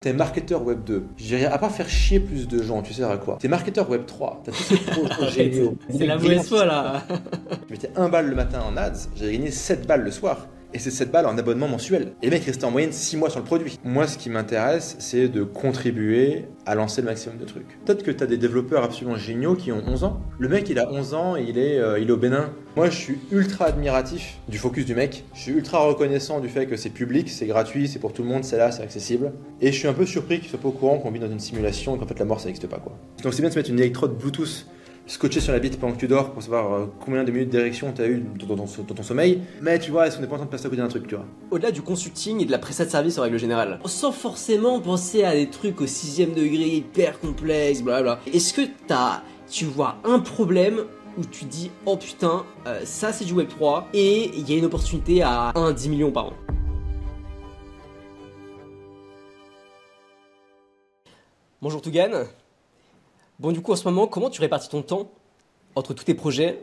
T'es marketeur web 2. Je dirais, à part faire chier plus de gens, tu sais à quoi? T'es marketeur web 3. T'as tous ces projets. C'est la mauvaise foi là. Je mettais 1 balle le matin en ads, j'avais gagné 7 balles le soir. Et c'est 7 balles en abonnement mensuel. Et les mecs en moyenne 6 mois sur le produit. Moi, ce qui m'intéresse, c'est de contribuer à lancer le maximum de trucs. Peut-être que tu as des développeurs absolument géniaux qui ont 11 ans. Le mec, il a 11 ans et il est, euh, il est au Bénin. Moi, je suis ultra admiratif du focus du mec. Je suis ultra reconnaissant du fait que c'est public, c'est gratuit, c'est pour tout le monde, c'est là, c'est accessible. Et je suis un peu surpris qu'il soit pas au courant qu'on vit dans une simulation et qu'en fait la mort ça n'existe pas quoi. Donc c'est bien de se mettre une électrode Bluetooth scotché sur la bite pendant que tu dors pour savoir euh, combien de minutes d'érection tu as eu dans, ton sommeil. Mais tu vois, est-ce qu'on n'est pas en train de passer à côté d'un truc, tu vois? Au-delà du consulting et de la prestation de service en règle générale, sans forcément penser à des trucs au sixième degré hyper complexes, blablabla. Est-ce que t'as, tu vois un problème où tu dis oh putain, euh, ça c'est du Web 3 et il y a une opportunité à 1-10 millions par an? Bonjour Tougan. Bon du coup en ce moment, comment tu répartis ton temps entre tous tes projets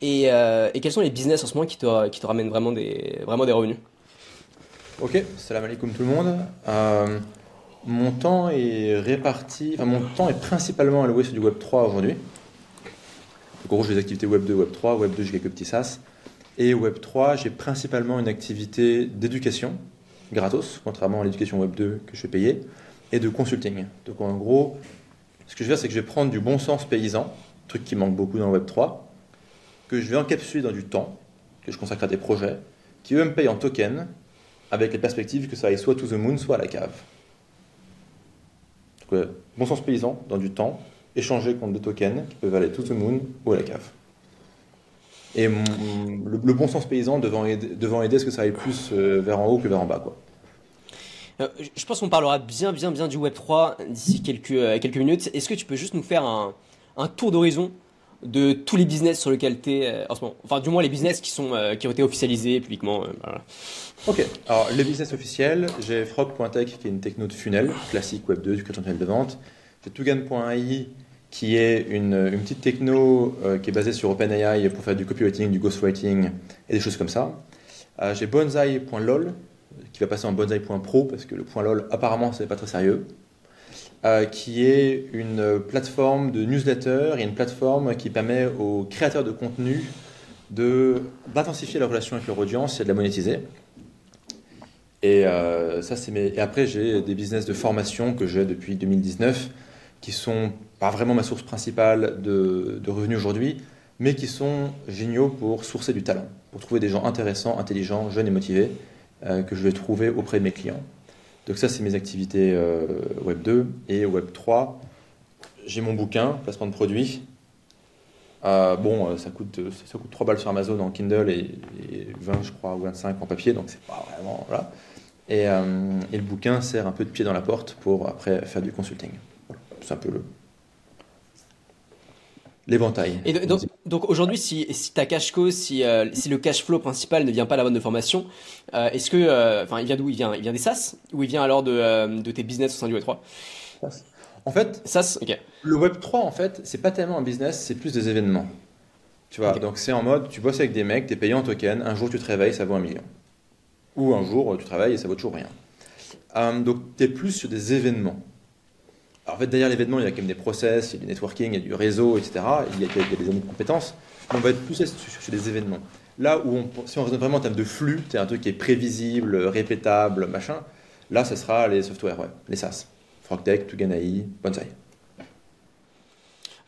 et, euh, et quels sont les business en ce moment qui te, qui te ramènent vraiment des, vraiment des revenus? Ok, salam alaikum tout le monde. Euh, mon temps est réparti, mon temps est principalement alloué sur du Web 3 aujourd'hui. En gros, j'ai des activités Web 2, Web 3, Web 2, j'ai quelques petits SaaS. Et Web 3, j'ai principalement une activité d'éducation, gratos, contrairement à l'éducation Web 2 que je fais payer, et de consulting. Donc en gros, ce que je vais faire, c'est que je vais prendre du bon sens paysan, truc qui manque beaucoup dans le Web 3, que je vais encapsuler dans du temps, que je consacre à des projets, qui eux me payent en token, avec les perspectives que ça aille soit to the moon, soit à la cave. Donc, bon sens paysan, dans du temps, échanger contre des tokens qui peuvent aller to the moon ou à la cave. Et le, bon sens paysan devant aider, devant aider à ce que ça aille plus euh, vers en haut que vers en bas. Quoi. Euh, Je pense qu'on parlera bien, bien, bien du Web 3 d'ici quelques, euh, quelques minutes. Est-ce que tu peux juste nous faire un, tour d'horizon de tous les business sur lesquels tu es en ce moment? Enfin, du moins les business qui, sont, euh, qui ont été officialisés publiquement. euh. Ok, alors les business officiels, j'ai Frog.tech qui est une techno de funnel, classique Web 2, du tunnel de vente. J'ai Tugan.ai qui est une, petite techno euh, qui est basée sur OpenAI pour faire du copywriting, du ghostwriting et des choses comme ça. Euh, j'ai Bonsai.lol qui va passer en Bonsai.pro parce que le point .lol apparemment c'est pas très sérieux. Euh, qui est une plateforme de newsletter et une plateforme qui permet aux créateurs de contenu d'intensifier leur relation avec leur audience et de la monétiser. Et, euh, ça, c'est mes... après, j'ai des business de formation que j'ai depuis 2019 qui sont pas vraiment ma source principale de, revenus aujourd'hui, mais qui sont géniaux pour sourcer du talent, pour trouver des gens intéressants, intelligents, jeunes et motivés que je vais trouver auprès de mes clients. Donc ça, c'est mes activités euh, Web 2 et Web 3. J'ai mon bouquin, placement de produits. Euh, bon, euh, ça coûte, euh, ça coûte 3 balles sur Amazon en Kindle et, et 20, je crois, ou 25 en papier, donc c'est pas vraiment. Voilà. Et, euh, le bouquin sert un peu de pied dans la porte pour après faire du consulting. C'est un peu le. L'éventail. Et do- donc, donc aujourd'hui, si, si ta cash co, si, euh, si le cash flow principal ne vient pas de la vente de formation, euh, est-ce que, euh, enfin, il vient d'où? Il vient, il vient des SaaS ou il vient alors de, de tes business au sein du Web 3 En fait, SaaS, le Web 3, en fait, c'est pas tellement un business, c'est plus des événements. Tu vois, donc c'est en mode, tu bosses avec des mecs, t'es payé en token, un jour tu te réveilles, ça vaut un million. Ou un jour tu travailles et ça vaut toujours rien. Donc t'es plus sur des événements. Alors, en fait, derrière l'événement, il y a quand même des process, il y a du networking, il y a du réseau, etc. Il y a, il y a des années de compétences. Mais on va être plus sur, des événements. Là où, on, si on raisonne vraiment en termes de flux, c'est un truc qui est prévisible, répétable, machin, là, ce sera les softwares, ouais, les SaaS. Frogtech, Tuganai, Bonsai.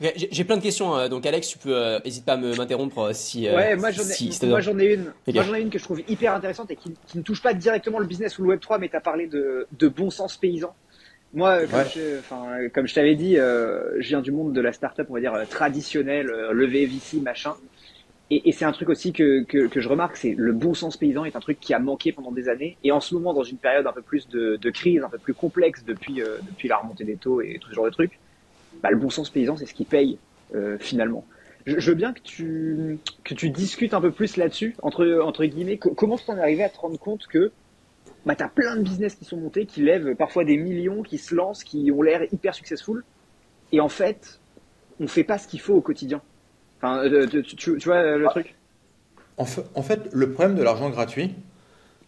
J'ai- plein de questions, euh, donc Alex, tu peux, euh, hésite pas à m'interrompre euh, si. euh, Ouais, moi j'en ai, si- moi j'en ai une. Moi j'en ai une que je trouve hyper intéressante et qui, qui ne touche pas directement le business ou le Web 3, mais tu as parlé de, de bon sens paysan. Moi, comme Ouais. je, comme je t'avais dit, euh, je viens du monde de la startup, on va dire euh, traditionnelle, euh, levée VC, machin. Et, et c'est un truc aussi que, que, que je remarque, c'est le bon sens paysan est un truc qui a manqué pendant des années. Et en ce moment, dans une période un peu plus de, de crise, un peu plus complexe depuis, euh, depuis la remontée des taux et tout ce genre de trucs, bah, le bon sens paysan, c'est ce qui paye euh, finalement. Je, je veux bien que tu, que tu discutes un peu plus là-dessus, entre, entre guillemets. Co- comment t'en es arrivé à te rendre compte que bah, t'as plein de business qui sont montés, qui lèvent parfois des millions, qui se lancent, qui ont l'air hyper successful, et en fait, on fait pas ce qu'il faut au quotidien. Enfin, euh, tu, tu- tu vois euh, le truc? En fait, en fait, le problème de l'argent gratuit,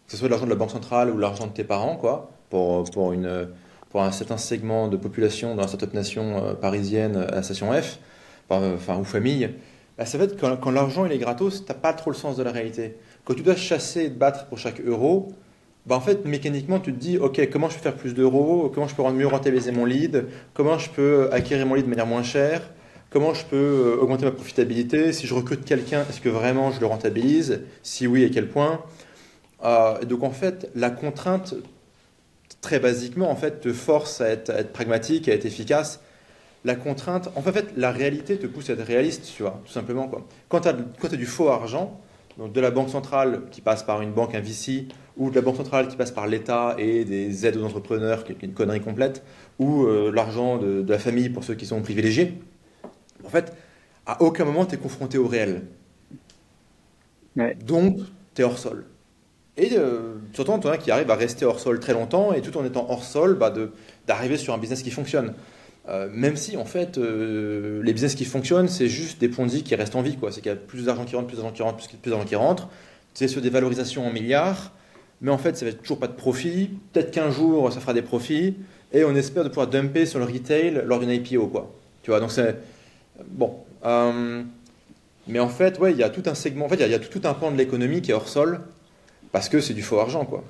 que ce soit de l'argent de la banque centrale ou l'argent de tes parents, quoi, pour, pour, une, pour un certain segment de population dans la startup nation parisienne à la station F, enfin, ou famille, bah, ça fait que quand, l'argent il est gratos, tu n'as pas trop le sens de la réalité. Quand tu dois chasser et te battre pour chaque euro, bah en fait, mécaniquement, tu te dis, OK, comment je peux faire plus d'euros? Comment je peux rendre mieux rentabiliser mon lead? Comment je peux acquérir mon lead de manière moins chère? Comment je peux euh, augmenter ma profitabilité? Si je recrute quelqu'un, est-ce que vraiment je le rentabilise? Si oui, à quel point? Euh, Donc en fait, la contrainte, très basiquement, en fait, te force à être, pragmatique, à être efficace. La contrainte, en fait, la réalité te pousse à être réaliste, tu vois, tout simplement. Quoi. Quand tu as, as, du faux argent, donc de la banque centrale qui passe par une banque, un VC, ou de la banque centrale qui passe par l'État et des aides aux entrepreneurs, qui est une connerie complète, ou euh, l'argent de, la famille pour ceux qui sont privilégiés, en fait, à aucun moment tu es confronté au réel. Donc, tu es hors sol. Et euh, surtout, en as qui arrive à rester hors sol très longtemps, et tout en étant hors sol, bah, d'arriver sur un business qui fonctionne. Euh, même si en fait euh, les business qui fonctionnent, c'est juste des ponzi qui restent en vie. C'est qu'il y a plus d'argent qui rentre, plus d'argent qui rentre, plus, d'argent qui rentre. C'est sur des valorisations en milliards, mais en fait ça va être toujours pas de profit. Peut-être qu'un jour ça fera des profits, et on espère de pouvoir dumper sur le retail lors d'une IPO. Quoi. Tu vois, donc c'est. Bon. Euh, mais en fait, ouais, il y a tout un segment, en fait, il y, a tout, un pan de l'économie qui est hors sol, parce que c'est du faux argent, quoi.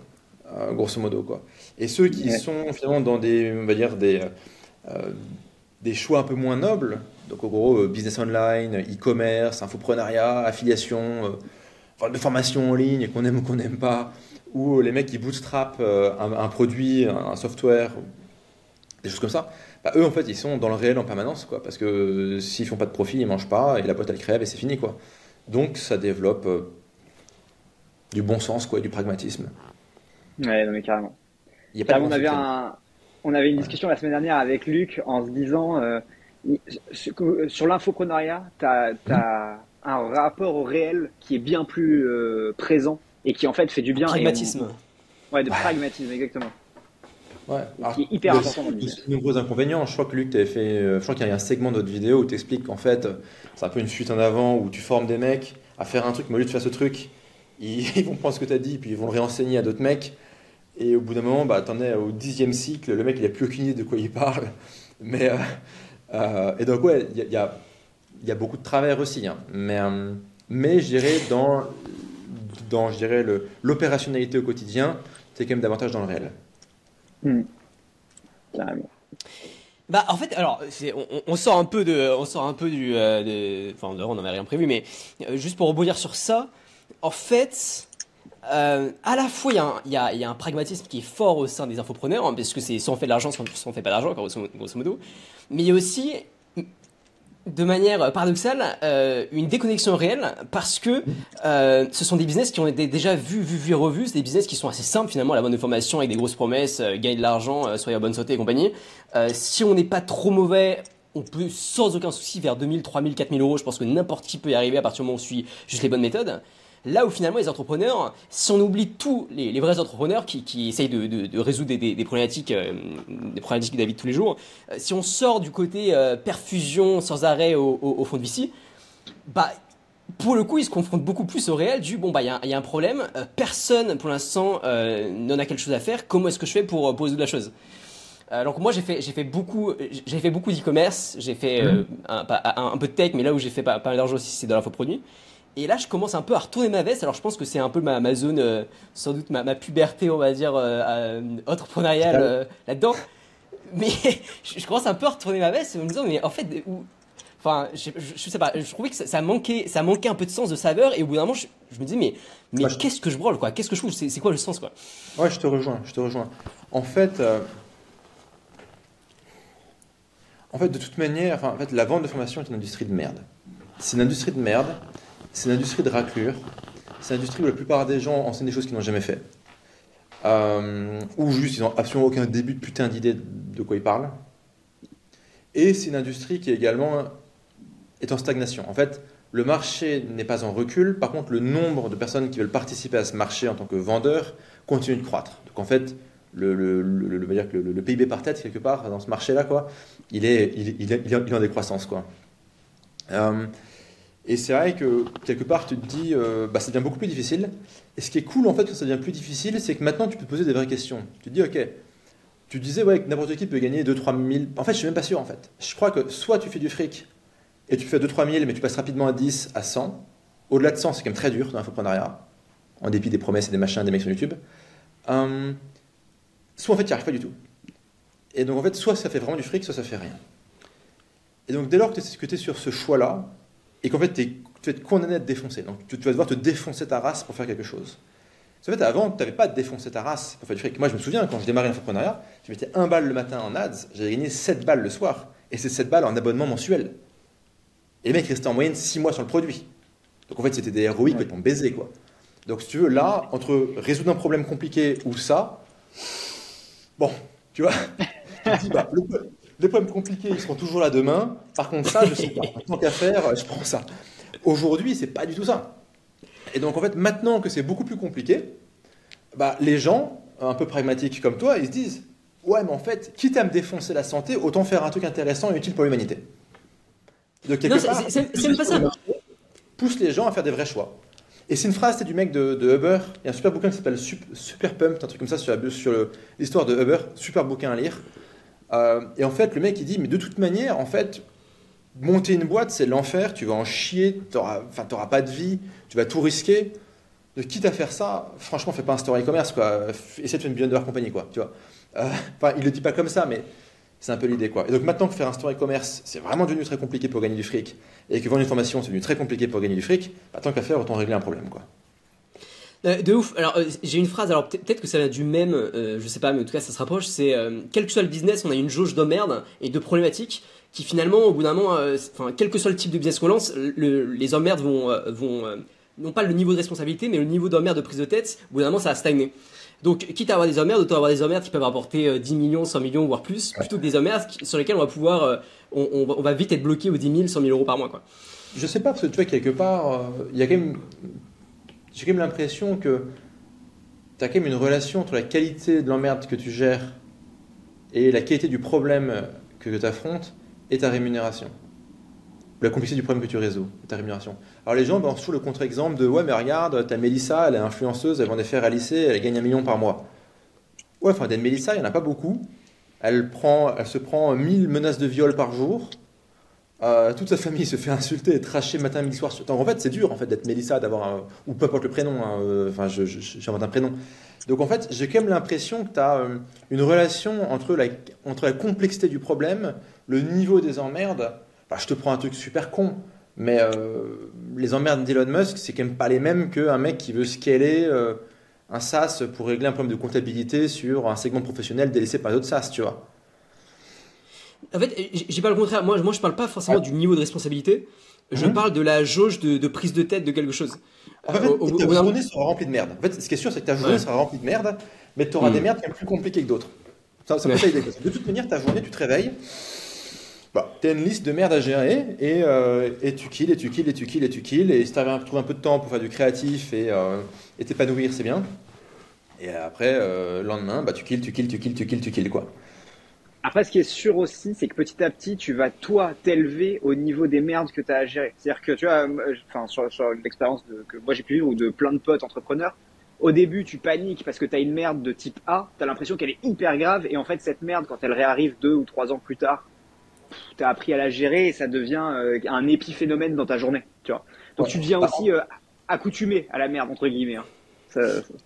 grosso modo, quoi. Et ceux qui sont finalement dans des, on va dire, des euh, des choix un peu moins nobles, donc au gros euh, business online, e-commerce, infoprenariat, affiliation, euh, de formation en ligne qu'on aime ou qu'on n'aime pas, ou les mecs qui bootstrap un, produit, un, software, des choses comme ça, bah, eux en fait ils sont dans le réel en permanence, quoi, parce que s'ils font pas de profit, ils mangent pas, et la boîte elle crève et c'est fini. Quoi. Donc ça développe du bon sens, quoi, du pragmatisme. Ouais, non mais carrément. Il y a pas on avait un, on avait une discussion la semaine dernière avec Luc en se disant euh, sur l'infoprenariat, tu as, mhm. un rapport au réel qui est bien plus euh, présent et qui en fait fait du bien. Pragmatisme. Ouais, de pragmatisme, exactement. Ouais. qui est hyper important. Il y a de nombreux inconvénients. Je crois que Luc, tu fait. Euh, je crois qu'il y a un segment de notre vidéo où tu expliques qu'en fait, c'est un peu une fuite en avant où tu formes des mecs à faire un truc, mais au lieu de faire ce truc, ils, ils vont prendre ce que tu as dit, puis ils vont le réenseigner à d'autres mecs. Et au bout d'un moment, bah, t'en es au dixième cycle, le mec il a plus aucune idée de quoi il parle. Mais, euh, euh, et donc, ouais, il y a, y a, beaucoup de travers aussi. Hein. Mais, euh, mais je dirais, dans, dans l'opérationnalité au quotidien, c'est quand même davantage dans le réel. Hmm. Bah en fait alors on, on, sort un peu de on sort un peu du de, enfin on n'avait rien prévu mais juste pour rebondir sur ça en fait euh, à la fois, il y, y, a un pragmatisme qui est fort au sein des infopreneurs, hein, parce que c'est soit on fait de l'argent, soit on ne fait pas d'argent, grosso, modo. Mais il y a aussi, de manière paradoxale, euh, une déconnexion réelle, parce que euh, ce sont des business qui ont été déjà vus, vus, vus, revus. C'est des business qui sont assez simples, finalement, la bonne information avec des grosses promesses, gagner de l'argent, soyez en bonne santé et compagnie. si on n'est pas trop mauvais, on peut sans aucun souci vers 2000, 3000, 4000 euros. Je pense que n'importe qui peut y arriver à partir du moment où on suit juste les bonnes méthodes. Là où finalement les entrepreneurs, si on oublie tous les, vrais entrepreneurs qui, qui essayent de, résoudre des, problématiques, euh, des problématiques de la vie de tous les jours, euh, si on sort du côté euh, perfusion sans arrêt au, fond de VC, bah pour le coup, ils se confrontent beaucoup plus au réel du bon bah il y, a un problème, personne pour l'instant n'en a quelque chose à faire. Comment est-ce que je fais pour, poser de la chose? Donc moi j'ai fait j'ai fait beaucoup j'ai fait beaucoup d'e-commerce j'ai fait mmh. un, peu de tech mais là où j'ai fait pas, pas mal d'argent aussi c'est dans l'infoproduit et là, je commence un peu à retourner ma veste. Alors, je pense que c'est un peu ma, zone, euh, sans doute ma, puberté, on va dire, euh, euh entrepreneuriale euh, là-dedans. Mais je, commence un peu à retourner ma veste en me disant, mais en fait, où, enfin, je, je, sais pas, je trouvais que ça, manquait, ça manquait un peu de sens, de saveur. Et au bout d'un moment, je, me disais, mais, mais qu'est-ce que je brûle, quoi? Qu'est-ce que je fous C'est quoi le sens, quoi? Ouais, je te rejoins, je te rejoins. En fait. En fait, de toute manière, en fait, la vente de formation est une industrie de merde. C'est une industrie de merde c'est une industrie de raclure. C'est une industrie où la plupart des gens enseignent des choses qu'ils n'ont jamais fait. Euh, ou juste, ils n'ont absolument aucun début de putain d'idée de quoi ils parlent. Et c'est une industrie qui également est en stagnation. En fait, le marché n'est pas en recul. Par contre, le nombre de personnes qui veulent participer à ce marché en tant que vendeurs continue de croître. Donc en fait, le, PIB par tête, quelque part, dans ce marché-là, quoi, il est, il, il, est, il, en décroissance. Quoi. Euh, et c'est vrai que quelque part, tu te dis, euh, bah, ça devient beaucoup plus difficile. Et ce qui est cool, en fait, quand ça devient plus difficile, c'est que maintenant, tu peux te poser des vraies questions. Tu te dis, OK, tu disais ouais, que n'importe qui peut gagner 2-3 000. En fait, je suis même pas sûr en fait. Je crois que soit tu fais du fric et tu fais 2-3 000, mais tu passes rapidement à 10, à 100. Au-delà de 100, c'est quand même très dur dans l'infoprenariat, en dépit des promesses et des machins des mecs sur YouTube. Euh, soit en fait, tu n'y arrives pas du tout. Et donc en fait, soit ça fait vraiment du fric, soit ça fait rien. Et donc dès lors que tu es, sur ce choix-là, et qu'en fait tu vas être condamné à te défoncer, donc tu, vas devoir te défoncer ta race pour faire quelque chose. En fait, avant, tu n'avais pas de défoncer ta race pour faire du fric. Moi, je me souviens, quand je démarrais l'entrepreneuriat, je mettais un balle le matin en ads, j'avais gagné 7 balles le soir. Et c'est 7 balles en abonnement mensuel. Et les mecs restaient en moyenne 6 mois sur le produit. Donc en fait, c'était des ROI complètement baisés, quoi. Donc si tu veux, là, entre résoudre un problème compliqué ou ça, bon, tu vois, tu dis, bah, les problèmes compliqués, ils seront toujours là demain. Par contre, ça, je sais pas. Tant qu'à faire, je prends ça. Aujourd'hui, c'est pas du tout ça. Et donc, en fait, maintenant que c'est beaucoup plus compliqué, bah, les gens, un peu pragmatiques comme toi, ils se disent Ouais, mais en fait, quitte à me défoncer la santé, autant faire un truc intéressant et utile pour l'humanité. De quelque part, c'est pas ça. Pousse les gens à faire des vrais choix. Et c'est une phrase c'est du mec de, de, Uber. Il y a un super bouquin qui s'appelle Super, Pump, un truc comme ça sur l'histoire de Uber. Super bouquin à lire. Euh, et en fait, le mec il dit Mais de toute manière, en fait, monter une boîte, c'est l'enfer. Tu vas en chier. Tu n'auras pas de vie. Tu vas tout risquer. De quitte à faire ça, franchement, fais pas un store e-commerce. quoi. Essaie de faire une billion dollar compagnie. Quoi, tu vois. Euh, enfin, il le dit pas comme ça, mais c'est un peu l'idée. quoi. Et donc maintenant que faire un store e-commerce, c'est vraiment devenu très compliqué pour gagner du fric, et que vendre une formation, c'est devenu très compliqué pour gagner du fric, bah, tant qu'à faire, autant régler un problème. quoi. Euh, de ouf. Alors euh, j'ai une phrase. Alors peut-être que ça vient du même. Euh, je sais pas, mais en tout cas ça se rapproche. C'est quel que soit le business, on a une jauge d'emmerde et de problématiques qui finalement, au bout d'un moment, enfin quel que soit le type de business qu'on lance, les emmerdes vont vont non pas le niveau de responsabilité, mais le niveau d'emmerde de prise de tête. Au bout d'un moment, ça va stagner. Donc, quitte à avoir des emmerdes, autant avoir des emmerdes qui peuvent rapporter 10 millions, 100 millions, voire plus, plutôt que des emmerdes sur lesquelles on va pouvoir, on, on, va vite être bloqué aux 10 000, 100 000 euros par mois, quoi. Je sais pas, parce que tu vois, quelque part, il y a quand même j'ai quand même l'impression que tu as quand même une relation entre la qualité de l'emmerde que tu gères et la qualité du problème que tu affrontes et ta rémunération. La complexité du problème que tu résous, et ta rémunération. Alors les gens ben, toujours le contre-exemple de Ouais, mais regarde, ta Mélissa, elle est influenceuse, elle vend des fers à lycée, elle gagne un million par mois. Ouais, enfin, des Mélissa, il n'y en a pas beaucoup. Elle, prend, elle se prend 1000 menaces de viol par jour. Euh, toute sa famille se fait insulter et tracher matin, midi, soir. En fait, c'est dur en fait d'être Mélissa, d'avoir ou peu importe le prénom. Hein, euh, j'invente un prénom. Donc en fait, j'ai quand même l'impression que tu as euh, une relation entre la, entre la complexité du problème, le niveau des emmerdes. je te prends un truc super con, mais les emmerdes d'Elon Musk, c'est quand même pas les mêmes qu'un mec qui veut scaler un SaaS pour régler un problème de comptabilité sur un segment professionnel délaissé par d'autres SaaS, tu vois. En fait, j'ai pas le contraire. Moi, moi, je parle pas forcément du niveau de responsabilité. Je mhm. parle de la jauge de, prise de tête de quelque chose. En fait, ta journée sera remplie de merde. En fait, ce qui est sûr, c'est que ta journée sera remplie de merde, mais tu auras des mhm. merdes qui sont plus compliquées que d'autres. Ça, ça De toute manière, ta journée, tu te réveilles, bah, tu as une liste de merde à gérer et, euh, et, tu kills, et tu kills, et tu kills, et tu kills. Et si tu trouves un peu de temps pour faire du créatif et euh, t'épanouir, c'est bien. Et après, euh, le lendemain, bah, tu kills, tu kills, tu kills, tu kills, tu kills, quoi. Après, ce qui est sûr aussi, c'est que petit à petit, tu vas toi t'élever au niveau des merdes que tu as à gérer. C'est-à-dire que tu vois, enfin sur, sur l'expérience que moi j'ai pu vivre ou de plein de potes entrepreneurs, au début tu paniques parce que tu as une merde de type A, tu as l'impression qu'elle est hyper grave et en fait cette merde quand elle réarrive deux ou trois ans plus tard, tu as appris à la gérer et ça devient euh, un épiphénomène dans ta journée, tu vois. Donc tu deviens aussi euh, accoutumé à la merde entre guillemets. Hein.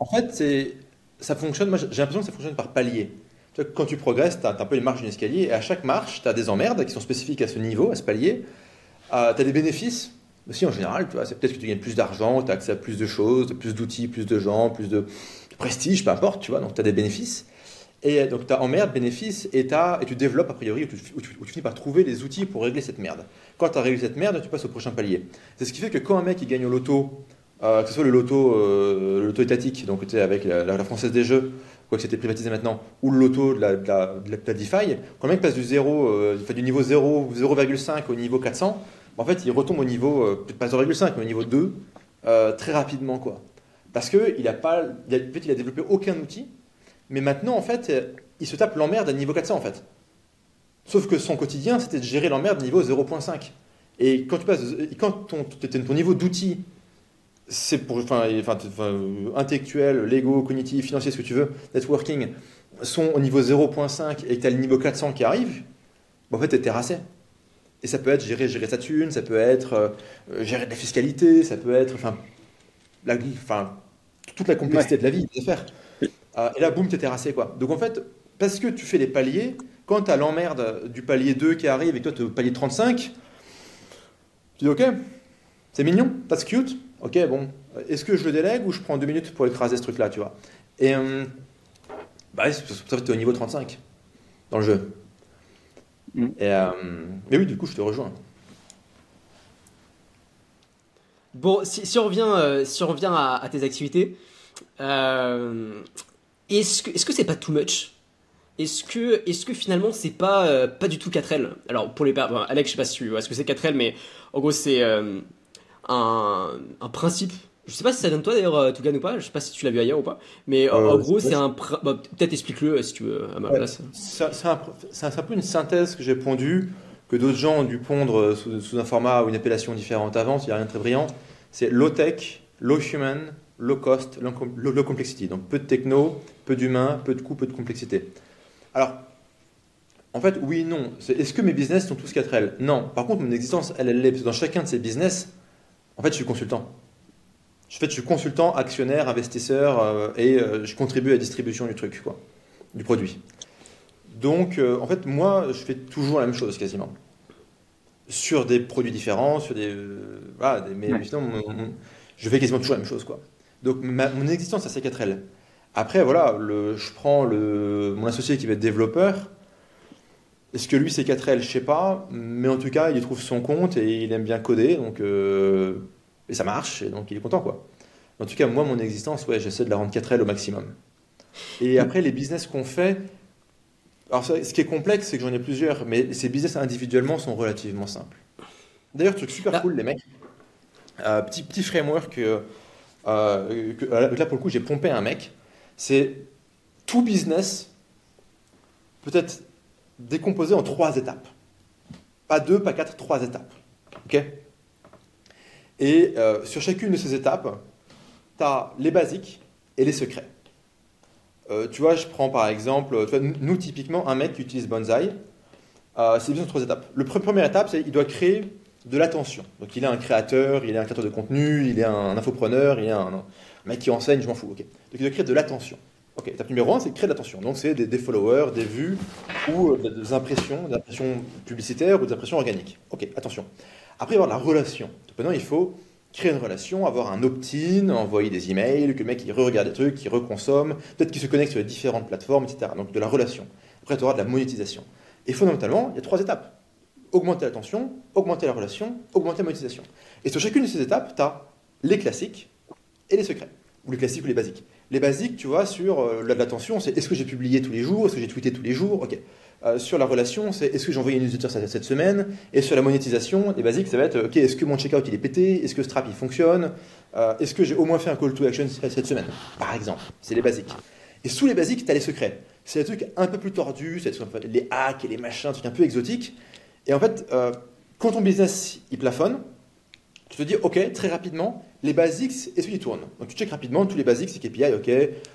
En fait, c'est ça fonctionne. Moi, j'ai l'impression que ça fonctionne par palier quand tu progresses, tu as un peu les marches d'un escalier, et à chaque marche, tu as des emmerdes qui sont spécifiques à ce niveau, à ce palier. Euh, tu as des bénéfices aussi en général, c'est peut-être que tu gagnes plus d'argent, tu as accès à plus de choses, plus d'outils, plus de gens, plus de, prestige, peu importe, tu vois, donc tu as des bénéfices. Et donc tu as emmerde, bénéfices, et, et tu développes a priori, où tu, finis par trouver les outils pour régler cette merde. Quand tu as réglé cette merde, tu passes au prochain palier. C'est ce qui fait que quand un mec il gagne au loto, euh, que ce soit le loto, euh, le loto étatique, donc avec la, la, Française des Jeux, quoique c'était privatisé maintenant, ou le loto de la, de la, de DeFi, quand le mec passe du, 0, euh, du niveau 0,5 au niveau 400, en fait, il retombe au niveau, euh, peut-être pas 0,5, mais au niveau 2, euh, très rapidement. quoi. Parce qu'il n'a pas, il a, il a développé aucun outil, mais maintenant, en fait, il se tape l'emmerde à niveau 400, en fait. Sauf que son quotidien, c'était de gérer l'emmerde niveau 0,5. Et quand tu passes, quand ton, ton niveau d'outil c'est pour, enfin, intellectuel, lego, cognitif, financier, ce que tu veux, networking, sont au niveau 0.5 et que tu as le niveau 400 qui arrive, bah, en fait, tu es terrassé. Et ça peut être gérer, gérer sa thune, ça peut être euh, gérer de la fiscalité, ça peut être enfin, la, enfin toute la complexité de la vie, des affaires. Euh, et là, boum, es terrassé. Quoi. Donc en fait, parce que tu fais les paliers, quand tu as l'emmerde du palier 2 qui arrive et que toi tu es au palier 35, tu dis ok, c'est mignon, that's cute, ok, bon, est-ce que je le délègue ou je prends deux minutes pour écraser ce truc-là, tu vois Et euh, bah, c'est pour ça que tu es au niveau 35 dans le jeu. Mm. Et, euh, mais oui, du coup, je te rejoins. Bon, si, on revient, euh, si on revient à, tes activités, euh, est-ce que est-ce que c'est pas too much? Est-ce que est-ce que finalement c'est pas pas du tout 4L Alors pour les bon, Alex, je sais pas si tu vois ce que c'est 4L, mais en gros c'est un, un principe je sais pas si ça donne toi d'ailleurs, euh, Tougan ou pas. Je sais pas si tu l'as vu ailleurs ou pas. Mais en euh, gros, c'est un. Bah, peut-être explique-le si tu veux à ma place. C'est un, peu une synthèse que j'ai pondue, que d'autres gens ont dû pondre sous, un format ou une appellation différente avant. Il n'y a rien de très brillant. C'est low tech, low human, low cost, low, complexity. Donc peu de techno, peu d'humain, peu de coût, peu de complexité. Alors, en fait, oui, non. Est-ce que mes business sont tous 4L Non. Par contre, mon existence, elle, elle est. Dans chacun de ces business, en fait, je suis consultant. Je, fais, je suis consultant, actionnaire, investisseur euh, et euh, je contribue à la distribution du truc, quoi, du produit. Donc, euh, en fait, moi, je fais toujours la même chose quasiment. Sur des produits différents, sur des. voilà, mais sinon, je fais quasiment toujours la même chose, quoi. Donc, mon existence, c'est 4L. Après, voilà, le, je prends le, mon associé qui va être développeur. Est-ce que lui, c'est 4L Je sais pas. Mais en tout cas, il trouve son compte et il aime bien coder. Donc. Et ça marche, et donc il est content, quoi. En tout cas, moi, mon existence, ouais, j'essaie de la rendre 4L au maximum. Et après, les business qu'on fait, alors ce qui est complexe, c'est que j'en ai plusieurs, mais ces business individuellement sont relativement simples. D'ailleurs, truc super ah. cool, les mecs. Euh, petit, petit framework, euh, euh, là pour le coup, j'ai pompé un mec. C'est tout business peut être décomposé en trois étapes. Pas deux, pas quatre, trois étapes. Ok? Et euh, sur chacune de ces étapes, tu as les basiques et les secrets. Euh, tu vois, je prends par exemple, nous typiquement, un mec qui utilise Bonsai, euh, c'est de trois étapes. Le première étape, c'est qu'il doit créer de l'attention. Donc il est un créateur, il est un créateur de contenu, il est un infopreneur, il est un, mec qui enseigne, je m'en fous. Donc il doit créer de l'attention. Ok, étape numéro un, c'est créer de l'attention. Donc c'est des, followers, des vues ou des impressions, des impressions publicitaires ou des impressions organiques. Ok, attention. Après, avoir la relation. maintenant, il faut créer une relation, avoir un opt-in, envoyer des emails, que le mec il re-regarde des trucs, qu'il reconsomme, peut-être qu'il se connecte sur les différentes plateformes, etc. Donc de la relation. Après, tu auras de la monétisation. Et fondamentalement, il y a trois étapes. Augmenter l'attention, augmenter la relation, augmenter la monétisation. Et sur chacune de ces étapes, tu as les classiques et les secrets. Ou les classiques ou les basiques. Les basiques, tu vois, sur euh, l'attention, c'est est-ce que j'ai publié tous les jours, est-ce que j'ai tweeté tous les jours, ok. Euh, sur la relation, c'est est-ce que j'ai envoyé une newsletter cette, semaine Et sur la monétisation, les basiques, ça va être ok, est-ce que mon checkout il est pété Est-ce que Strap il fonctionne euh, Est-ce que j'ai au moins fait un call to action cette semaine Par exemple, c'est les basiques. Et sous les basiques, tu as les secrets. C'est des trucs un peu plus tordus, c'est les hacks et les machins, trucs un peu exotiques. Et en fait, euh, quand ton business il plafonne, tu te dis ok, très rapidement, les basics, est-ce qu'ils tournent Donc tu checkes rapidement tous les basics, c'est KPI, ok,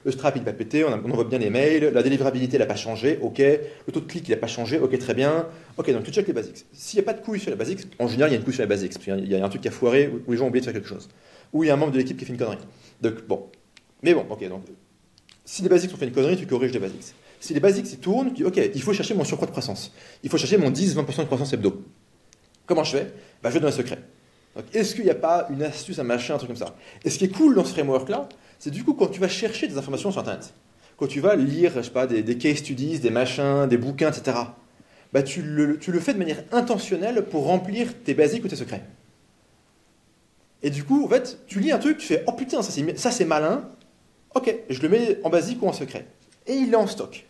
le strap il va péter, on, on envoie bien les mails, la délivrabilité n'a pas changé, ok, le taux de clic il n'a pas changé, ok, très bien, ok, donc tu checkes les basics. S'il n'y a pas de couilles sur les basics, en général il y a une couille sur les basics, parce qu'il y a un truc qui a foiré, où les gens ont oublié de faire quelque chose, ou il y a un membre de l'équipe qui fait une connerie. Donc bon, mais bon, ok, donc si les basics ont fait une connerie, tu corriges les basics. Si les basics ils tournent, tu dis ok, il faut chercher mon surcroît de croissance, il faut chercher mon 10-20% de croissance hebdo. Comment je fais? Bah, Je vais dans un secret est-ce qu'il n'y a pas une astuce, un machin, un truc comme ça? Et ce qui est cool dans ce framework-là, c'est du coup quand tu vas chercher des informations sur Internet, quand tu vas lire, je sais pas, des, des case studies, des machins, des bouquins, etc., bah tu, le, tu le fais de manière intentionnelle pour remplir tes basiques ou tes secrets. Et du coup, en fait, tu lis un truc, tu fais Oh putain, ça c'est malin, ok, je le mets en basique ou en secret. Et il est en stock.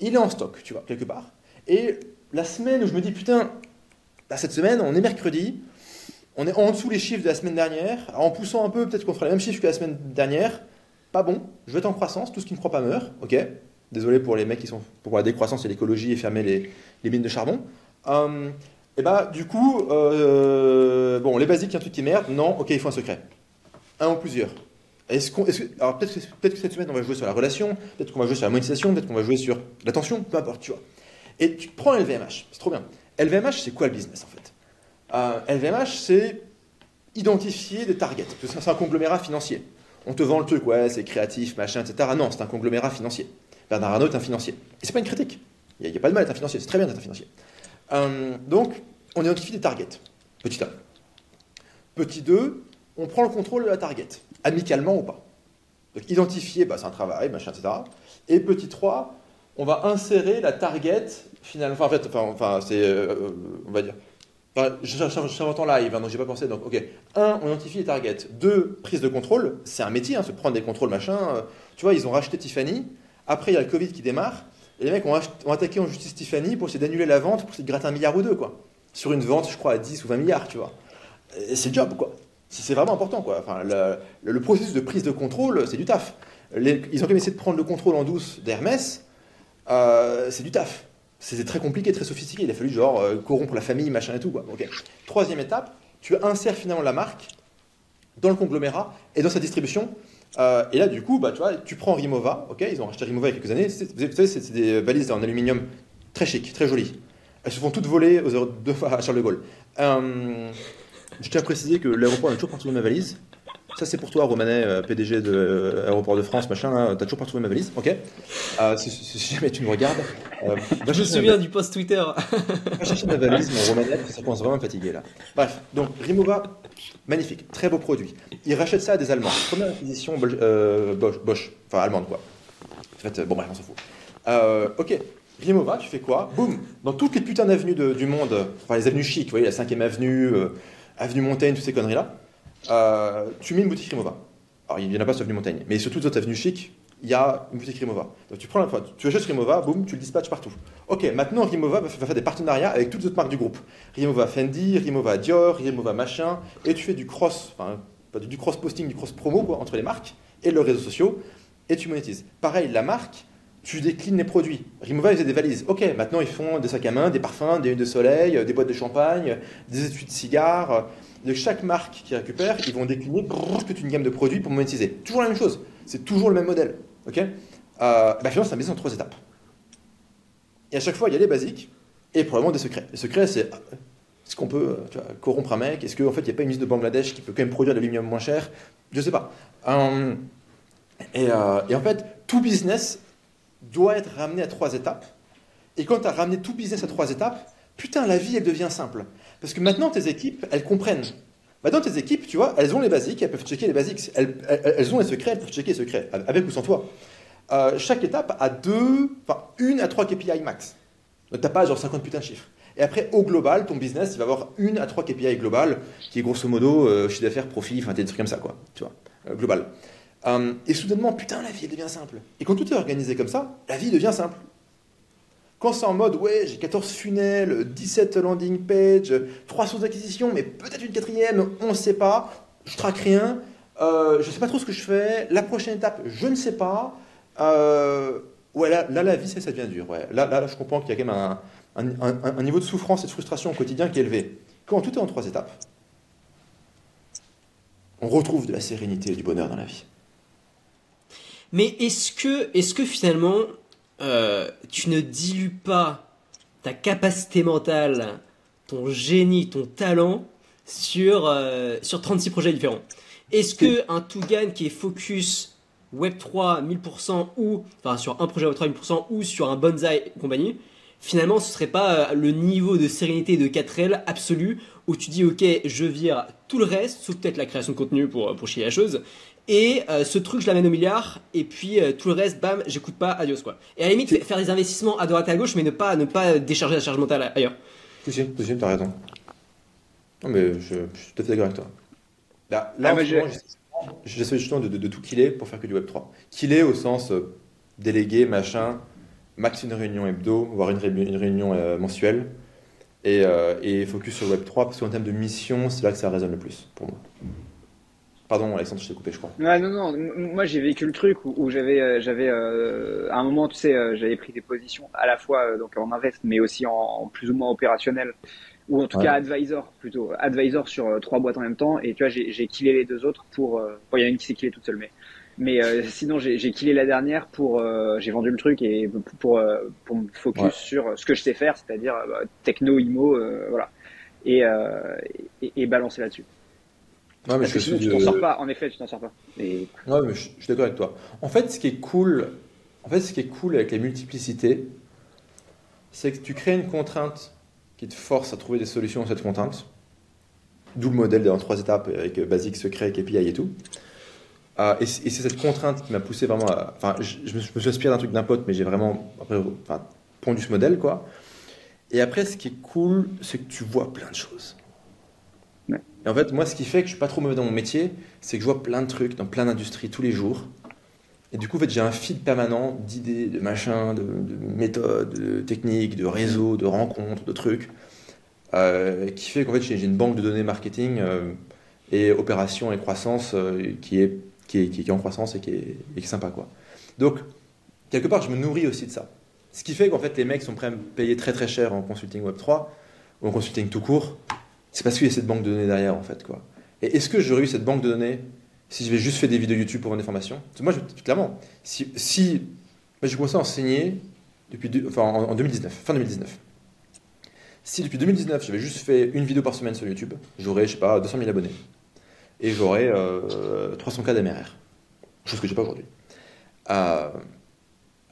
Il est en stock, tu vois, quelque part. Et la semaine où je me dis Putain, bah, cette semaine, on est mercredi, on est en dessous les chiffres de la semaine dernière. en poussant un peu, peut-être qu'on fera les mêmes chiffres que la semaine dernière. Pas bon. Je vais être en croissance. Tout ce qui ne croit pas meurt. Ok. Désolé pour les mecs qui sont pour la décroissance et l'écologie et fermer les, mines de charbon. Euh, et bah, du coup, euh, bon, les basiques, il y a un truc qui merde. Non, ok, il faut un secret. Un ou plusieurs. Est-ce qu'on, que- alors peut-être, que- peut-être que cette semaine on va jouer sur la relation, peut-être qu'on va jouer sur la monétisation, peut-être qu'on va jouer sur l'attention, peu importe, tu vois. Et tu prends LVMH, c'est trop bien. LVMH, c'est quoi le business en fait? Euh, LVMH, c'est identifier des targets, c'est un conglomérat financier. On te vend le truc, ouais, c'est créatif, machin, etc. Non, c'est un conglomérat financier. Bernard Arnault est un financier. Et c'est pas une critique. Il n'y a, pas de mal d'être un financier, c'est très bien d'être un financier. Euh, donc, on identifie des targets. Petit 1. Petit 2, on prend le contrôle de la target, amicalement ou pas. Donc, identifier, bah, c'est un travail, machin, etc. Et petit 3, on va insérer la target, finalement, en fait, enfin, c'est, euh, on va dire, Enfin, j'invente en live, hein, donc j'ai pas pensé. Donc, ok. Un, on identifie les targets. Deux, prise de contrôle. C'est un métier, hein, se prendre des contrôles, machin. Euh, tu vois, ils ont racheté Tiffany. Après, il y a le Covid qui démarre. Et les mecs ont, attaqué en justice Tiffany pour essayer d'annuler la vente, pour essayer de gratter un milliard ou deux, quoi. Sur une vente, je crois, à 10 ou 20 milliards, tu vois. C'est le job, quoi. C'est vraiment important, quoi. Enfin, le, processus de prise de contrôle, c'est du taf. Ils ont quand même essayé de prendre le contrôle en douce d'Hermès. Euh, c'est du taf. C'était très compliqué, très sophistiqué. Il a fallu genre euh, corrompre la famille, machin et tout. Troisième étape, tu insères finalement la marque dans le conglomérat et dans sa distribution. Euh, et là, du coup, bah, tu tu prends Rimowa. Ok, ils ont racheté Rimowa il y a quelques années. Vous savez, c'est des valises en aluminium très chic, très jolies. Elles se font toutes voler aux heures fois à Charles de Gaulle. Euh, je tiens à préciser que l'aéroport a toujours pas retrouvé ma valise. Ça, c'est pour toi, Romanet, euh, PDG de euh, Aéroport de France, machin. là, T'as toujours pas retrouvé ma valise, ok Euh, si, si- si jamais tu me regardes, euh, Je me souviens du post Twitter. Va chercher ma valise, mon Romanet, ça commence vraiment à me fatiguer là. Bref, donc Rimowa, magnifique, très beau produit. Ils rachètent ça à des Allemands. Première acquisition euh, Bosch, Bosch, enfin allemande quoi. En fait, bon bref, on s'en fout. Ok, Rimowa, tu fais quoi? Boum Dans toutes les putains d'avenues du monde, enfin les avenues chics, vous voyez, la 5ème avenue, euh, avenue Montaigne, toutes ces conneries là, euh, tu mets une boutique Rimowa. Alors il n'y en a pas sur avenue Montaigne, mais sur toutes les autres avenues chics, il y a une boutique Rimowa. Donc tu prends la, enfin, tu achètes Rimowa, boum, tu le dispatches partout. Ok, maintenant Rimowa va, faire des partenariats avec toutes les autres marques du groupe. Rimowa Fendi, Rimowa Dior, Rimowa machin, et tu fais du cross, enfin du cross posting, du cross promo quoi, entre les marques et leurs réseaux sociaux, et tu monétises. Pareil, la marque, tu déclines les produits. Rimowa ils faisaient des valises. Ok, maintenant ils font des sacs à main, des parfums, des huiles de soleil, euh, des boîtes de champagne, des étuis de cigares. De chaque marque qui récupère, ils vont décliner toute une gamme de produits pour monétiser. Toujours la même chose. C'est toujours le même modèle. Ok euh, bah, Finalement, c'est un business en trois étapes. Et à chaque fois, il y a les basiques et probablement des secrets. Les secrets, c'est euh, est-ce qu'on peut euh, corrompre un mec? Est-ce qu'en fait, il n'y a pas une usine de Bangladesh qui peut quand même produire de l'aluminium moins cher? Je ne sais pas. Et, et en fait, tout business doit être ramené à trois étapes. Et quand tu as ramené tout business à trois étapes, putain, la vie, elle devient simple. Parce que maintenant, tes équipes, elles comprennent. Maintenant, tes équipes, tu vois, elles ont les basiques, elles peuvent checker les basiques. Elles, ont les secrets, elles peuvent checker les secrets, avec ou sans toi. Euh, chaque étape a deux, enfin, une à trois KPI max. Donc, t'as pas genre 50 putains de chiffres. Et après, au global, ton business, il va avoir une à trois KPI global, qui est grosso modo euh, chiffre d'affaires, profit, enfin, des trucs comme ça, quoi. Tu vois, euh, global. Et soudainement, putain, la vie, elle devient simple. Et quand tout est organisé comme ça, la vie devient simple. Quand c'est en mode, ouais, j'ai 14 funnels, 17 landing pages, 300 acquisitions, mais peut-être une quatrième, on ne sait pas, je traque rien, euh, je ne sais pas trop ce que je fais, la prochaine étape, je ne sais pas. Euh, ouais, là, la vie, ça, ça devient dur. Là, là, je comprends qu'il y a quand même un, niveau de souffrance et de frustration au quotidien qui est élevé. Quand tout est en trois étapes, on retrouve de la sérénité et du bonheur dans la vie. Mais est-ce que, est-ce que finalement, euh, tu ne dilues pas ta capacité mentale, ton génie, ton talent sur, euh, sur 36 projets différents. Est-ce que un Tougan qui est focus Web3 1000% ou, enfin sur un projet Web3 1000% ou sur un Bonsai et compagnie, finalement ce serait pas euh, le niveau de sérénité de 4L absolu où tu dis ok je vire tout le reste, sauf peut-être la création de contenu pour, pour chier la chose, et euh, ce truc je l'amène au milliard et puis euh, tout le reste bam j'écoute pas adios quoi et à la limite faire des investissements à droite à gauche mais ne pas ne pas décharger la charge mentale ailleurs Si, si, si, t'as raison. Non, mais je, je suis tout à fait d'accord avec toi. Là, là Ah, j'essaie- j'essaie justement de, de- de tout killer pour faire que du Web3. Killer au sens euh, délégué, machin, max une réunion hebdo, voire une, réunion- une réunion euh, mensuelle, et, euh, et focus sur Web3, parce qu'en termes de mission, c'est là que ça résonne le plus pour moi. Pardon, Alexandre, je t'ai coupé, je crois. Ouais, non, non. Moi, j'ai vécu le truc où, j'avais, j'avais, à un moment, tu sais, j'avais pris des positions à la fois donc en invest, mais aussi en, plus ou moins opérationnel, ou en tout cas advisor plutôt, advisor sur trois boîtes en même temps. Et tu vois, j'ai killé les deux autres pour. Bon, il y en a une qui s'est killée toute seule, mais mais euh, sinon, j'ai killé la dernière pour, euh, j'ai vendu le truc et pour euh, pour me focus sur ce que je sais faire, c'est-à-dire bah, techno, imo, voilà, et, et, balancer là-dessus. Ouais, mais je sinon, tu t'en sors pas. En effet, tu t'en sors pas. Et... Ouais, mais je, suis d'accord avec toi. En fait, ce qui est cool, en fait, ce qui est cool avec les multiplicités, c'est que tu crées une contrainte qui te force à trouver des solutions à cette contrainte. D'où le modèle dans trois étapes avec basique, secret, KPI et tout. Ah, et c'est cette contrainte qui m'a poussé vraiment à. Enfin, je, me, suis inspiré d'un truc d'un pote, mais j'ai vraiment après, enfin, pondu ce modèle, quoi. Et après, ce qui est cool, c'est que tu vois plein de choses. Et en fait, moi, ce qui fait que je suis pas trop mauvais dans mon métier, c'est que je vois plein de trucs dans plein d'industries tous les jours. Et du coup, en fait, j'ai un fil permanent d'idées, de machins, de, méthodes, de techniques, de réseaux, de rencontres, de trucs, euh, qui fait qu'en fait, j'ai une banque de données marketing euh, et opération et croissance euh, qui est qui est, en croissance et qui est, sympa. Quoi. Donc, quelque part, je me nourris aussi de ça. Ce qui fait qu'en fait, les mecs sont prêts à me payer très très cher en consulting Web3 ou en consulting tout court. C'est parce qu'il y a cette banque de données derrière, en fait. Quoi. Et est-ce que j'aurais eu cette banque de données si je vais juste faire des vidéos YouTube pour vendre des formations? Moi, je, clairement, si, si j'ai commencé à enseigner depuis, enfin, en, 2019, fin 2019. Si depuis 2019, j'avais juste fait une vidéo par semaine sur YouTube, j'aurais, je sais pas, 200 000 abonnés et j'aurai 300 cas d'MRR. Chose que j'ai pas aujourd'hui. Euh,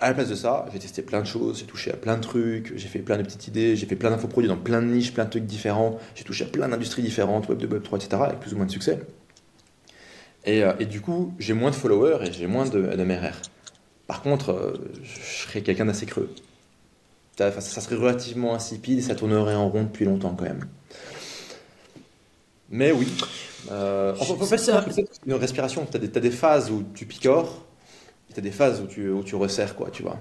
à la place de ça, j'ai testé plein de choses, j'ai touché à plein de trucs, j'ai fait plein de petites idées, j'ai fait plein d'infoproduits dans plein de niches, plein de trucs différents, j'ai touché à plein d'industries différentes, Web 2, Web 3, etc., avec plus ou moins de succès. Et, euh, et du coup, j'ai moins de followers et j'ai moins de, MRR. Par contre, euh, je serais quelqu'un d'assez creux. Ça, ça serait relativement insipide et ça tournerait en rond depuis longtemps quand même. Mais oui, euh, en fait, c'est une respiration. Tu as, des phases où tu picores, as des phases où tu, où tu resserres, quoi, tu vois.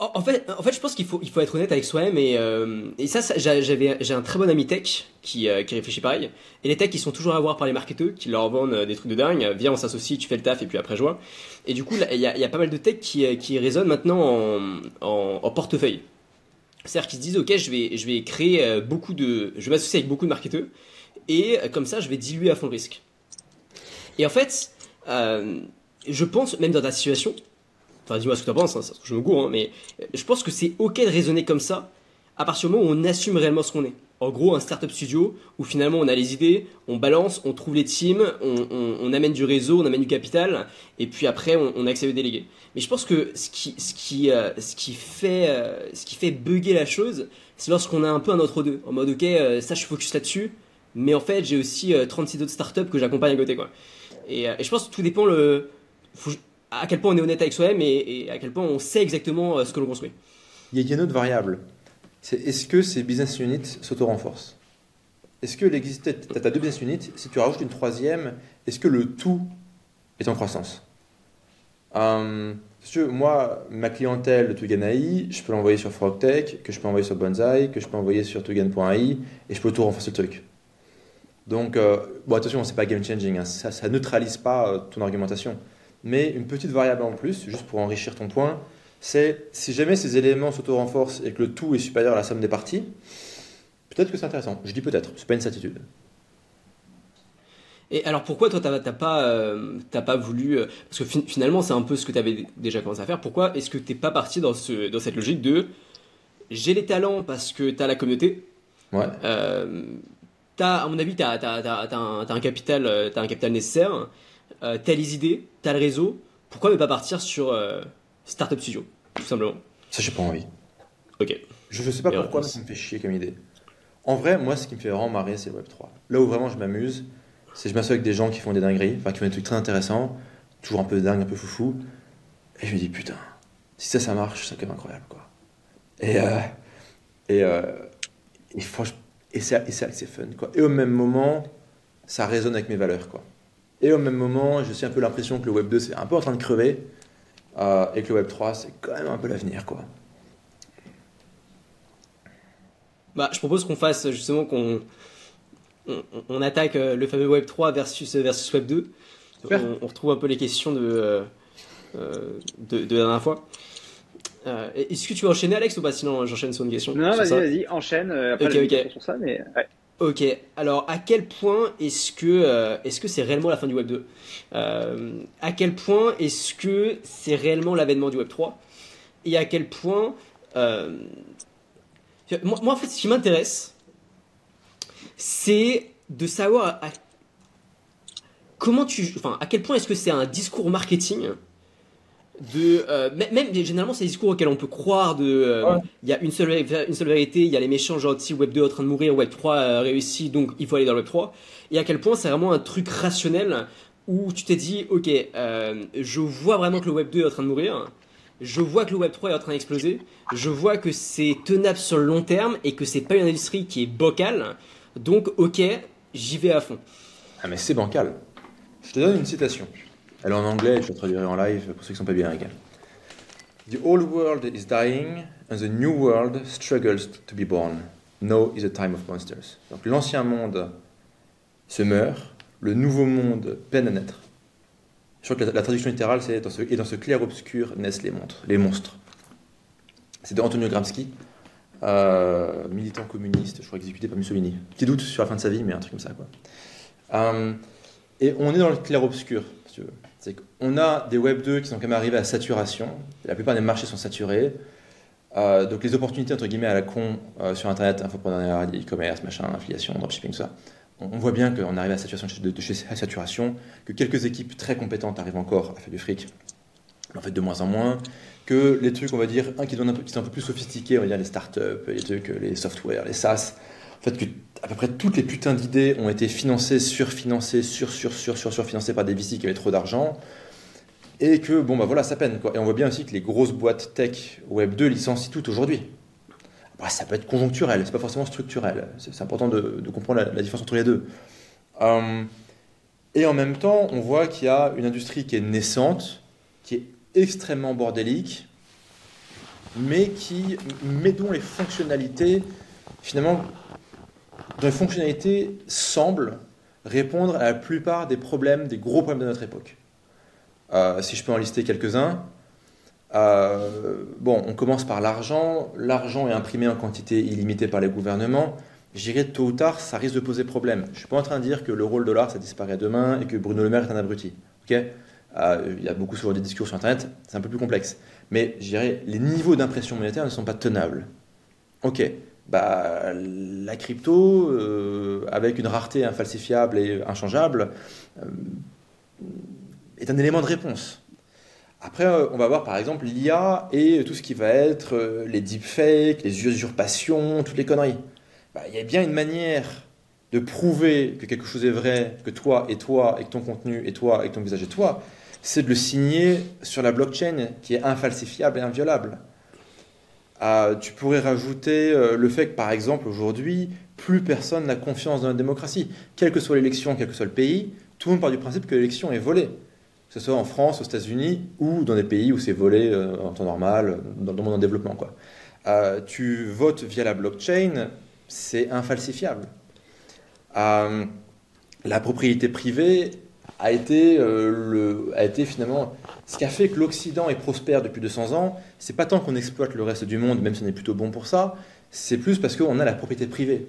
En fait, en fait, je pense qu'il faut, il faut être honnête avec soi-même et, euh, et ça, j'avais, j'ai un très bon ami tech qui, euh, qui réfléchit pareil. Et les techs, ils sont toujours à voir par les marketeurs qui leur vendent euh, des trucs de dingue. Viens, on s'associe, tu fais le taf et puis après, je vois. Et du coup, il y a, y a, pas mal de techs qui, qui résonnent maintenant en, en, portefeuille. C'est-à-dire qu'ils se disent, ok, je vais, je vais créer beaucoup de, je vais m'associer avec beaucoup de marketeurs et comme ça, je vais diluer à fond le risque. Et en fait, je pense, même dans ta situation, enfin dis-moi ce que tu en penses, hein, je me gourre, hein, mais je pense que c'est ok de raisonner comme ça à partir du moment où on assume réellement ce qu'on est. En gros, un startup studio où finalement on a les idées, on balance, on trouve les teams, on, amène du réseau, on amène du capital, et puis après on, on accède aux délégués. Mais je pense que ce qui, ce qui, euh, ce qui, fait, ce qui fait bugger la chose, c'est lorsqu'on a un peu un autre deux, en mode ok, ça je focus là-dessus, mais en fait, j'ai aussi 36 euh, autres startups que j'accompagne à côté. Quoi. Euh, et, je pense que tout dépend le, à quel point on est honnête avec soi-même et, à quel point on sait exactement euh, ce que l'on construit. Il y a une autre variable. C'est est-ce que ces business units s'auto-renforcent? Est-ce que l'existence, tu as deux business units, si tu rajoutes une troisième, est-ce que le tout est en croissance? Moi, ma clientèle de Tugan.ai, je peux l'envoyer sur FrogTech, que je peux envoyer sur Bonsai, que je peux envoyer sur Tugan.ai, et je peux tout renforcer le truc. Donc, euh, bon, attention, c'est pas game changing, hein. ça, ça neutralise pas euh, ton argumentation. Mais une petite variable en plus, juste pour enrichir ton point, c'est si jamais ces éléments s'auto-renforcent et que le tout est supérieur à la somme des parties, peut-être que c'est intéressant. Je dis peut-être, c'est pas une certitude. Et alors pourquoi toi t'as pas euh, pas voulu parce que finalement c'est un peu ce que tu avais déjà commencé à faire. Pourquoi est-ce que t'es pas parti dans ce dans cette logique de j'ai les talents parce que tu as la communauté? Ouais à mon avis, tu as, un, capital, euh, as un capital nécessaire, euh, tu as les idées, tu as le réseau. Pourquoi ne pas partir sur euh, Startup Studio, tout simplement? Ça, j'ai pas envie. Ok. Je ne sais pas pourquoi, mais ça me fait chier comme idée. En vrai, moi, ce qui me fait vraiment marrer, c'est Web3. Là où vraiment je m'amuse, c'est que je m'assois avec des gens qui font des dingueries, enfin qui font des trucs très intéressants, toujours un peu dingue, un peu foufou. Et je me dis, putain, si ça, ça marche, c'est quand même incroyable, quoi. Et, et, et franchement, et c'est c'est fun quoi. Et au même moment, ça résonne avec mes valeurs quoi. Et au même moment, j'ai aussi un peu l'impression que le Web 2 c'est un peu en train de crever euh, et que le Web 3 c'est quand même un peu l'avenir quoi. Bah, je propose qu'on fasse justement qu'on on, attaque le fameux Web 3 versus, versus Web 2. On, retrouve un peu les questions de, de, de la dernière fois. Euh, est-ce que tu veux enchaîner, Alex, ou pas? Sinon, j'enchaîne sur une question. Non, vas-y, vas-y, enchaîne. Euh, après, okay, sur ça, mais Ok. Alors, à quel point est-ce que euh, est-ce que c'est réellement la fin du Web 2 À quel point est-ce que c'est réellement l'avènement du Web 3 Et à quel point moi, moi, en fait, ce qui m'intéresse, c'est de savoir comment tu, enfin, à quel point est-ce que c'est un discours marketing de euh, même généralement c'est des discours auxquels on peut croire de euh, il y a une seule une seule vérité il y a les méchants gentils Web 2 en train de mourir Web 3 euh, réussi donc il faut aller dans le Web 3 et à quel point c'est vraiment un truc rationnel où tu t'es dit ok je vois vraiment que le Web 2 est en train de mourir je vois que le Web 3 est en train d'exploser je vois que c'est tenable sur le long terme et que c'est pas une industrie qui est bancale donc ok j'y vais à fond. Ah mais c'est bancal. Je te donne une citation elle est en anglais, je la traduirai en live pour ceux qui ne sont pas bien américains. The old world is dying and the new world struggles to be born. Now is a time of monsters. Donc l'ancien monde se meurt, le nouveau monde peine à naître. Je crois que la, traduction littérale c'est ce, et dans ce clair-obscur naissent les monstres. Les monstres. C'est de Antonio Gramsci, euh, militant communiste, je crois exécuté par Mussolini. Petit doute sur la fin de sa vie, mais un truc comme ça. Quoi. Euh, et on est dans le clair-obscur, si tu veux c'est qu'on a des Web 2 qui sont quand même arrivés à saturation. La plupart des marchés sont saturés. Euh, donc les opportunités entre guillemets à la con euh, sur Internet, infopreneur, e-commerce, machin, affiliation, dropshipping, tout ça. On, voit bien qu'on arrive à, saturation de, saturation, que quelques équipes très compétentes arrivent encore à faire du fric, en fait de moins en moins, que les trucs, on va dire, un qui, qui sont un peu plus sophistiqués, on va dire les startups, les trucs, les softwares, les SaaS, que à peu près toutes les putains d'idées ont été financées, surfinancées, sur, sur, sur, sur, surfinancées par des VC qui avaient trop d'argent. Et que, bon, bah voilà, ça peine. Quoi. Et on voit bien aussi que les grosses boîtes tech Web 2 licencient toutes aujourd'hui. Bah, ça peut être conjoncturel, c'est pas forcément structurel. C'est important de, comprendre la, différence entre les deux. Euh, et en même temps, on voit qu'il y a une industrie qui est naissante, qui est extrêmement bordélique, mais, qui, mais dont les fonctionnalités, finalement, dont les fonctionnalités semblent répondre à la plupart des problèmes, des gros problèmes de notre époque. Euh, si je peux en lister quelques-uns. Euh, bon, on commence par l'argent. L'argent est imprimé en quantité illimitée par les gouvernements. Je dirais tôt ou tard, ça risque de poser problème. Je ne suis pas en train de dire que le rôle dollar, ça disparaît demain et que Bruno Le Maire est un abruti. Euh, il y a beaucoup souvent des discours sur Internet, c'est un peu plus complexe. Mais je dirais, les niveaux d'impression monétaire ne sont pas tenables. Ok, bah, la crypto, euh, avec une rareté infalsifiable et inchangeable, euh, est un élément de réponse. Après, euh, on va voir par exemple l'IA et tout ce qui va être les deepfakes, les usurpations, toutes les conneries. Bah, il y a bien une manière de prouver que quelque chose est vrai, que toi et toi, et que ton contenu est toi, et que ton visage est toi, c'est de le signer sur la blockchain qui est infalsifiable et inviolable. Tu pourrais rajouter euh, le fait que, par exemple, aujourd'hui, plus personne n'a confiance dans la démocratie. Quelle que soit l'élection, quel que soit le pays, tout le monde part du principe que l'élection est volée. Que ce soit en France, aux États-Unis ou dans des pays où c'est volé euh, en temps normal, dans le monde en développement. Euh, tu votes via la blockchain, c'est infalsifiable. la propriété privée, a été, euh, le, a été finalement ce qui a fait que l'Occident est prospère depuis 200 ans. C'est pas tant qu'on exploite le reste du monde, même si on est plutôt bon pour ça, c'est plus parce qu'on a la propriété privée.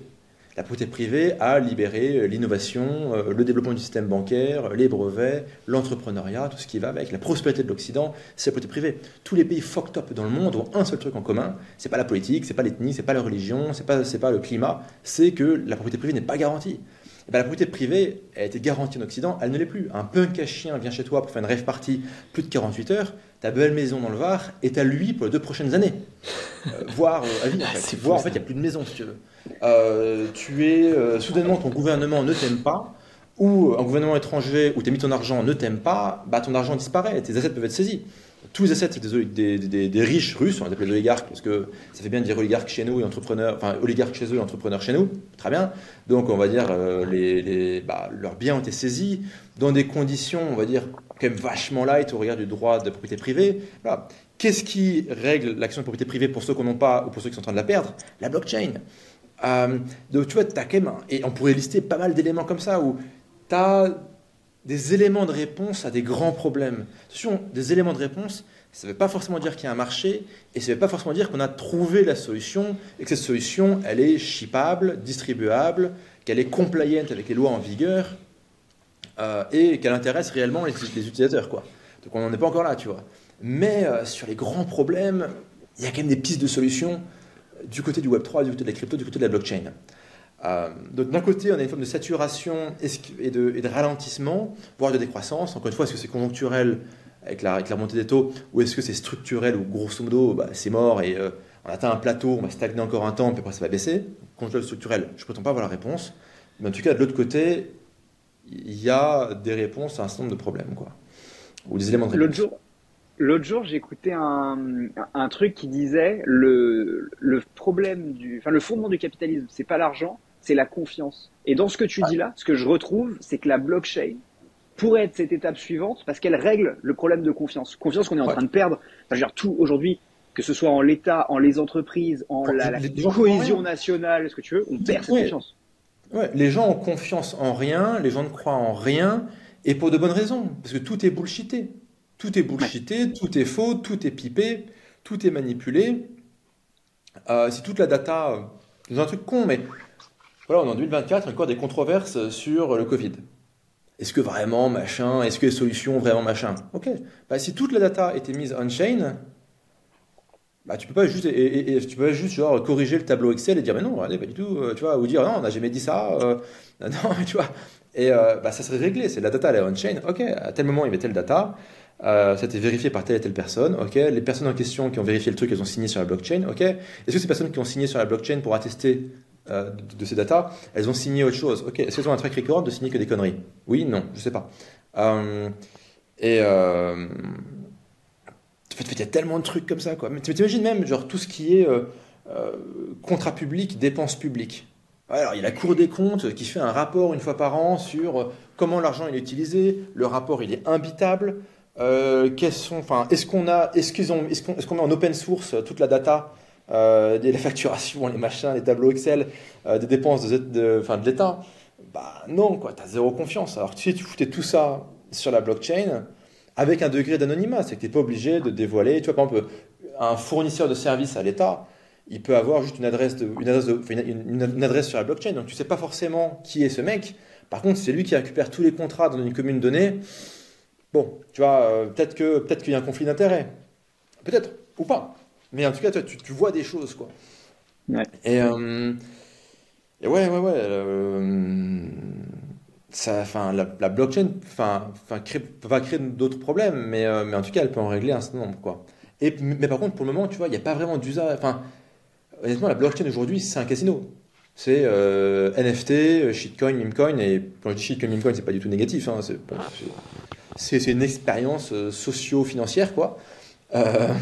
La propriété privée a libéré euh, l'innovation, euh, le développement du système bancaire, les brevets, l'entrepreneuriat, tout ce qui va avec. La prospérité de l'Occident, c'est la propriété privée. Tous les pays fucked up dans le monde ont un seul truc en commun c'est pas la politique, c'est pas l'ethnie, c'est pas la religion, c'est pas, pas le climat, c'est que la propriété privée n'est pas garantie. Eh ben, la propriété privée a été garantie en Occident, elle ne l'est plus. Un punk à chien vient chez toi pour faire une rêve partie plus de 48 heures, ta belle maison dans le Var est à lui pour les deux prochaines années. Euh, voire euh, à vie, en fait. Voire, en fait, il n'y a plus de maison, si tu veux. Euh, tu es, soudainement, ton gouvernement ne t'aime pas, ou un gouvernement étranger où tu as mis ton argent ne t'aime pas, bah, ton argent disparaît, tes assets peuvent être saisis tous les assets des, riches russes, on les appelle oligarques, parce que ça fait bien de dire oligarques chez nous et entrepreneurs, enfin oligarques chez eux et entrepreneurs chez nous, très bien. Donc on va dire, euh, bah, leurs biens ont été saisis dans des conditions, on va dire, quand même vachement light au regard du droit de propriété privée. Qu'est-ce qui règle l'action de propriété privée pour ceux qui n'en ont pas ou pour ceux qui sont en train de la perdre? La blockchain. Euh, donc tu vois, as quand même, et on pourrait lister pas mal d'éléments comme ça où tu as des éléments de réponse à des grands problèmes. Attention, des éléments de réponse, ça ne veut pas forcément dire qu'il y a un marché et ça ne veut pas forcément dire qu'on a trouvé la solution et que cette solution, elle est shippable, distribuable, qu'elle est compliant avec les lois en vigueur euh, et qu'elle intéresse réellement les, utilisateurs. Quoi. Donc on n'en est pas encore là, tu vois. Mais euh, sur les grands problèmes, il y a quand même des pistes de solutions du côté du Web3, du côté de la crypto, du côté de la blockchain. Euh, donc d'un côté, on a une forme de saturation et de, et de, ralentissement, voire de décroissance. Encore une fois, est-ce que c'est conjoncturel avec la, avec la, montée des taux, ou est-ce que c'est structurel, ou grosso modo, bah, c'est mort et euh, on atteint un plateau, on va stagner encore un temps, puis après ça va baisser? Conjoncturel, structurel, je ne prétends pas avoir la réponse. Mais en tout cas, de l'autre côté, il y a des réponses à un certain nombre de problèmes, quoi. Ou des éléments de réponse. L'autre jour, L'autre jour, j'écoutais un, un truc qui disait le, le problème du, enfin le fondement du capitalisme, c'est pas l'argent, c'est la confiance. Et dans ce que tu dis là, ce que je retrouve, c'est que la blockchain pourrait être cette étape suivante parce qu'elle règle le problème de confiance. Confiance qu'on est en train de perdre. Enfin, je veux dire, tout aujourd'hui, que ce soit en l'État, en les entreprises, en la, cohésion nationale, ce que tu veux, on perd cette confiance. Ouais, les gens ont confiance en rien, les gens ne croient en rien, et pour de bonnes raisons, parce que tout est bullshité. Tout est bullshité, tout est faux, tout est pipé, tout est manipulé. Euh, si toute la data, c'est un truc con, mais voilà, on est en 2024, il y a encore des controverses sur le Covid. Est-ce que vraiment machin Est-ce que les solutions vraiment machin? Ok. Bah, si toute la data était mise on-chain, bah, tu peux pas juste, et, tu peux pas juste genre, corriger le tableau Excel et dire mais non, allez, pas du tout, euh, tu vois, ou dire non, on n'a jamais dit ça, euh, non, tu vois. Et bah, ça serait réglé, c'est la data, elle est on-chain, ok, à tel moment il y avait telle data, euh, ça a été vérifié par telle et telle personne, ok. Les personnes en question qui ont vérifié le truc, elles ont signé sur la blockchain, ok. Est-ce que ces personnes qui ont signé sur la blockchain pour attester euh, de, ces datas, elles ont signé autre chose, ok. Est-ce qu'elles ont un track record de signer que des conneries? Oui, non, je sais pas. Euh, et fait, il y a tellement de trucs comme ça, quoi. Mais tu imagines même, genre, tout ce qui est contrat public, dépenses publiques. Alors, il y a la Cour des comptes qui fait un rapport une fois par an sur comment l'argent est utilisé. Le rapport, il est imbitable. Euh, est-ce qu'on a, est-ce qu'ils ont, est-ce qu'on, met en open source toute la data, euh, facturations, les machins, les tableaux Excel, euh, des dépenses de, de, l'État Bah non, quoi, t'as zéro confiance. Alors si tu foutais tout ça sur la blockchain, avec un degré d'anonymat, c'est que t'es pas obligé de dévoiler. Tu vois, par exemple, un fournisseur de services à l'État, il peut avoir juste une, adresse sur la blockchain, donc tu sais pas forcément qui est ce mec. Par contre, c'est lui qui récupère tous les contrats dans une commune donnée. Bon, tu vois, euh, peut-être que peut-être qu'il y a un conflit d'intérêts. Peut-être, ou pas. Mais en tout cas, toi, tu, tu vois des choses, quoi. Ouais. Et, euh, et, ouais, ouais, ouais. Euh, ça, enfin, la, la, blockchain enfin, va créer d'autres problèmes, mais, mais en tout cas, elle peut en régler un certain nombre, quoi. Et, mais par contre, pour le moment, tu vois, il n'y a pas vraiment d'usage. Enfin, honnêtement, la blockchain aujourd'hui, c'est un casino. C'est NFT, shitcoin, memecoin, et quand je dis shitcoin, memecoin, c'est pas du tout négatif. Hein, c'est c'est une expérience euh, socio-financière, quoi. Euh,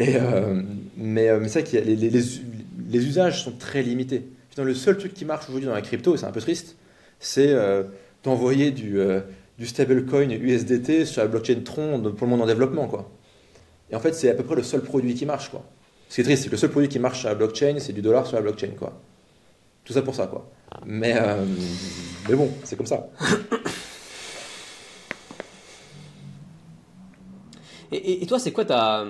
euh, mais, mais c'est vrai que les, usages sont très limités. le seul truc qui marche aujourd'hui dans la crypto, et c'est un peu triste, c'est d'envoyer du, du stablecoin USDT sur la blockchain Tron pour le monde en développement, quoi. Et en fait, c'est à peu près le seul produit qui marche, quoi. Ce qui est triste, c'est que le seul produit qui marche sur la blockchain, c'est du dollar sur la blockchain, quoi. Tout ça pour ça, quoi. Mais, mais bon, c'est comme ça. Et, toi, c'est quoi ta.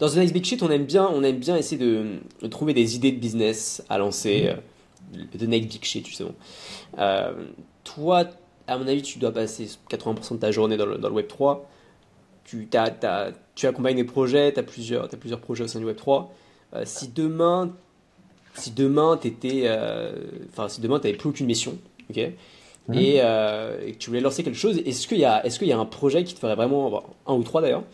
Dans The Next Big Shit, on aime bien, on aime bien essayer de, trouver des idées de business à lancer. Mm. The Next Big Shit, justement. Euh, toi, à mon avis, tu dois passer 80% de ta journée dans le, dans le Web 3. Tu, as, tu accompagnes des projets, tu as plusieurs, as plusieurs projets au sein du Web 3. Euh, si demain, si demain, t'étais, euh, si demain, t'avais plus aucune mission, ok Mmh. Euh, et, que tu voulais lancer quelque chose, est-ce qu'il y, a, est qu'il y a un projet qui te ferait vraiment, un ou trois d'ailleurs,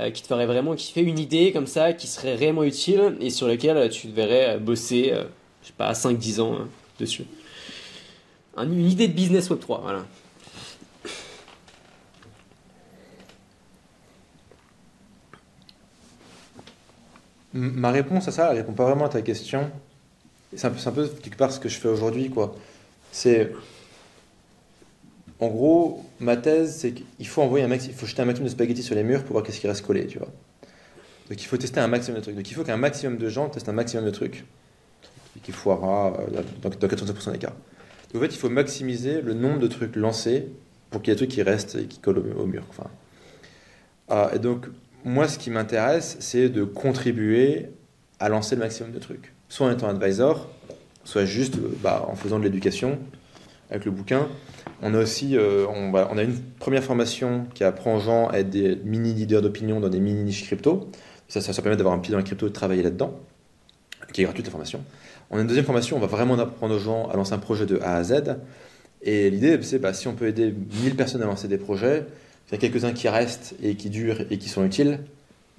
euh, qui te ferait vraiment, qui fait une idée comme ça, qui serait réellement utile et sur lequel tu devrais bosser, euh, je sais pas, 5-10 ans hein, dessus Une idée de business Web 3, voilà. Ma réponse à ça, elle répond pas vraiment à ta question. C'est un peu quelque part ce que je fais aujourd'hui, quoi. C'est en gros, ma thèse, c'est qu'il faut envoyer un il faut jeter un maximum de spaghettis sur les murs pour voir qu'est-ce qui reste collé, tu vois. Donc il faut tester un maximum de trucs. Donc il faut qu'un maximum de gens testent un maximum de trucs. qui foirera dans, dans 85% des cas. Donc en fait, il faut maximiser le nombre de trucs lancés pour qu'il y ait des trucs qui restent et qui collent au, au mur. Enfin, euh, et donc, moi, ce qui m'intéresse, c'est de contribuer à lancer le maximum de trucs. Soit en étant advisor, soit juste euh, bah, en faisant de l'éducation avec le bouquin. On a aussi euh, on, a une première formation qui apprend aux gens à être des mini leaders d'opinion dans des mini niches crypto. Ça, ça, permet d'avoir un pied dans la crypto et de travailler là-dedans, qui est gratuite la formation. On a une deuxième formation, on va vraiment apprendre aux gens à lancer un projet de A à Z. Et l'idée, c'est bah, si on peut aider 1000 personnes à lancer des projets, il y a quelques-uns qui restent et qui durent et qui sont utiles,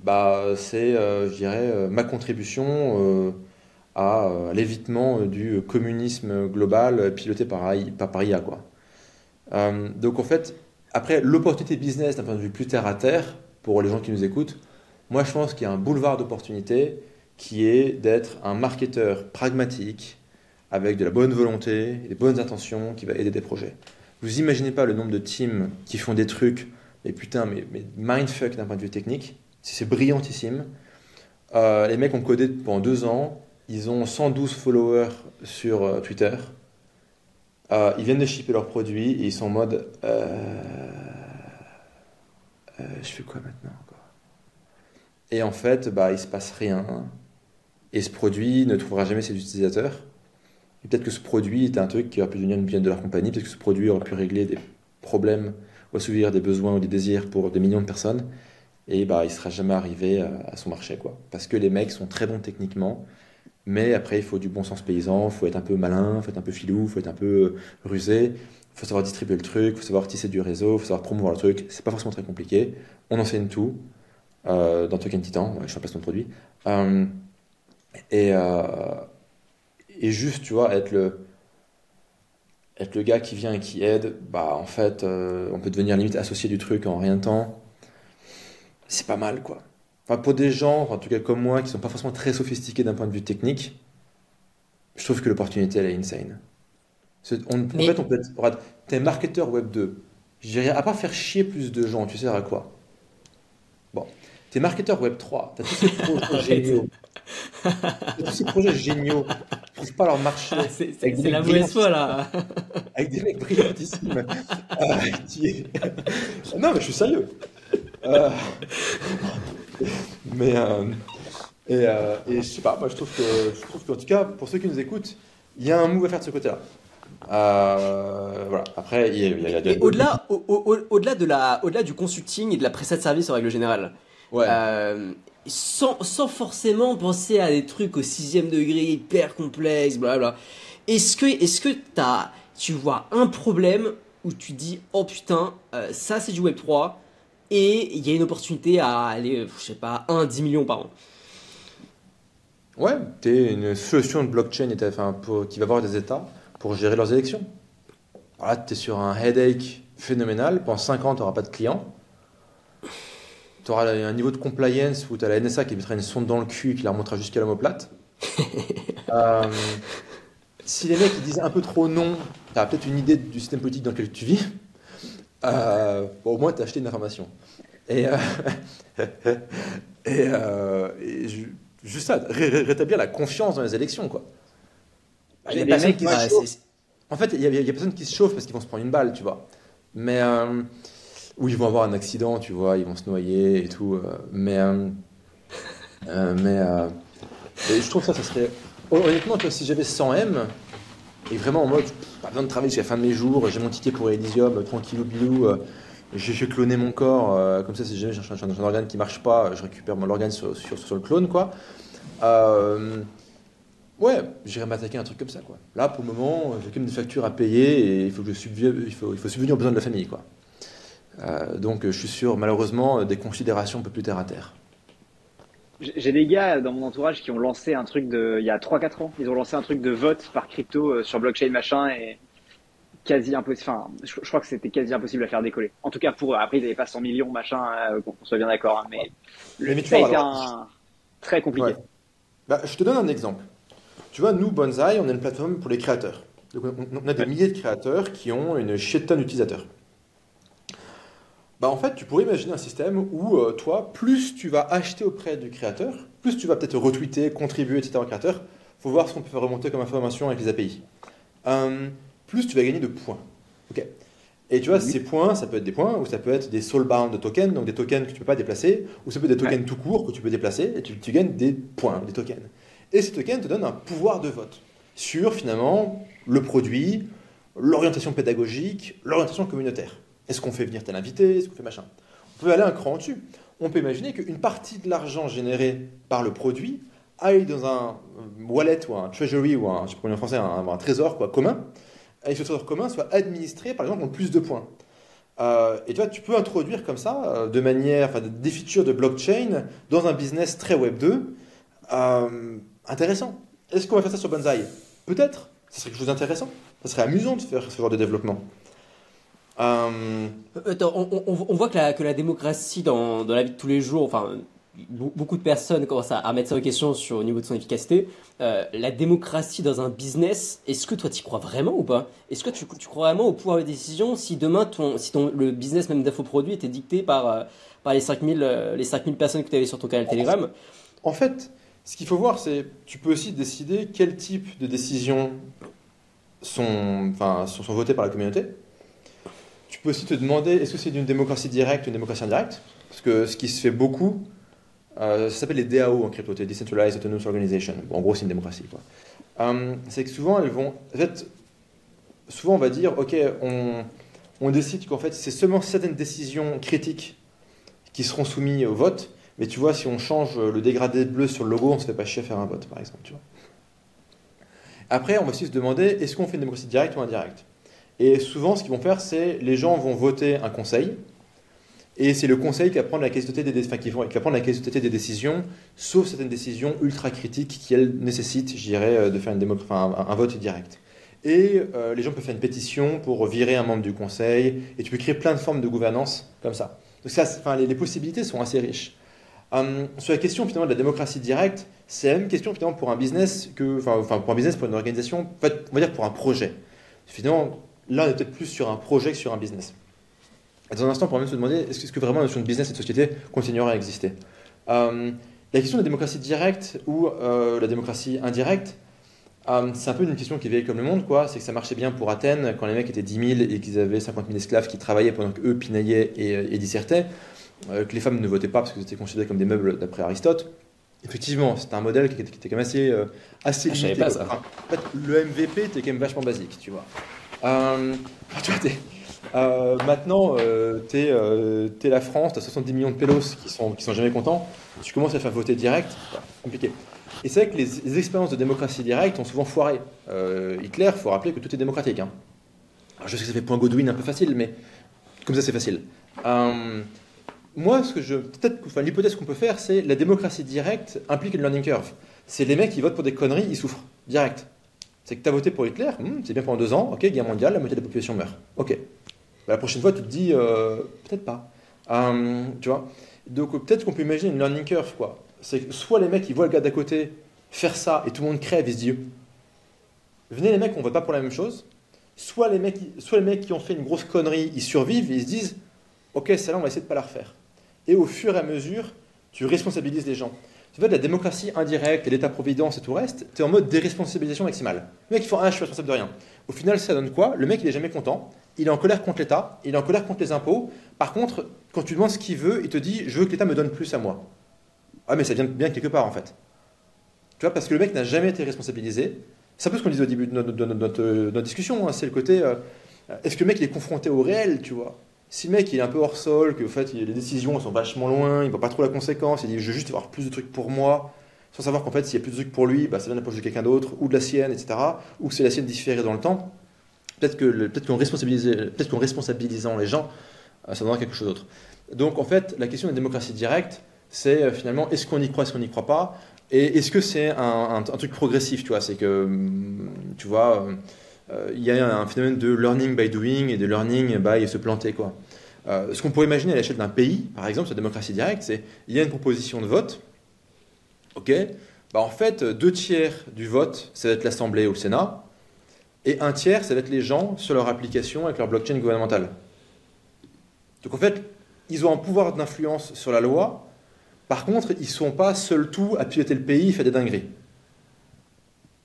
bah, c'est, euh, je dirais, euh, ma contribution à, l'évitement du communisme global piloté par, par, par IA, quoi. Euh, donc en fait, après, l'opportunité business d'un point de vue plus terre à terre, pour les gens qui nous écoutent, moi je pense qu'il y a un boulevard d'opportunités qui est d'être un marketeur pragmatique, avec de la bonne volonté, des bonnes intentions, qui va aider des projets. Vous imaginez pas le nombre de teams qui font des trucs, mais putain, mais, mindfuck d'un point de vue technique, c'est c'est brillantissime. Euh, les mecs ont codé pendant deux ans, ils ont 112 followers sur euh, Twitter. Euh, ils viennent de shipper leurs produits et ils sont en mode euh, euh, je fais quoi maintenant Et en fait, bah, il se passe rien. Et ce produit ne trouvera jamais ses utilisateurs. Et peut-être que ce produit était un truc qui aurait pu devenir une bien de leur compagnie, peut-être que ce produit aurait pu régler des problèmes ou assouvir des besoins ou des désirs pour des millions de personnes. Et bah, il ne sera jamais arrivé à son marché. Quoi. Parce que les mecs sont très bons techniquement, mais après, il faut du bon sens paysan, il faut être un peu malin, il faut être un peu filou, il faut être un peu euh, rusé, il faut savoir distribuer le truc, il faut savoir tisser du réseau, il faut savoir promouvoir le truc. C'est pas forcément très compliqué. On enseigne tout euh, dans Token Titan, je suis placement de produit. Euh, et, euh, et juste, tu vois, être le, être le gars qui vient et qui aide, bah en fait, on peut devenir limite associé du truc en rien de temps. C'est pas mal, quoi. Enfin, pour des gens, en tout cas comme moi, qui sont pas forcément très sophistiqués d'un point de vue technique, je trouve que l'opportunité, elle est insane. On- en Mais- fait, on peut être, regarde, t'es marketeur web 2. Je dirais, à part faire chier plus de gens, tu sers à quoi? Bon. T'es marketeur web 3, t'as tous ces projets géniaux. T'as tous ces projets géniaux qui trouvent pas leur marché. Ah, c'est la mauvaise foi là. avec des mecs brillantissimes. Euh, qui- non, mais je suis sérieux. Euh, Mais euh, et, euh, et je sais pas, moi je trouve que je trouve qu'en tout cas pour ceux qui nous écoutent, il y a un move à faire de ce côté-là. Euh, voilà. Après, il y a, il y a- il y a- Et au-delà, au- au- au-delà de la, au-delà du consulting et de la prestat de service en règle générale, Ouais. sans, sans forcément penser à des trucs au sixième degré hyper complexes, blablabla. Est-ce que, est-ce que t'as, tu vois un problème où tu dis oh putain, ça c'est du Web 3 et il y a une opportunité à aller, euh, je sais pas, 1 10 millions par an. Ouais, t'es une solution de blockchain enfin, pour- qui va avoir des États pour gérer leurs élections. Alors là, t'es sur un headache phénoménal. Pendant 5 ans, t'auras pas de clients. T'auras un niveau de compliance où t'as la NSA qui mettra une sonde dans le cul et qui la remontera jusqu'à l'homoplate. Euh, si les mecs ils disent un peu trop non, t'as peut-être une idée du système politique dans lequel tu vis. Euh, bon, au moins, t'as acheté une information. Et, euh, et, euh, et ju- juste ça, ré- ré- rétablir la confiance dans les élections, quoi. Il y a mecs qui se En fait, il y, a- il y a personne qui se chauffe parce qu'ils vont se prendre une balle, tu vois. Mais ou ils vont avoir un accident, tu vois, ils vont se noyer et tout. mais mais et je trouve ça, ça serait honnêtement, tu si j'avais 100 M et vraiment en mode pas besoin de travailler jusqu'à la fin de mes jours, j'ai mon ticket pour Elysium, tranquillou bilou. euh, j'ai cloné mon corps, euh, comme ça si jamais j'ai un, organe qui marche pas, je récupère mon organe sur, sur, sur le clone, quoi. Euh, Ouais, j'irai m'attaquer à un truc comme ça, quoi. Là, pour le moment, j'ai quand même des factures à payer et il faut que je subvenir aux besoins de la famille, quoi. Donc, je suis sûr, malheureusement, des considérations un peu plus terre à terre. J'ai des gars dans mon entourage qui ont lancé un truc de, il y a 3-4 ans, ils ont lancé un truc de vote par crypto euh, sur blockchain machin et quasi impossible, enfin, je, je crois que c'était quasi impossible à faire décoller. En tout cas pour eux, après ils n'avaient pas 100 millions machin, euh, qu'on soit bien d'accord, hein, mais tu ça a été un très compliqué. Ouais. Bah, je te donne un exemple. Tu vois, nous, Bonsai, on est une plateforme pour les créateurs. Donc, on, a des milliers de créateurs qui ont une shit tonne d'utilisateurs. Bah, en fait, tu pourrais imaginer un système où, euh, toi, plus tu vas acheter auprès du créateur, plus tu vas peut-être retweeter, contribuer, etc. au créateur, faut voir ce qu'on peut faire remonter comme information avec les API. Euh, plus tu vas gagner de points. Ok? Et tu vois, ces points, ça peut être des points, ou ça peut être des soulbound tokens, donc des tokens que tu ne peux pas déplacer, ou ça peut être des tokens tout court que tu peux déplacer, et tu, tu, gagnes des points, des tokens. Et ces tokens te donnent un pouvoir de vote sur finalement le produit, l'orientation pédagogique, l'orientation communautaire. Est-ce qu'on fait venir tel invité? Est-ce qu'on fait machin? On peut aller un cran au-dessus. On peut imaginer qu'une partie de l'argent généré par le produit aille dans un wallet ou un treasury ou un, je français, un, trésor quoi, commun, et ce trésor commun soit administré par exemple en plus de points. Euh, et tu vois, tu peux introduire comme ça, euh, de manière, enfin, des features de blockchain dans un business très Web 2, euh, intéressant. Est-ce qu'on va faire ça sur Banzai? Peut-être. Ce serait quelque chose d'intéressant. Ça serait amusant de faire ce genre de développement. Euh, on, voit que la, que la démocratie dans, dans, la vie de tous les jours, enfin, beaucoup de personnes commencent à, mettre ça en question sur au niveau de son efficacité. Euh, la démocratie dans un business, est-ce que toi tu crois vraiment ou pas? Est-ce que tu, tu, crois vraiment au pouvoir de décision si demain ton, si ton, le business même d'infoproduit était dicté par, euh, par les 5000 les 5000 personnes que tu avais sur ton canal Telegram? En fait, ce qu'il faut voir, c'est tu peux aussi décider quel type de décisions sont, enfin, sont, sont votées par la communauté. Peux aussi te demander est-ce que c'est une démocratie directe ou une démocratie indirecte? Parce que ce qui se fait beaucoup, euh, ça s'appelle les DAO en crypto, Decentralized Autonomous Organization. en gros, c'est une démocratie. Euh, c'est que souvent, elles vont. En fait, souvent, on va dire ok, on, décide qu'en fait, c'est seulement certaines décisions critiques qui seront soumises au vote. Mais tu vois, si on change le dégradé bleu sur le logo, on se fait pas chier à faire un vote, par exemple. Après, on va aussi se demander est-ce qu'on fait une démocratie directe ou indirecte? Et souvent, ce qu'ils vont faire, c'est les gens vont voter un conseil. Et c'est le conseil qui va prendre la quasi-totalité des, décisions, sauf certaines décisions ultra critiques qui, elles, nécessitent, je dirais, euh, de faire une enfin, un, vote direct. Et euh, les gens peuvent faire une pétition pour virer un membre du conseil, et tu peux créer plein de formes de gouvernance comme ça. Donc ça, les, possibilités sont assez riches. Hum, sur la question finalement de la démocratie directe, c'est la même question finalement pour un business pour un business, pour une organisation, on va dire pour un projet. Finalement, là, on est peut-être plus sur un projet que sur un business. dans un instant, on pourra même se demander est-ce que vraiment la notion de business et de société continuera à exister? Hum, La question de la démocratie directe ou euh, la démocratie indirecte, hum, c'est un peu une question qui vieillit comme le monde, quoi. C'est que ça marchait bien pour Athènes quand les mecs étaient 10 000 et qu'ils avaient 50 000 esclaves qui travaillaient pendant qu'eux pinaillaient et, et dissertaient. Euh, que les femmes ne votaient pas parce que c'était considéré comme des meubles d'après Aristote. Effectivement, c'était un modèle qui était, quand même assez, euh, assez ah, limité. Pas ça. en fait, le MVP était quand même vachement basique, tu vois. Euh, tu vois euh, maintenant, tu es, la France, tu as 70 millions de pélos qui sont, sont jamais contents. Tu commences à faire voter direct, compliqué. Et c'est vrai que les, expériences de démocratie directe ont souvent foiré. Hitler, faut rappeler que tout est démocratique. Hein. je sais que ça fait point Godwin un peu facile, mais comme ça c'est facile moi, ce que je, peut-être, l'hypothèse qu'on peut faire, c'est la démocratie directe implique une learning curve. C'est les mecs qui votent pour des conneries, ils souffrent direct. C'est que tu as voté pour Hitler, hmm, c'est bien pendant deux ans, ok, guerre mondiale, la moitié de la population meurt. Ok. Bah, la prochaine fois, tu te dis, euh, peut-être pas. Hum, tu vois Donc peut-être qu'on peut imaginer une learning curve, quoi. C'est que soit les mecs, ils voient le gars d'à côté faire ça et tout le monde crève, ils se disent, venez les mecs, on vote pas pour la même chose. Soit les mecs, soit les mecs qui ont fait une grosse connerie, ils survivent et ils se disent, ok, celle-là, on va essayer de pas la refaire et au fur et à mesure, tu responsabilises les gens. Tu vois, de la démocratie indirecte et l'État-providence et tout le reste, tu es en mode déresponsabilisation maximale. Le mec, il faut ah, je suis responsable de rien. Au final, ça donne quoi? Le mec, il est jamais content, il est en colère contre l'État, il est en colère contre les impôts. Par contre, quand tu demandes ce qu'il veut, il te dit je veux que l'État me donne plus à moi. Ah, mais ça vient bien quelque part en fait. Tu vois, parce que le mec n'a jamais été responsabilisé. C'est un peu ce qu'on disait au début de notre, discussion, hein. c'est le côté euh, est-ce que le mec il est confronté au réel, tu vois? Si le mec il est un peu hors sol, que en fait les décisions sont vachement loin, il voit pas trop la conséquence, il dit je veux juste avoir plus de trucs pour moi, sans savoir qu'en fait s'il y a plus de trucs pour lui, bah, ça vient de la de quelqu'un d'autre, ou de la sienne, etc., ou que c'est la sienne différée dans le temps, peut-être que peut-être qu'en responsabilisant les gens, euh, ça donnera quelque chose d'autre. Donc en fait, la question de la démocratie directe, c'est euh, finalement est-ce qu'on y croit, est-ce qu'on n'y croit pas, et est-ce que c'est un, truc progressif, tu vois, c'est que, tu vois, euh, il y a un phénomène de learning by doing et de learning by se planter, quoi. Euh, ce qu'on pourrait imaginer à l'échelle d'un pays, par exemple, sa démocratie directe, c'est il y a une proposition de vote, ok, bah en fait, deux tiers du vote, ça va être l'Assemblée ou le Sénat, et un tiers, ça va être les gens sur leur application avec leur blockchain gouvernementale. Donc en fait, ils ont un pouvoir d'influence sur la loi, par contre, ils ne sont pas seuls tout à piloter le pays, faire des dingueries.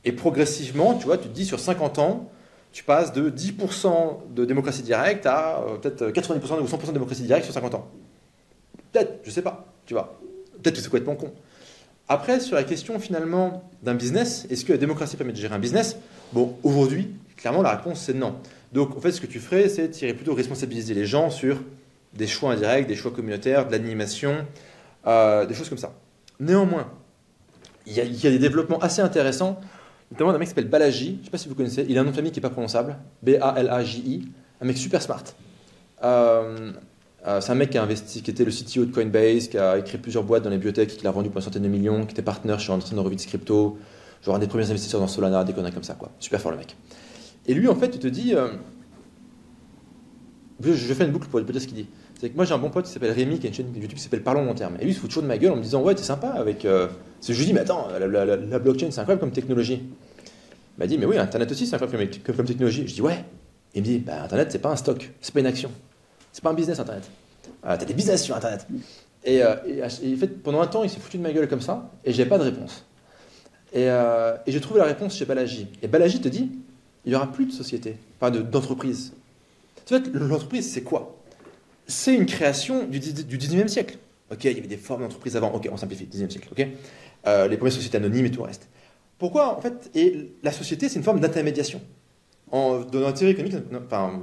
Et progressivement, tu vois, tu te dis sur 50 ans, tu passes de 10% de démocratie directe à euh, peut-être 90% ou 100% de démocratie directe sur 50 ans. Peut-être, je sais pas, tu vois. Peut-être que c'est complètement con. Après, sur la question finalement d'un business, est-ce que la démocratie permet de gérer un business? Bon, aujourd'hui, clairement, la réponse c'est non. Donc, en fait, ce que tu ferais, c'est tirer plutôt responsabiliser les gens sur des choix indirects, des choix communautaires, de l'animation, euh, des choses comme ça. Néanmoins, il y, a, des développements assez intéressants, notamment d'un mec qui s'appelle Balaji, je ne sais pas si vous connaissez, il a un nom de famille qui n'est pas prononçable, B-A-L-A-J-I, un mec super smart. Euh, euh, c'est un mec qui a investi, qui était le CTO de Coinbase, qui a écrit plusieurs boîtes dans les biotech, qui l'a vendu pour une centaine de millions, qui était partenaire chez Anderson Horowitz Crypto, genre un des premiers investisseurs dans Solana, des conneries comme ça. Super fort le mec. Et lui, en fait, il te dit. Euh... Je vais faire une boucle pour dire ce qu'il dit. C'est que moi, j'ai un bon pote qui s'appelle Rémi, qui a une chaîne YouTube qui s'appelle Parlons long terme. Et lui, il se fout toujours de ma gueule en me disant Ouais, t'es sympa avec. Je lui dis Mais attends, la, la blockchain, c'est incroyable comme technologie. M'a dit Mais oui, Internet aussi, c'est incroyable comme, comme, technologie. Je dis Ouais. Il me dit bah, Internet, c'est pas un stock, c'est pas une action. C'est pas un business, Internet. Euh, t'as des business sur Internet. Et, euh, fait, pendant un temps, il s'est foutu de ma gueule comme ça, et j'ai pas de réponse. Et, euh, j'ai trouvé la réponse chez Balaji. Et Balaji te dit il n'y aura plus de société, pas d'entreprise. En fait, l'entreprise, c'est quoi? C'est une création du, du 19e siècle. Ok, il y avait des formes d'entreprise avant. Ok, on simplifie, 19e siècle. Ok, euh, les premières sociétés anonymes et tout le reste. Pourquoi En fait, et la société, c'est une forme d'intermédiation. Dans la théorie économique, enfin,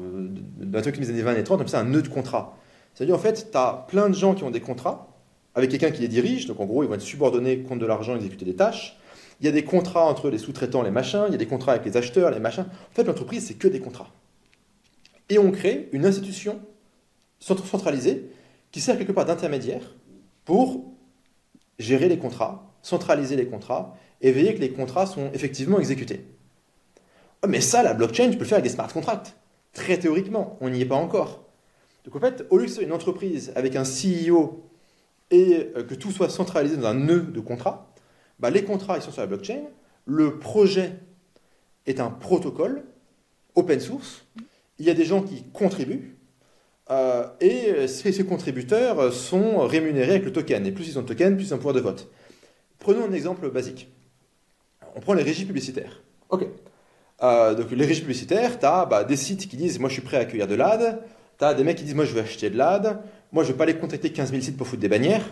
dans la théorie des années 20 et 30, on ça un nœud de contrat. C'est-à-dire, en fait, tu as plein de gens qui ont des contrats avec quelqu'un qui les dirige. Donc, en gros, ils vont être subordonnés contre de l'argent, exécuter des tâches. Il y a des contrats entre les sous-traitants, les machins. Il y a des contrats avec les acheteurs, les machins. En fait, l'entreprise, c'est que des contrats. Et on crée une institution centralisée qui sert quelque part d'intermédiaire pour gérer les contrats, centraliser les contrats et veiller que les contrats sont effectivement exécutés. Mais ça, la blockchain, tu peux le faire avec des smart contracts. Très théoriquement, on n'y est pas encore. Donc en fait, au lieu que ce soit une entreprise avec un CEO et que tout soit centralisé dans un nœud de contrat, bah, les contrats ils sont sur la blockchain, le projet est un protocole open source, il y a des gens qui contribuent, euh, et ces, ces, contributeurs sont rémunérés avec le token. Et plus ils ont de token, plus ils ont un pouvoir de vote. Prenons un exemple basique. On prend les régies publicitaires. Ok. Euh, donc les régies publicitaires, tu as bah, des sites qui disent moi je suis prêt à accueillir de l'AD, tu as des mecs qui disent moi je veux acheter de l'AD, moi je ne vais pas aller contacter 15 000 sites pour foutre des bannières,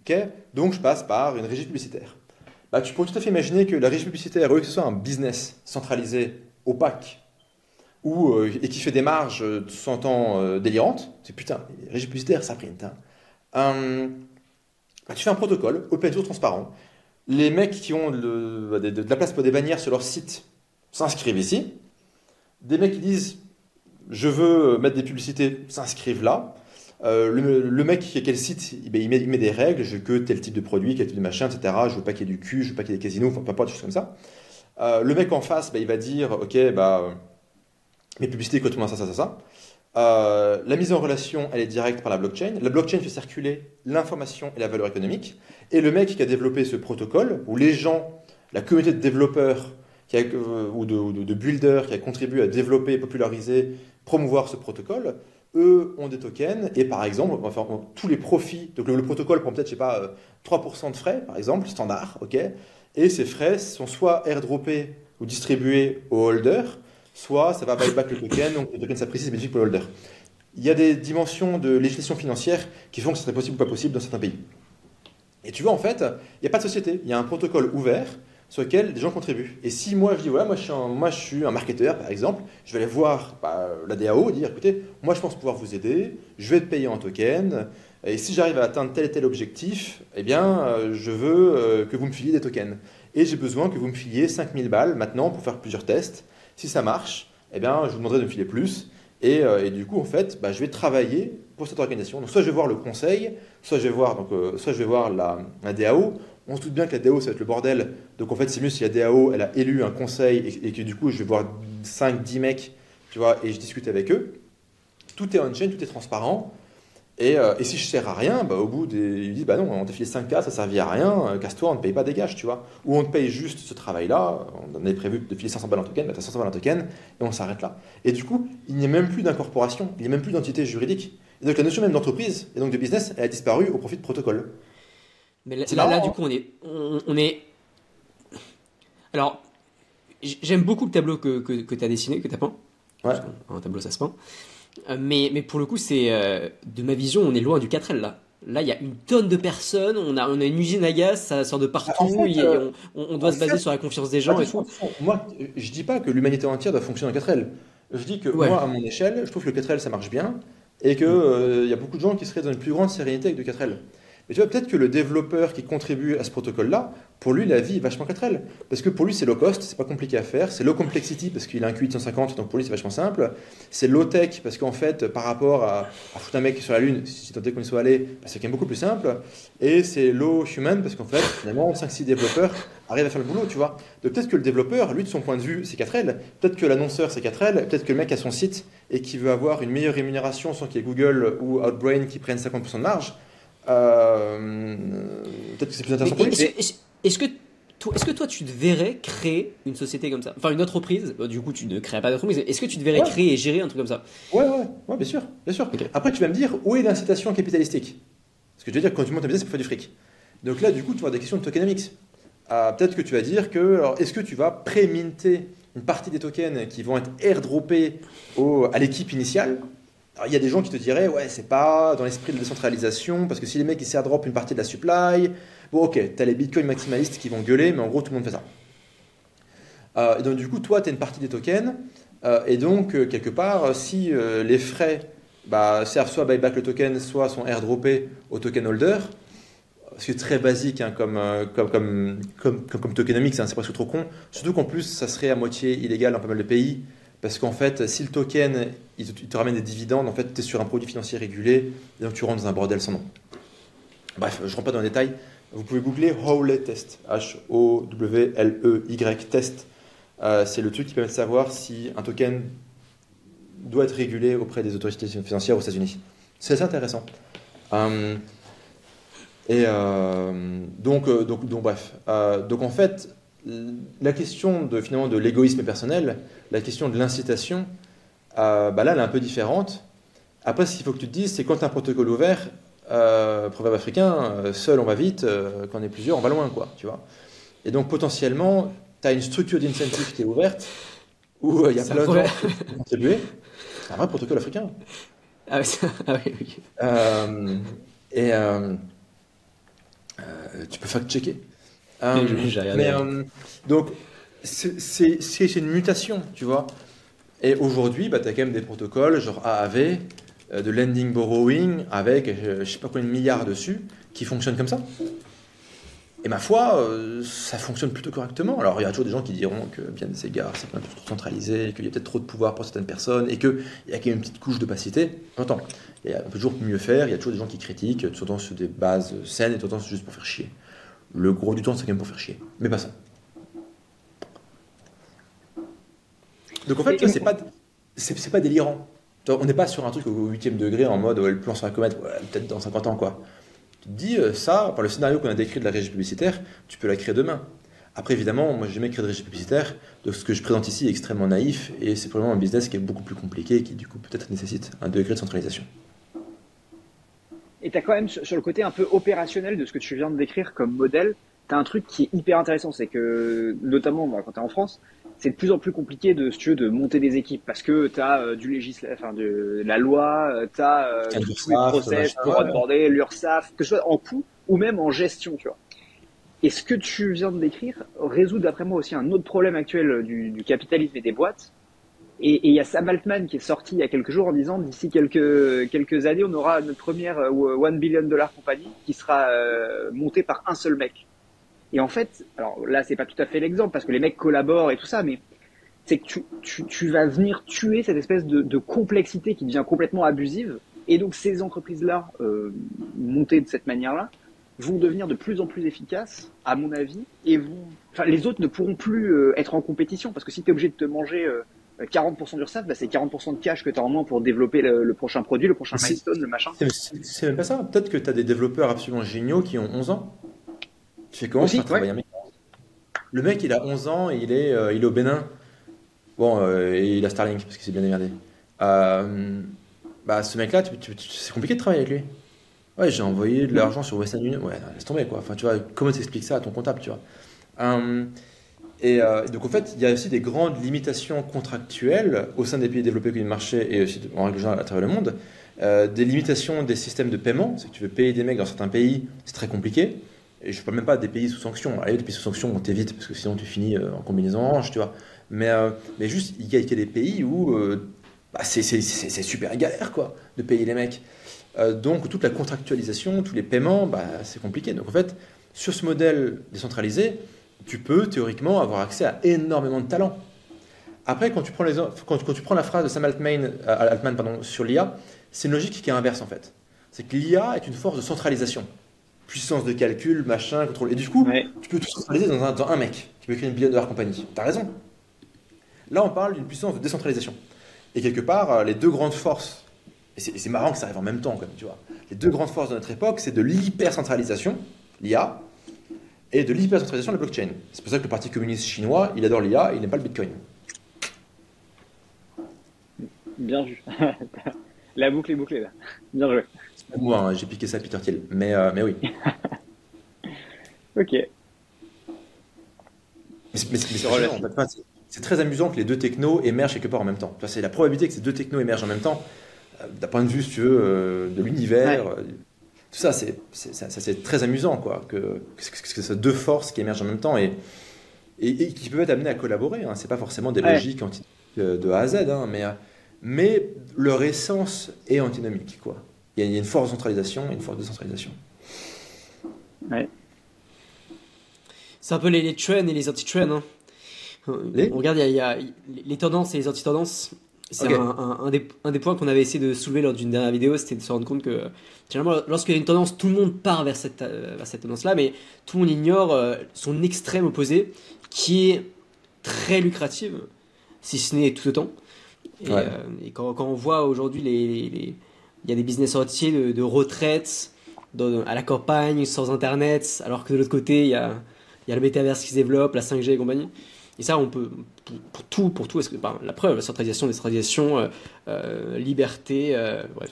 okay donc je passe par une régie publicitaire. Bah, tu pourrais tout à fait imaginer que la régie publicitaire, au lieu que ce soit un business centralisé, opaque, ou, euh, et qui fait des marges de 100 ans euh, délirantes, c'est putain, les régies publicitaires ça print. Hein. Euh, bah, tu fais un protocole, open source transparent. Les mecs qui ont le, de, la place pour des bannières sur leur site s'inscrivent ici. Des mecs qui disent je veux mettre des publicités, s'inscrivent là. Euh, le, mec qui a quel site, il met, des règles, je veux que tel type de produit, quel type de machin, etc. Je veux pas qu'il y ait du cul, je veux pas qu'il y ait des casinos, enfin, pas des choses comme ça. Euh, le mec en face, bah, il va dire, ok, bah, mes publicités coûtent moins ça, ça, ça, ça. Euh, la mise en relation, elle est directe par la blockchain. La blockchain fait circuler l'information et la valeur économique. Et le mec qui a développé ce protocole, où les gens, la communauté de développeurs a, ou, de, builders qui a contribué à développer, populariser, promouvoir ce protocole, eux ont des tokens et par exemple, enfin, tous les profits, donc le, le protocole prend peut-être, je sais pas, 3% de frais, par exemple, standard, ok, et ces frais sont soit airdroppés ou distribués au holder, soit ça va buyback le token, donc le token s'apprécie, c'est bénéfique pour le holder. Il y a des dimensions de législation financière qui font que ce serait possible ou pas possible dans certains pays. Et tu vois, en fait, il n'y a pas de société, il y a un protocole ouvert sur lequel des gens contribuent. Et si moi je dis, voilà, moi je suis un, un marketeur par exemple, je vais aller voir bah, la DAO et dire, écoutez, moi je pense pouvoir vous aider, je vais te payer en token, et si j'arrive à atteindre tel et tel objectif, eh bien euh, je veux euh, que vous me filiez des tokens. Et j'ai besoin que vous me filiez 5000 balles maintenant pour faire plusieurs tests. Si ça marche, eh bien je vous demanderai de me filer plus. Et, euh, et du coup, en fait, bah, je vais travailler pour cette organisation. Donc soit je vais voir le conseil, soit je vais voir, donc, euh, soit je vais voir la, DAO, on se doute bien que la DAO, ça va être le bordel. Donc en fait, c'est mieux si la DAO, elle a élu un conseil et, que du coup, je vais voir 5-10 mecs, tu vois, et je discute avec eux. Tout est on-chain, tout est transparent. Et, euh, et, si je sers à rien, bah, au bout des. Ils disent, bah non, on t'a filé 5K, ça servit à rien, casse-toi, on ne paye pas des gages, tu vois. Ou on te paye juste ce travail-là, on avait prévu de filer 500 balles en token, bah t'as 500 balles en token, et on s'arrête là. Et du coup, il n'y a même plus d'incorporation, il n'y a même plus d'entité juridique. Et donc la notion même d'entreprise et donc de business, elle a disparu au profit de protocole. Mais là, là, là, du coup, on est, on, on, est. Alors, j'aime beaucoup le tableau que, que, que tu as dessiné, que tu as peint. Ouais. Un tableau, ça se peint. Euh, mais, mais pour le coup, c'est euh, de ma vision, on est loin du 4L là. Là, il y a une tonne de personnes, on a, on a une usine à gaz, ça sort de partout, En fait, il y a- euh, on, on doit se baser fait- sur la confiance des gens et tout. Moi, je dis pas que l'humanité entière doit fonctionner en 4L. Je dis que Ouais. moi, à mon échelle, je trouve que le 4L ça marche bien et qu'il il y a beaucoup de gens qui seraient dans une plus grande sérénité avec du 4L. Mais tu vois, peut-être que le développeur qui contribue à ce protocole-là, pour lui, la vie est vachement 4L. Parce que pour lui, c'est low cost, c'est pas compliqué à faire. C'est low complexity parce qu'il a un QI de 150, donc pour lui, c'est vachement simple. C'est low tech parce qu'en fait, par rapport à, à foutre un mec sur la Lune, si tant est qu'on y soit allé, bah, c'est quand même beaucoup plus simple. Et c'est low human parce qu'en fait, finalement, 5-6 développeurs arrivent à faire le boulot, tu vois. Donc peut-être que le développeur, lui, de son point de vue, c'est 4L. Peut-être que l'annonceur, c'est 4L. Peut-être que le mec a son site et qui veut avoir une meilleure rémunération sans qu'il y ait Google ou Outbrain qui prennent 50% de marge. Euh, peut-être que c'est plus intéressant pour lui. Est-ce que, toi- est-ce que toi, tu te verrais créer une société comme ça? Enfin, une entreprise? Du coup, tu ne créerais pas d'entreprise. Est-ce que tu te verrais Ouais. créer et gérer un truc comme ça? Ouais, ouais, ouais, bien sûr, bien sûr. Après, tu vas me dire, où est l'incitation capitalistique? Parce que tu veux dire, quand tu montes un business, c'est pour faire du fric. Donc là, du coup, tu vas avoir des questions de tokenomics. Ah, Peut-être que tu vas dire que, alors, est-ce que tu vas pré-minter une partie des tokens qui vont être airdroppés au, à l'équipe initiale? Il y a des gens qui te diraient, ouais, c'est pas dans l'esprit de décentralisation, parce que si les mecs ils airdrop une partie de la supply, bon, ok, t'as les bitcoins maximalistes qui vont gueuler, mais en gros, tout le monde fait ça. Euh, et donc, du coup, toi, tu as une partie des tokens, euh, et donc, euh, quelque part, si euh, les frais bah, servent soit à buyback le token, soit sont airdroppés au token holder, ce qui est très basique hein, comme, euh, comme, comme, comme, comme, comme tokenomics, hein, c'est presque trop con. Surtout qu'en plus, ça serait à moitié illégal dans pas mal de pays. Parce qu'en fait, si le token il te, ramène des dividendes, en fait, tu es sur un produit financier régulé, et donc tu rentres dans un bordel sans nom. Bref, je ne rentre pas dans les détails. Vous pouvez googler Howley Test, H-O-W-L-E-Y Test. Euh, c'est le truc qui permet de savoir si un token doit être régulé auprès des autorités financières aux États-Unis. C'est assez intéressant. Euh, et euh, donc, donc, donc, bref. Donc, en fait, la question de, finalement, de l'égoïsme personnel, la question de l'incitation, euh, bah là, elle est un peu différente. Après, ce qu'il faut que tu te dises, c'est quand tu as un protocole ouvert, euh, proverbe africain, euh, seul on va vite, euh, quand on est plusieurs, on va loin, quoi, tu vois. Et donc, potentiellement, tu as une structure d'incentive qui est ouverte, où il y a plein de gens qui contribuer. C'est un vrai protocole africain. Ah, ah oui, ok. Euh, et tu peux fact-checker. Mais euh, donc, c'est une mutation, tu vois. Et aujourd'hui, bah, tu as quand même des protocoles genre AAV, euh, de lending borrowing, avec euh, je sais pas combien de milliards dessus, qui fonctionnent comme ça. Et ma foi, euh, ça fonctionne plutôt correctement. Alors, il y a toujours des gens qui diront que bien des égards, c'est un peu trop centralisé, qu'il y a peut-être trop de pouvoir pour certaines personnes, et qu'il y a quand même une petite couche d'opacité. J'entends. Il y a- on peut toujours mieux faire. Il y a toujours des gens qui critiquent, tout sur des bases saines, et tout c'est juste pour faire chier. Le gros du temps, c'est quand même pour faire chier. Mais pas ça. Donc en fait, c'est pas, c'est, pas délirant. On n'est pas sur un truc au huitième degré en mode ouais, le plan sur la comète, ouais, peut-être dans 50 ans quoi. Tu te dis euh, ça, par le scénario qu'on a décrit de la régie publicitaire, tu peux la créer demain. Après évidemment, moi j'ai jamais créé de régie publicitaire, donc ce que je présente ici est extrêmement naïf et c'est probablement un business qui est beaucoup plus compliqué et qui du coup peut-être nécessite un degré de centralisation. Et tu as quand même sur le côté un peu opérationnel de ce que tu viens de décrire comme modèle, tu as un truc qui est hyper intéressant, c'est que notamment quand tu es en France, c'est de plus en plus compliqué de, si tu veux, de monter des équipes parce que tu as du législa... enfin, de la loi, tu as Tiens, tous les process pour aborder l'URSSAF, que ce soit en coût ou même en gestion, tu vois. Et ce que tu viens de décrire résout d'après moi aussi un autre problème actuel du, du capitalisme et des boîtes. Et il y a Sam Altman qui est sorti il y a quelques jours en disant d'ici quelques, quelques années, on aura notre première euh, one billion dollar compagnie qui sera euh, montée par un seul mec. Et en fait, alors là, c'est pas tout à fait l'exemple parce que les mecs collaborent et tout ça, mais c'est que tu, tu, tu vas venir tuer cette espèce de, de complexité qui devient complètement abusive. Et donc, ces entreprises-là, euh, montées de cette manière-là, vont devenir de plus en plus efficaces, à mon avis, et vont, enfin, les autres ne pourront plus euh, être en compétition parce que si tu es obligé de te manger euh, 40% d'URSSAF, bah, c'est 40% de cash que tu as en moins pour développer le, le prochain produit, le prochain milestone, le machin. C'est, même pas ça. Peut-être que tu as des développeurs absolument géniaux qui ont 11 ans. Tu fais comment Aussi, un mec Le mec, il a 11 ans, et il est, euh, il est au Bénin. Bon, euh, et il a Starlink parce qu'il s'est bien démerdé. Euh, bah, ce mec-là, c'est compliqué de travailler avec lui. Ouais, j'ai envoyé de l'argent sur Western Union. Ouais, laisse tomber quoi. Enfin, tu vois, comment t'expliques ça à ton comptable, tu vois? Et euh, donc en fait, il y a aussi des grandes limitations contractuelles au sein des pays développés comme du marché et aussi en règle générale à travers le monde. Euh, des limitations des systèmes de paiement, c'est que tu veux payer des mecs dans certains pays, c'est très compliqué. Et je ne parle même pas des pays sous sanction. Allez, des pays sous sanction, on t'évite parce que sinon tu finis euh, en combinaison orange, tu vois. Mais, juste, il y, a, des pays où bah, c'est super galère quoi, de payer les mecs. donc toute la contractualisation, tous les paiements, bah, c'est compliqué. Donc en fait, sur ce modèle décentralisé, tu peux théoriquement avoir accès à énormément de talents. Après, quand tu prends, les, quand, tu prends la phrase de Sam Altman, euh, Altman pardon, sur l'IA, c'est une logique qui est inverse en fait. C'est que l'IA est une force de centralisation. Puissance de calcul, machin, contrôle. Et du coup, tu peux tout centraliser dans un, dans un, mec qui peut créer une billion dollar compagnie. T'as raison. Là, on parle d'une puissance de décentralisation. Et quelque part, euh, les deux grandes forces, et c'est marrant que ça arrive en même temps, tu vois, les deux grandes forces de notre époque, c'est de l'hypercentralisation, l'IA, et de l'hypercentralisation de la blockchain. C'est pour ça que le Parti communiste chinois, il adore l'IA il n'aime pas le Bitcoin. Bien vu. la boucle est bouclée là. Bien joué. Moi, hein, j'ai piqué ça à Peter Thiel, mais, euh, mais oui. ok. Mais, c'est très amusant que les deux technos émergent quelque part en même temps. C'est la probabilité que ces deux technos émergent en même temps, euh, d'un point de vue, si tu veux, euh, de l'univers, tout ça, c'est très amusant, quoi, que, que, ce deux forces qui émergent en même temps et, et, qui peuvent être amenées à collaborer. Hein. C'est pas forcément des logiques de A à Z, hein, mais, mais leur essence est antinomique, quoi. Il y, a, une force de centralisation et une force de décentralisation. Ouais. C'est un peu les, les trends et les anti-trends. Hein. On regarde, il y, a, les tendances et les anti-tendances. C'est un, des, un, des, points qu'on avait essayé de soulever lors d'une dernière vidéo, c'était de se rendre compte que généralement, lorsqu'il y a une tendance, tout le monde part vers cette, euh, cette tendance-là, mais tout le monde ignore euh, son extrême opposé, qui est très lucrative, si ce n'est tout autant. Et, euh, et quand, quand, on voit aujourd'hui, il y a des business entiers de, de retraite à la campagne, sans Internet, alors que de l'autre côté, il y a, il y a le métaverse qui se développe, la 5G et compagnie. Et ça, on peut, pour, tout, pour tout, est-ce que, la preuve, la centralisation, décentralisation, euh, euh, liberté, euh, bref.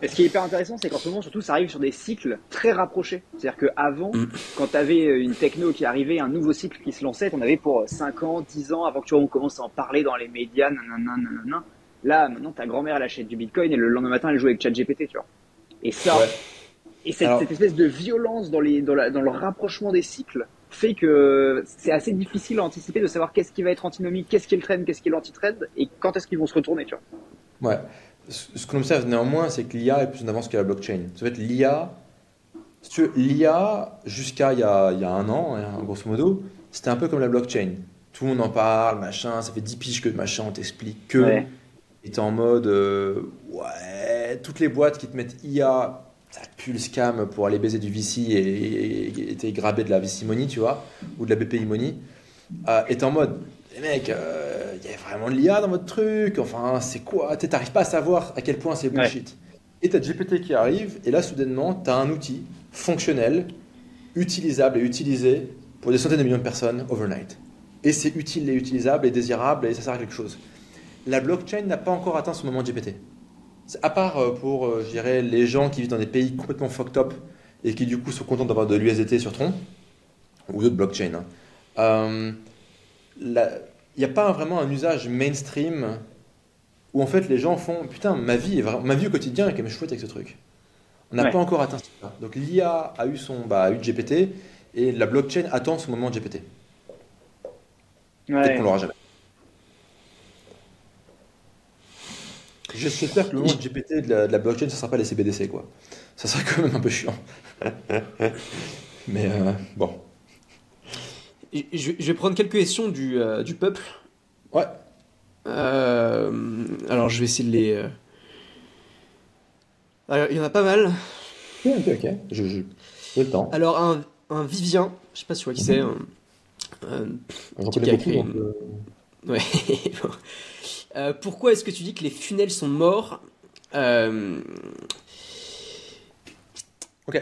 Et ce qui est hyper intéressant, c'est qu'en ce moment, surtout, ça arrive sur des cycles très rapprochés. C'est-à-dire qu'avant, mm. quand tu avais une techno qui arrivait, un nouveau cycle qui se lançait, on avait pour 5 ans, 10 ans, avant que tu vois, on commence à en parler dans les médias, nanana, nanana. Là, maintenant, ta grand-mère, elle achète du bitcoin et le lendemain matin, elle joue avec ChatGPT, tu vois. Et ça, et cette, cette, espèce de violence dans, les, dans, la, dans le rapprochement des cycles, fait que c'est assez difficile à anticiper de savoir qu'est-ce qui va être antinomique, qu'est-ce qui est le trend, qu'est-ce qui est l'anti-trend, et quand est-ce qu'ils vont se retourner, tu vois. Ouais. Ce qu'on observe néanmoins, c'est que l'IA est plus en avance que la blockchain. Va être l'IA, si l'IA, jusqu'à il, y a, il y a un an, hein, grosso modo, c'était un peu comme la blockchain. Tout le monde en parle, machin, ça fait 10 piges que machin, on t'explique que. Ouais. Et en mode, euh, ouais, toutes les boîtes qui te mettent IA, ça pue le scam pour aller baiser du VC et, et, grabé de la VC Money, tu vois, ou de la BPI Money, euh, est en mode, les mecs, euh, il y a vraiment de l'IA dans votre truc, enfin, c'est quoi T'arrives pas à savoir à quel point c'est bullshit. Et t'as GPT qui arrive, et là, soudainement, t'as un outil fonctionnel, utilisable et utilisé pour des centaines de millions de personnes overnight. Et c'est utile et utilisable et désirable et ça sert à quelque chose. La blockchain n'a pas encore atteint ce moment GPT. À part euh, pour, euh, je dirais, les gens qui vivent dans des pays complètement fucked up et qui du coup sont contents d'avoir de l'USDT sur Tron ou d'autres blockchains. Hein. Euh, il n'y a pas vraiment un usage mainstream où en fait les gens font putain ma vie est ma vie au quotidien est quand même chouette avec ce truc. On n'a pas encore atteint ce Donc l'IA a eu son bah, a eu GPT et la blockchain attend son moment de GPT. Peut-être qu'on l'aura jamais. J'espère que le nom de GPT de la, blockchain, ça ne sera pas les CBDC, quoi. Ça serait quand même un peu chiant. Mais euh, bon. Je, vais prendre quelques questions du, euh, du peuple. Ouais. Euh, alors, je vais essayer de les. il y en a pas mal. Ok, ok, ok. Je, je... le temps. Alors, un, un Vivien, je sais pas si tu vois qui c'est. Mhm. Un, un, qui a écrit. Ouais. Euh, pourquoi est-ce que tu dis que les funnels sont morts euh,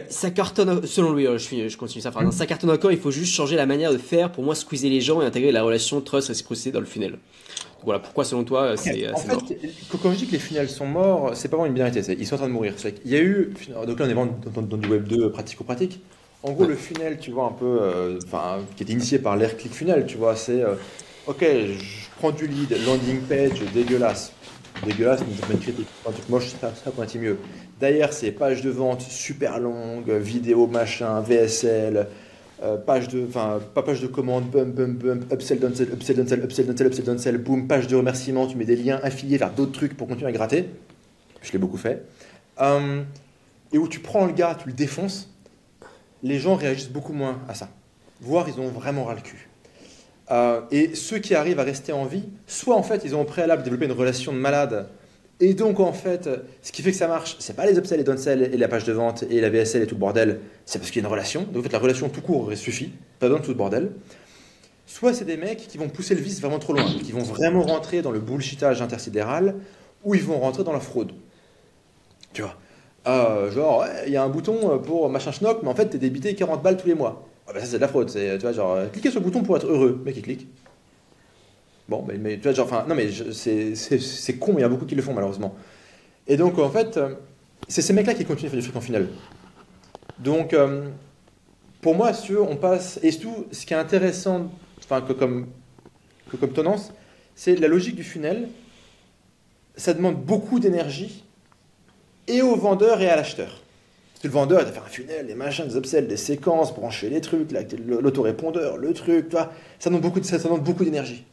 Ça cartonne, selon lui, euh, je, je continue sa phrase. Hein. Ça cartonne encore, il faut juste changer la manière de faire pour moi squeezer les gens et intégrer la relation trust réciprocité dans le funnel. Voilà, pourquoi selon toi c'est en fait, Quand je dis que les funnels sont morts, c'est pas vraiment une binarité, ils sont en train de mourir. Il y a eu, donc là on est vraiment dans, du web 2 pratico-pratique, En gros, le funnel, tu vois, un peu, euh, enfin, qui est initié par l'air click funnel, tu vois, c'est, euh, ok, je prends du lead, landing page, dégueulasse. Dégueulasse, mais une critique. Un truc moche, ça, ça pointe mieux. Derrière, c'est page de vente super longue, vidéo, machin, VSL, euh, page de, enfin, pas page de commande, bump, bump, bump, upsell, downsell, upsell, downsell, upsell, downsell, upsell, downsell, boom, page de remerciement, tu mets des liens affiliés vers d'autres trucs pour continuer à gratter. Je l'ai beaucoup fait. Euh, et où tu prends le gars, tu le défonces, les gens réagissent beaucoup moins à ça. Voire ils ont vraiment ras le cul. Euh, et ceux qui arrivent à rester en vie, soit en fait ils ont au préalable développé une relation de malade, et donc en fait, ce qui fait que ça marche, c'est pas les upsells et downsells et la page de vente et la VSL et tout le bordel, c'est parce qu'il y a une relation. Donc en fait la relation tout court suffit, pas besoin de tout bordel. Soit c'est des mecs qui vont pousser le vice vraiment trop loin, qui vont vraiment rentrer dans le bullshitage intersidéral, ou ils vont rentrer dans la fraude. Tu vois euh, genre, il y a un bouton pour machin schnock, mais en fait, t'es débité 40 balles tous les mois. Ah bah ça, c'est de la fraude. C'est, tu vois, genre, euh, cliquez sur le bouton pour être heureux. mec, il clique. Bon, mais, tu vois, genre, enfin, non, mais c'est, con, il y a beaucoup qui le font, malheureusement. Et donc, en fait, euh, c'est ces mecs-là qui continuent à faire du fric en finale. Donc, euh, pour moi, si on passe. Et surtout, ce qui est intéressant, enfin, que comme, que comme tendance, c'est la logique du funnel. Ça demande beaucoup d'énergie et au vendeur et à l'acheteur. Le vendeur, il va faire un funnel, des machins, des upsells, des séquences, brancher les trucs, l'autorépondeur, le truc, tu vois. Ça demande beaucoup, ça demande beaucoup d'énergie.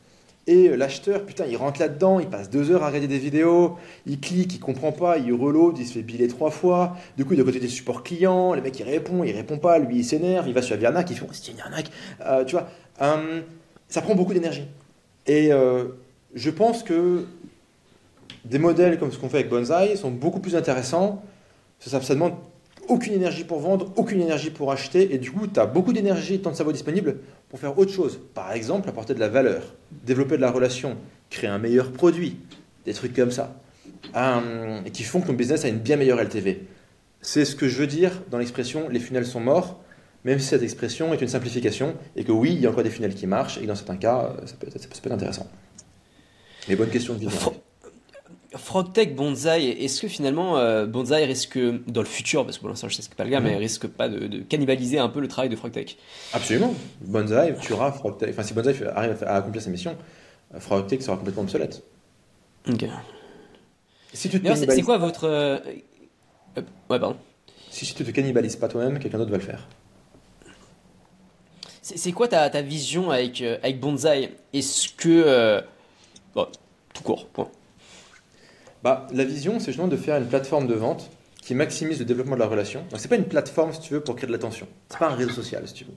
Et euh, l'acheteur, putain, il rentre là-dedans, il passe deux heures à regarder des vidéos, il clique, il comprend pas, il reload, il se fait biler trois fois. Du coup, il est à côté des supports clients, les mecs, il répond, il répond pas, lui, il s'énerve, il va sur la Viarnac, il fait, oh, c'est une arnaque. Euh, tu vois, euh, ça prend beaucoup d'énergie. Et euh, je pense que des modèles comme ce qu'on fait avec Bonsai sont beaucoup plus intéressants. Ça demande aucune énergie pour vendre, aucune énergie pour acheter, et du coup, tu as beaucoup d'énergie et de temps de cerveau disponible pour faire autre chose. Par exemple, apporter de la valeur, développer de la relation, créer un meilleur produit, des trucs comme ça, euh, et qui font que ton business a une bien meilleure LTV. C'est ce que je veux dire dans l'expression les funnels sont morts, même si cette expression est une simplification, et que oui, il y a encore des funnels qui marchent, et que dans certains cas, ça peut, ça peut être intéressant. Mais bonne question de vision. Frogtech, Bonsai, est-ce que finalement euh, Bonsai risque, dans le futur, parce que pour l'instant je sais que c'est pas le cas, mais risque pas de, de, cannibaliser un peu le travail de Frogtech Absolument. Bonsai tuera Frogtech. Enfin, si Bonsai arrive à accomplir sa mission, Frogtech sera complètement obsolète. Ok. Si tu te c'est quoi votre. Euh... Ouais, pardon. Si, si tu te cannibalises pas toi-même, quelqu'un d'autre va le faire. C'est quoi ta, ta, vision avec, euh, avec Bonsai? Est-ce que. Euh... Bon, tout court, point. Bah, la vision, c'est justement de faire une plateforme de vente qui maximise le développement de la relation. Donc, c'est pas une plateforme, si tu veux, pour créer de l'attention. C'est pas un réseau social, si tu veux.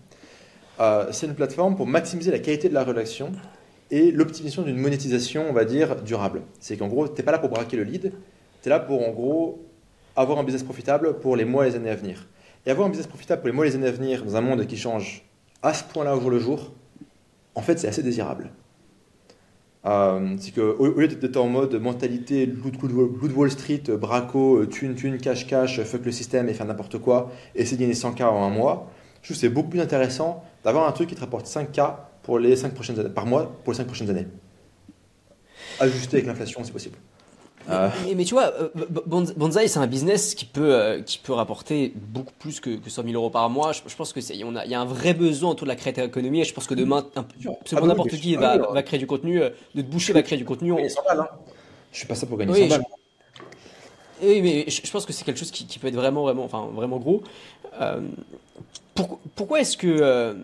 Euh, c'est une plateforme pour maximiser la qualité de la relation et l'optimisation d'une monétisation, on va dire, durable. C'est qu'en gros, tu n'es pas là pour braquer le lead, tu es là pour, en gros, avoir un business profitable pour les mois et les années à venir. Et avoir un business profitable pour les mois et les années à venir dans un monde qui change à ce point-là au jour le jour, en fait, c'est assez désirable. Euh, c'est qu'au au lieu d'être en mode mentalité loot, Wall Street, braco, thune, thune, cash, cash, fuck le système et faire n'importe quoi, essayer de gagner 100K en un mois, je trouve que c'est beaucoup plus intéressant d'avoir un truc qui te rapporte 5K pour les 5 prochaines par mois pour les 5 prochaines années. Ajusté avec l'inflation si possible. Euh. Mais, mais, tu vois, euh, Bonsai, c'est un business qui peut, euh, qui peut rapporter beaucoup plus que, que 100 000 euros par mois. Je, je pense qu'il y a un vrai besoin autour de la création économie et je pense que demain, un, ah n'importe qui va, va, créer du contenu, de te boucher va créer du contenu. On... 100 balles, hein. Je suis pas ça pour gagner oui, 100 balles. Je... Oui, mais je, pense que c'est quelque chose qui, qui, peut être vraiment, vraiment, enfin, vraiment gros. Euh, pour, pourquoi est-ce que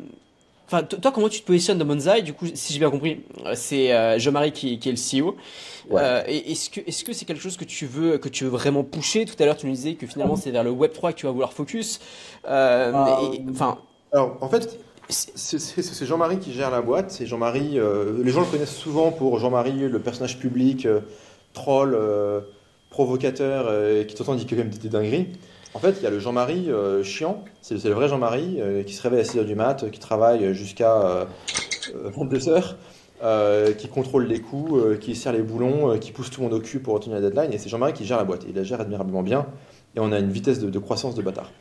Enfin, toi, comment tu te positionnes dans Bonsai Du coup, si j'ai bien compris, c'est euh, Jean-Marie qui, qui, est le CEO. Ouais. Euh, est-ce que est-ce que c'est quelque chose que tu veux que tu veux vraiment pousser? Tout à l'heure, tu nous disais que finalement, c'est vers le Web 3 que tu vas vouloir focus. Euh, enfin. Alors, en fait, c'est Jean-Marie qui gère la boîte. C'est Jean-Marie. Les gens le connaissent souvent pour Jean-Marie, le personnage public, troll, provocateur, qui t'entend dire quand même des dingueries. En fait, il y a le Jean-Marie euh, chiant, c'est le vrai Jean-Marie euh, qui se réveille à 6h du mat, qui travaille jusqu'à 22h, euh, qui contrôle les coûts, qui serre les boulons, qui pousse tout le monde cul pour obtenir la deadline. Et c'est Jean-Marie qui gère la boîte. il la gère admirablement bien. Et on a une vitesse de, croissance de bâtard.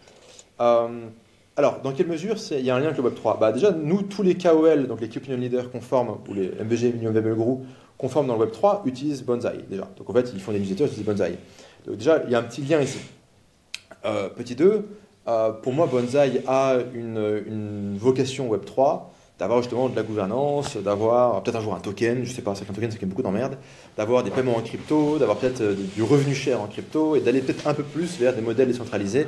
alors, dans quelle mesure il y a un lien avec le Web3 bah, Déjà, nous, tous les KOL, donc les Key Leaders qu'on forme, ou les MVG, Minimum Viable Group, qu'on forme dans le Web3, utilisent Bonsai déjà. Donc en fait, ils font des newsletters, ils utilisent Bonsai. Donc déjà, il y a un petit lien ici. Euh, petit 2, Euh, pour moi, Bonsai a une, vocation Web3 d'avoir justement de la gouvernance, d'avoir peut-être un jour un token, je sais pas, c'est qu'un token c'est quand même beaucoup d'emmerde, d'avoir des paiements en crypto, d'avoir peut-être euh, du revenu cher en crypto et d'aller peut-être un peu plus vers des modèles décentralisés.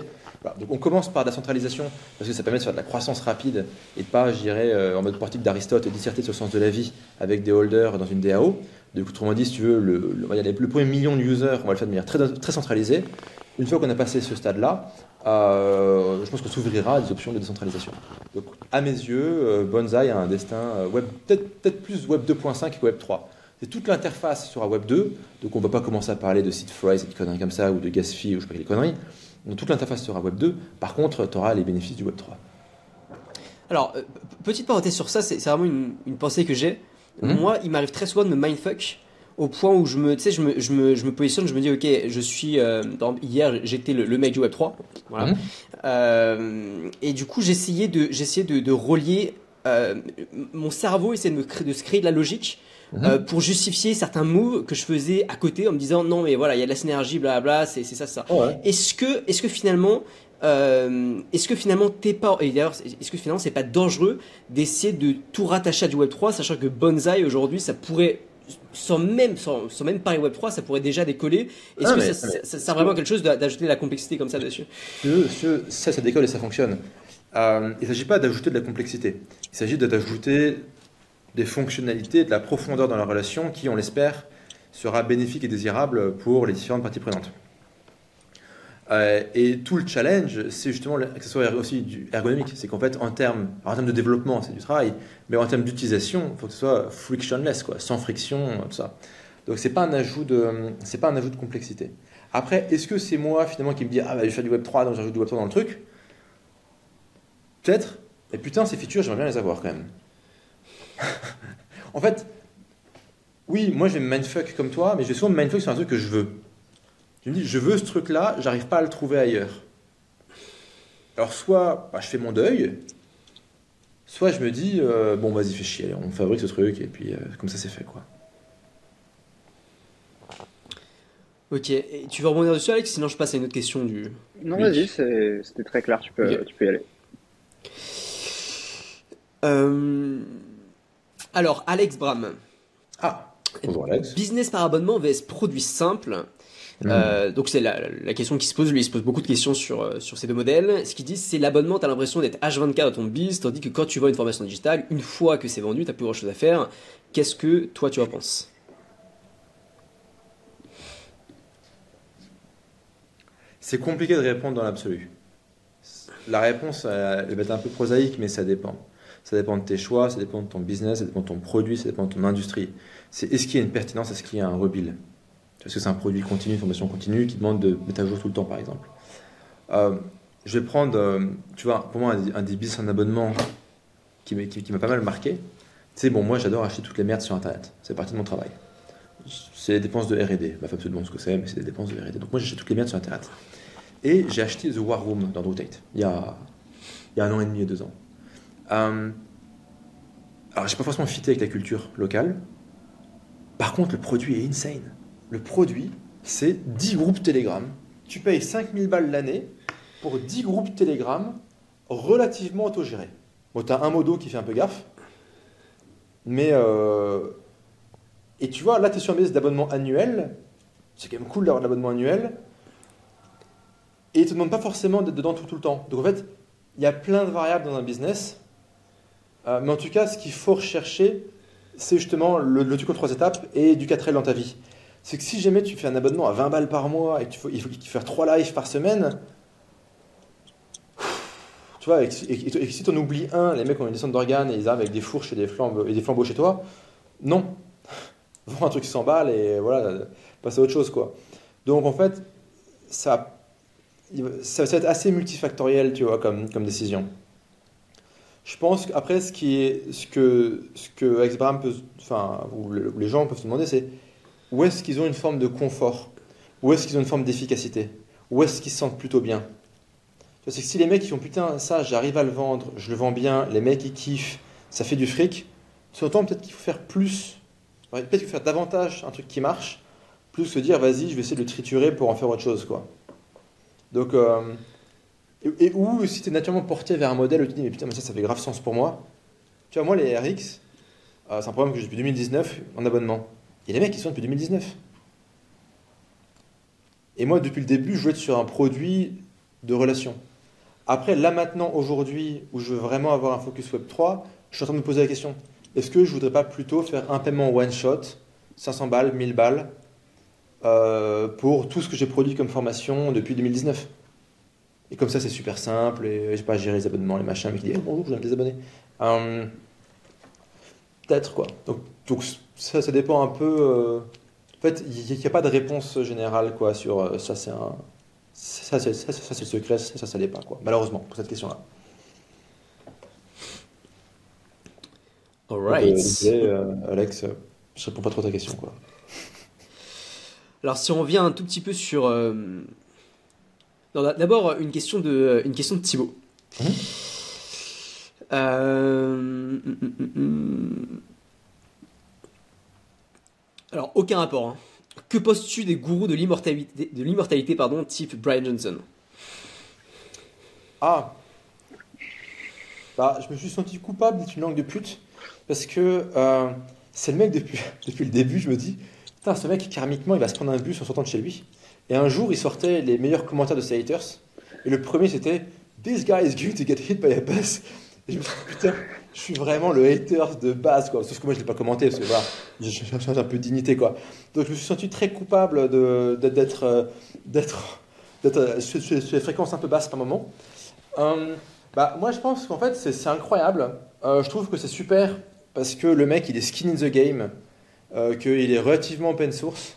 Donc on commence par la centralisation parce que ça permet de faire de la croissance rapide et pas, je dirais, en mode portique d'Aristote, disserter sur le sens de la vie avec des holders dans une DAO. Donc autrement dit, si tu veux, le, le, premier million de users, on va le faire de manière très, très centralisée. Une fois qu'on a passé ce stade-là, euh, je pense qu'on s'ouvrira à des options de décentralisation. Donc, à mes yeux, euh, Bonsai a un destin euh, web, peut-être peut plus Web 2.5 que Web 3. C'est toute l'interface sera Web 2, donc on ne va pas commencer à parler de seed phrase et de conneries comme ça, ou de gas fee, ou je sais pas quelle conneries. Donc toute l'interface sera Web 2. Par contre, tu auras les bénéfices du Web 3. Alors, petite parenthèse sur ça, c'est vraiment une, une, pensée que j'ai. Mmh. Moi, il m'arrive très souvent de me mindfuck au point où je me, je me, je me, je me positionne, je me dis, ok, je suis. Euh, hier, j'étais le, le, mec du Web 3. Voilà. Mmh. Euh, et du coup, j'essayais de, j'essayais de, de relier. Euh, mon cerveau essayait de, me créer, de se créer de la logique. Mmh. Euh, pour justifier certains moves que je faisais à côté en me disant non mais voilà il y a de la synergie bla c'est ça ça oh ouais. est-ce que est-ce que finalement euh, est-ce que finalement t'es pas et d'ailleurs est-ce que finalement c'est pas dangereux d'essayer de tout rattacher à du Web 3 sachant que Bonsai aujourd'hui ça pourrait sans même, sans, sans même parler Web3, ça pourrait déjà décoller. Est-ce ah, que mais, ça, mais, ça, ça, ça vraiment quelque chose d'ajouter de la complexité comme ça dessus? Ça, ça décolle et ça fonctionne. Euh, il ne s'agit pas d'ajouter de la complexité. Il s'agit d'ajouter des fonctionnalités, de la profondeur dans la relation qui, on l'espère, sera bénéfique et désirable pour les différentes parties prenantes. Euh, et tout le challenge, c'est justement que ce soit aussi ergonomique. C'est qu'en fait, en termes, en termes de développement, c'est du travail, mais en termes d'utilisation, il faut que ce soit frictionless, quoi, sans friction, tout ça. Donc c'est pas un ajout de, c'est pas un ajout de complexité. Après, est-ce que c'est moi finalement qui me dis ah bah, je vais faire du Web 3 donc j'ajoute du Web 3 dans le truc? Peut-être. Et putain, ces features, j'aimerais bien les avoir quand même. en fait, oui, moi je vais me mindfuck comme toi, mais je vais souvent me mindfuck sur un truc que je veux. Je me dis, je veux ce truc-là, j'arrive pas à le trouver ailleurs. Alors, soit bah, je fais mon deuil, soit je me dis, euh, bon, vas-y, fais chier, on fabrique ce truc, et puis euh, comme ça, c'est fait, quoi. Ok, et tu veux rebondir dessus, Alex Sinon, je passe à une autre question du. Non, vas-y, c'était très clair, tu peux, okay. tu peux y aller. Euh... Alors, Alex Bram. Ah, bonjour Alex. Business par abonnement vs produit simple. Mmh. Euh, donc c'est la, la, question qui se pose, lui il se pose beaucoup de questions sur, euh, sur ces deux modèles. Ce qu'il dit c'est l'abonnement, tu as l'impression d'être H24 dans ton biz, tandis que quand tu vends une formation digitale, une fois que c'est vendu, tu plus grand chose à faire. Qu'est-ce que toi tu en penses? C'est compliqué de répondre dans l'absolu. La réponse elle va être un peu prosaïque, mais ça dépend. Ça dépend de tes choix, ça dépend de ton business, ça dépend de ton produit, ça dépend de ton industrie. C'est est-ce qu'il y a une pertinence, est-ce qu'il y a un rebill parce que c'est un produit continu, une formation continue qui demande de mettre à jour tout le temps, par exemple. Euh, je vais prendre, euh, tu vois, pour moi, un, un des business en abonnement qui m'a pas mal marqué. C'est bon, moi, j'adore acheter toutes les merdes sur Internet. C'est partie de mon travail. C'est les dépenses de R&D. Bah, pas ce que c'est, mais c'est des dépenses de R&D. Donc moi, j'achète toutes les merdes sur Internet. Et j'ai acheté The War Room y a, il y a un an et demi et deux ans. Euh, alors, j'ai pas forcément fité avec la culture locale. Par contre, le produit est insane le produit, c'est 10 groupes Telegram. Tu payes 5000 balles l'année pour 10 groupes Telegram relativement autogérés. Bon, tu as un modo qui fait un peu gaffe, mais. Euh... Et tu vois, là, tu es sur un base d'abonnement annuel. C'est quand même cool d'avoir l'abonnement annuel. Et ils ne te demandent pas forcément d'être dedans tout, tout, le temps. Donc en fait, il y a plein de variables dans un business. Euh, mais en tout cas, ce qu'il faut rechercher, c'est justement le, le truc en trois étapes et du 4L dans ta vie c'est que si jamais tu fais un abonnement à 20 balles par mois et qu'il faut, il faut faire 3 lives par semaine, tu vois, et, et, et, si tu en oublies un, les mecs ont une descente d'organes et ils arrivent avec des fourches et des flambeaux, et des flambeaux chez toi, non. Vends un truc qui s'emballe et voilà, passe à autre chose, quoi. Donc en fait, ça, ça va être assez multifactoriel, tu vois, comme, comme décision. Je pense qu'après, ce, ce que, ce que peut, enfin, les gens peuvent se demander, c'est où est-ce qu'ils ont une forme de confort? Où est-ce qu'ils ont une forme d'efficacité? Où est-ce qu'ils se sentent plutôt bien? C'est que si les mecs qui font putain, ça, j'arrive à le vendre, je le vends bien, les mecs ils kiffent, ça fait du fric, c'est autant peut-être qu'il faut faire plus, peut-être qu'il faut faire davantage un truc qui marche, plus que dire vas-y, je vais essayer de le triturer pour en faire autre chose. quoi. Donc, euh, Et, ou si tu naturellement porté vers un modèle où tu te dis, putain, mais ça, fait grave sens pour moi. Tu vois, moi, les RX, euh, c'est un programme que j'ai depuis 2019 en abonnement. Et les mecs, ils sont depuis 2019. Et moi, depuis le début, je veux être sur un produit de relation. Après, là maintenant, aujourd'hui, où je veux vraiment avoir un focus Web 3, je suis en train de me poser la question est-ce que je voudrais pas plutôt faire un paiement one shot, 500 balles, 1000 balles, euh, pour tout ce que j'ai produit comme formation depuis 2019 Et comme ça, c'est super simple, et je sais pas gérer les abonnements, les machins, mais qui dit bonjour, je viens de les abonner. Euh, peut-être quoi. Donc, donc, ça, ça dépend un peu. Euh, en fait, il n'y a, pas de réponse générale quoi sur ça, c'est un. Ça, c'est, ça, c'est le secret, ça, ça, ça l'est pas, quoi. Malheureusement, pour cette question-là. Alright. Euh, Alex, je réponds pas trop à ta question, quoi. Alors, si on revient un tout petit peu sur. Euh... D'abord, une question de, une question de Thibaut. Mmh. Euh... Alors, aucun rapport. Hein. Que penses-tu des gourous de l'immortalité, pardon, type Brian Johnson? Ah bah, Je me suis senti coupable d'être une langue de pute parce que euh, c'est le mec depuis, le début, je me dis, putain, ce mec, karmiquement, il va se prendre un bus en sortant de chez lui. Et un jour, il sortait les meilleurs commentaires de ses haters. Et le premier, c'était This guy is going to get hit by a bus. Et je me suis putain, je suis vraiment le hater de base, quoi. Sauf que moi, je ne l'ai pas commenté, parce que voilà, j'ai un peu de dignité, quoi. Donc, je me suis senti très coupable d'être euh, d'être d'être sur, les fréquences un peu basses par moment. Euh, bah, moi, je pense qu'en fait, c'est incroyable. Euh, je trouve que c'est super parce que le mec, il est skin in the game, qu'il est relativement open source.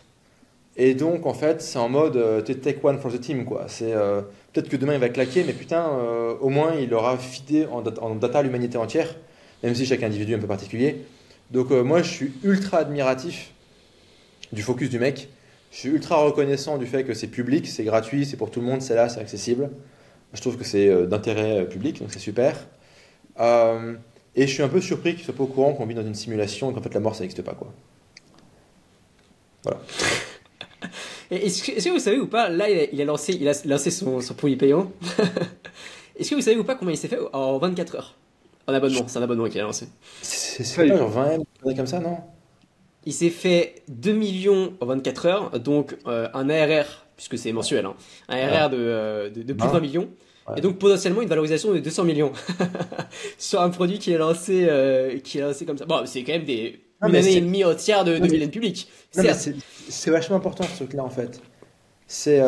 Et donc, en fait, c'est en mode euh, take one for the team, quoi. C'est peut-être que demain il va claquer, mais putain, au moins il aura fidé en data l'humanité entière même si chaque individu est un peu particulier. Donc euh, moi, je suis ultra admiratif du focus du mec. Je suis ultra reconnaissant du fait que c'est public, c'est gratuit, c'est pour tout le monde, c'est là, c'est accessible. Je trouve que c'est euh, d'intérêt euh, public, donc c'est super. et je suis un peu surpris qu'il soit pas au courant qu'on vit dans une simulation et qu'en fait la mort ça n'existe pas quoi. Voilà. Est-ce que, vous savez ou pas, là il a, lancé, il a lancé son, son produit payant. Est-ce que vous savez ou pas comment il s'est fait en 24 heures? Un abonnement, c'est un abonnement qu'il a lancé. C'est pas genre 20 M, comme ça, non? Il s'est fait 2 millions en 24 heures, donc euh, un ARR, puisque c'est mensuel, hein, un ARR de, euh, de, plus de 20 millions. Et donc potentiellement une valorisation de 200 millions sur un produit qui est lancé, euh, qui est lancé comme ça. Bon, c'est quand même des, une année et demie entière de, de vilaine public. C'est vachement important ce truc-là en fait. C'est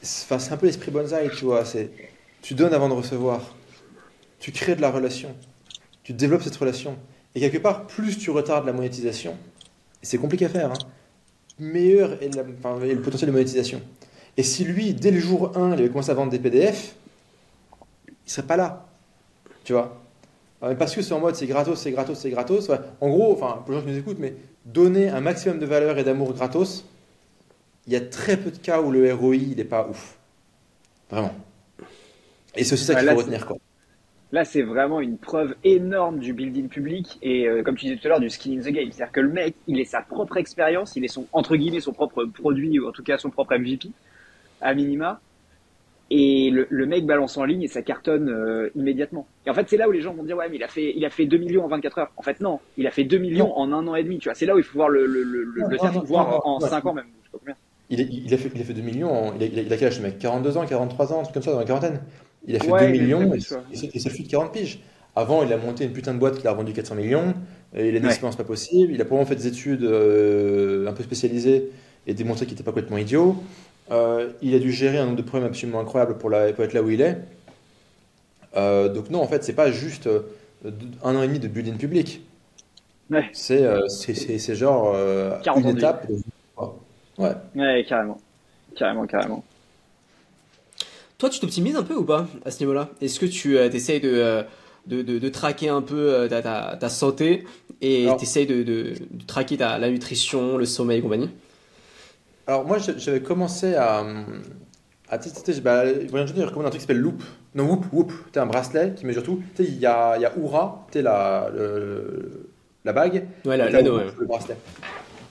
c'est un peu l'esprit bonsaï, tu vois. C'est tu donnes avant de recevoir tu crées de la relation, tu développes cette relation. Et quelque part, plus tu retardes la monétisation, et c'est compliqué à faire, hein, meilleur est, le potentiel de monétisation. Et si lui, dès le jour 1, il avait commencé à vendre des PDF, il serait pas là. Tu vois Parce que c'est en mode c'est gratos, c'est gratos, c'est gratos. En gros, enfin, pour les gens qui nous écoutent, mais donner un maximum de valeur et d'amour gratos, il y a très peu de cas où le ROI, il n'est pas ouf. Vraiment. Et c'est aussi ça qu'il faut retenir, quoi. Là, c'est vraiment une preuve énorme du building public et, euh, comme tu disais tout à l'heure, du skin in the game. C'est-à-dire que le mec, il est sa propre expérience, il est son, entre guillemets, son propre produit, ou en tout cas son propre MVP, à minima. Et le, le mec balance en ligne et ça cartonne euh, immédiatement. Et en fait, c'est là où les gens vont dire, ouais, mais il a fait, il a fait 2 millions en 24 heures. En fait, non. Il a fait 2 millions en un an et demi, tu vois. C'est là où il faut voir le, le, le, voir en 5 ans même. Je sais pas combien. Il, il, a fait, il a fait 2 millions, en, il, a, il a quel âge ce mec? 42 ans, 43 ans, un truc comme ça, dans la quarantaine il a fait 2 millions et, ça fait de 40 piges. Avant, il a monté une putain de boîte qui a revendu 400 millions. Et il a une expérience pas possible. Il a probablement fait des études euh, un peu spécialisées et démontré qu'il n'était pas complètement idiot. Euh, il a dû gérer un nombre de problèmes absolument incroyables pour, la, être là où il est. Euh, donc non, en fait, c'est pas juste un an et demi de building public. Ouais. C'est genre une étape. Ouais. ouais, carrément. Carrément, carrément. Toi, tu t'optimises un peu ou pas à ce niveau-là? Est-ce que tu euh, essayes euh, de, de, de, traquer un peu euh, ta, ta, ta santé et tu essayes de, de, traquer ta, la nutrition, le sommeil et compagnie? Alors, moi, j'avais commencé à. à tester. Bah, il recommande un truc qui s'appelle Loop. Non, Whoop, Whoop. Tu un bracelet qui mesure tout. Tu sais, il y a, y a Oura, tu la, la bague. Ouais, l'anneau, ouais. Le bracelet.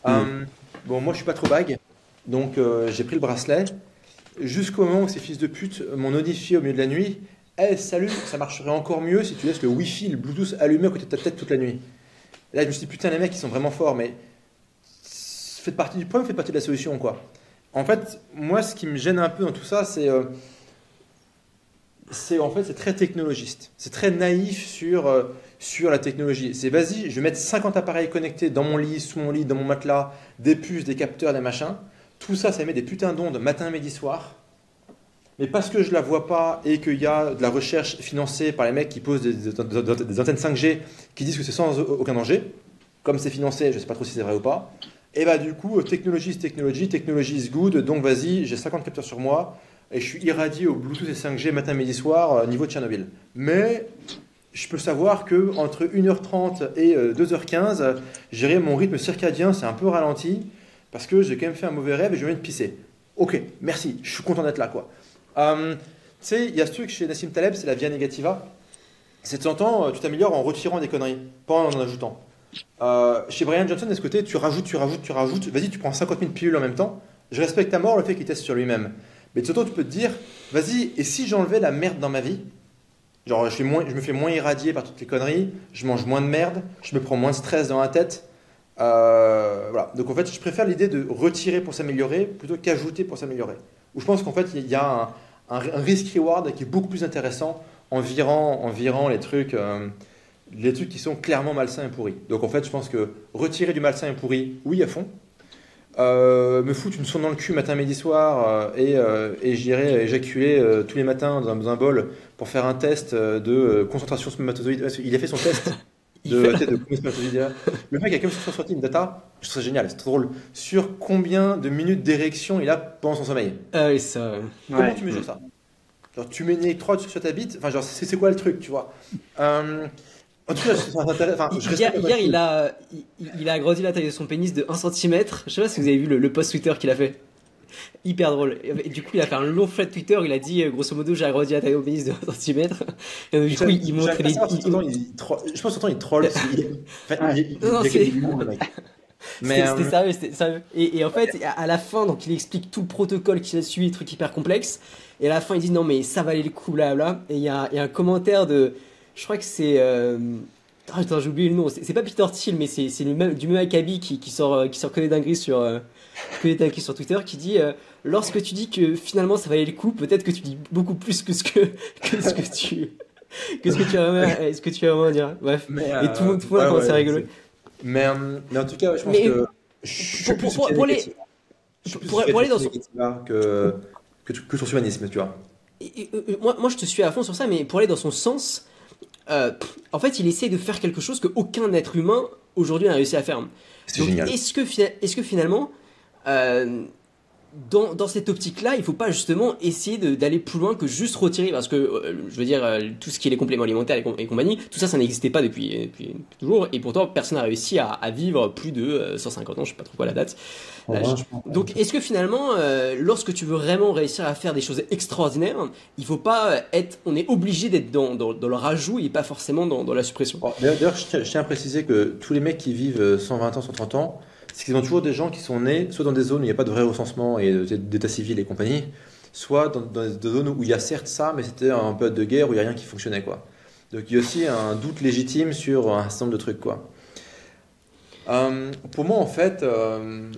Mm. bon, moi, je suis pas trop bague. Donc, j'ai pris le bracelet. Jusqu'au moment où ces fils de pute m'ont notifié au milieu de la nuit Eh, salut, ça marcherait encore mieux si tu laisses le Wi-Fi, le Bluetooth allumé à côté de ta tête toute la nuit. Là, je me suis dit Putain, les mecs, ils sont vraiment forts, mais faites partie du problème, faites partie de la solution, quoi. En fait, moi, ce qui me gêne un peu dans tout ça, c'est. euh, c'est en fait c'est très technologiste. C'est très naïf sur, euh, sur la technologie. C'est vas-y, je vais mettre 50 appareils connectés dans mon lit, sous mon lit, dans mon matelas, des puces, des capteurs, des machins. Tout ça, ça met des putains d'ondes matin, midi, soir. Mais parce que je la vois pas et qu'il y a de la recherche financée par les mecs qui posent des, antennes 5G qui disent que c'est sans aucun danger, comme c'est financé, je sais pas trop si c'est vrai ou pas. Et bah du coup, technologie is technology, technologie is good, donc vas-y, j'ai 50 capteurs sur moi et je suis irradié au Bluetooth et 5G matin, midi, soir, euh, niveau de Tchernobyl. Mais je peux savoir que entre 1h30 et euh, 2h15, euh, gérer mon rythme circadien, c'est un peu ralenti parce que j'ai quand même fait un mauvais rêve et je viens de pisser. Ok, merci, je suis content d'être là quoi. Euh, tu sais, il y a ce truc chez Nassim Taleb, c'est la via negativa. C'est de temps euh, tu t'améliores en retirant des conneries, pas en en ajoutant. Euh, chez Brian Johnson, de ce côté, tu rajoutes, tu rajoutes, tu rajoutes. Vas-y, tu prends 50 000 pilules en même temps. Je respecte à mort le fait qu'il teste sur lui-même. Mais de ce temps, tu peux te dire, vas-y, et si j'enlevais la merde dans ma vie? Genre, je me fais moins irradier par toutes les conneries, je mange moins de merde, je me prends moins de stress dans la tête. Euh, voilà. Donc en fait, je préfère l'idée de retirer pour s'améliorer plutôt qu'ajouter pour s'améliorer. Ou je pense qu'en fait, il y a un, un, risk-reward qui est beaucoup plus intéressant en virant, en virant les trucs. euh, les trucs qui sont clairement malsains et pourris. Donc en fait, je pense que retirer du malsain et pourri, oui, à fond. Euh, me foutre une sonde dans le cul matin, midi, soir et, j'irai éjaculer tous les matins dans un, dans un bol pour faire un test de concentration spermatozoïde. Il a fait son test de, fait- de, de. Le mec a quand même sorti une data, je trouve ça génial, c'est trop drôle, sur combien de minutes d'érection il a pendant son sommeil? Ah oui, ça. ouais. Comment Ouais. tu mesures ça? Genre, tu mets une électrode sur ta bite Enfin, genre, c'est c'est quoi le truc, tu vois? Euh, En tout cas, c'est intéressant. Enfin, je Hier, il, a, il, il a agrandi la taille de son pénis de 1 cm. Je sais pas si vous avez vu le, le post Twitter qu'il a fait. Hyper drôle. Et du coup, il a fait un long thread Twitter. Il a dit, euh, grosso modo, j'ai agrandi la taille mon pénis de 1 cm. Et du coup, il, il montre les. Je pense que il troll. Non, c'est-. Mais C'était euh, sérieux, c'était sérieux. Et, et en fait, à la fin, donc il explique tout le protocole qu'il a suivi, truc hyper complexe. Et à la fin, il dit non, mais ça valait le coup, blabla. Et il y a, il y a un commentaire de. Je crois que c'est. Euh... ah, attends, j'ai oublié le nom. C'est pas Peter Thiel, mais c'est du même Akabi qui, qui, sort, euh, qui sort que des dingueries sur, euh, que des dingueries sur Twitter qui dit euh, Lorsque tu dis que finalement ça valait le coup, peut-être que tu dis beaucoup plus que ce que, que ce que tu. Que ce que tu as vraiment, euh, ce que tu as vraiment dire. Bref. mais, Et euh, tout le monde, tout le monde a ouais, commencé à ouais, rigoler. Mais, euh, mais en tout cas, je pense Mais, que. je suis pour- plus pour- pour les- Negativa. Je suis plus pour- aller dans son- que, que, que sur humanisme, tu vois. Et- et- et- moi, moi, je te suis à fond sur ça, mais pour aller dans son sens, euh, pff, en fait, il essaie de faire quelque chose qu'aucun être humain aujourd'hui n'a réussi à faire. C'est Donc, génial. Est-ce que, est-ce que finalement, euh, dans, dans cette optique-là, il faut pas justement essayer d'aller plus loin que juste retirer Parce que, euh, je veux dire, euh, tout ce qui est les compléments alimentaires et, com- et compagnie, tout ça, ça n'existait pas depuis, depuis toujours, et pourtant, personne n'a réussi à, à vivre plus de euh, 150 ans, je sais pas trop quoi la date. Là, je- pense- Donc, est-ce que finalement, lorsque tu veux vraiment réussir à faire des choses extraordinaires, il faut pas être, on est obligé d'être dans, dans, dans le rajout et pas forcément dans, la suppression? Bon, D'ailleurs, je tiens, je tiens à préciser que tous les mecs qui vivent euh, 120 ans, 130 ans, c'est qu'ils ont toujours des gens qui sont nés soit dans des zones où il n'y a pas de vrai recensement et de- d'état civil et compagnie, soit dans, des zones où il y a certes ça, mais c'était un période de guerre où il n'y a rien qui fonctionnait. Quoi. Donc il y a aussi un doute légitime sur un certain nombre de trucs. Quoi. Euh, pour moi, en fait, euh,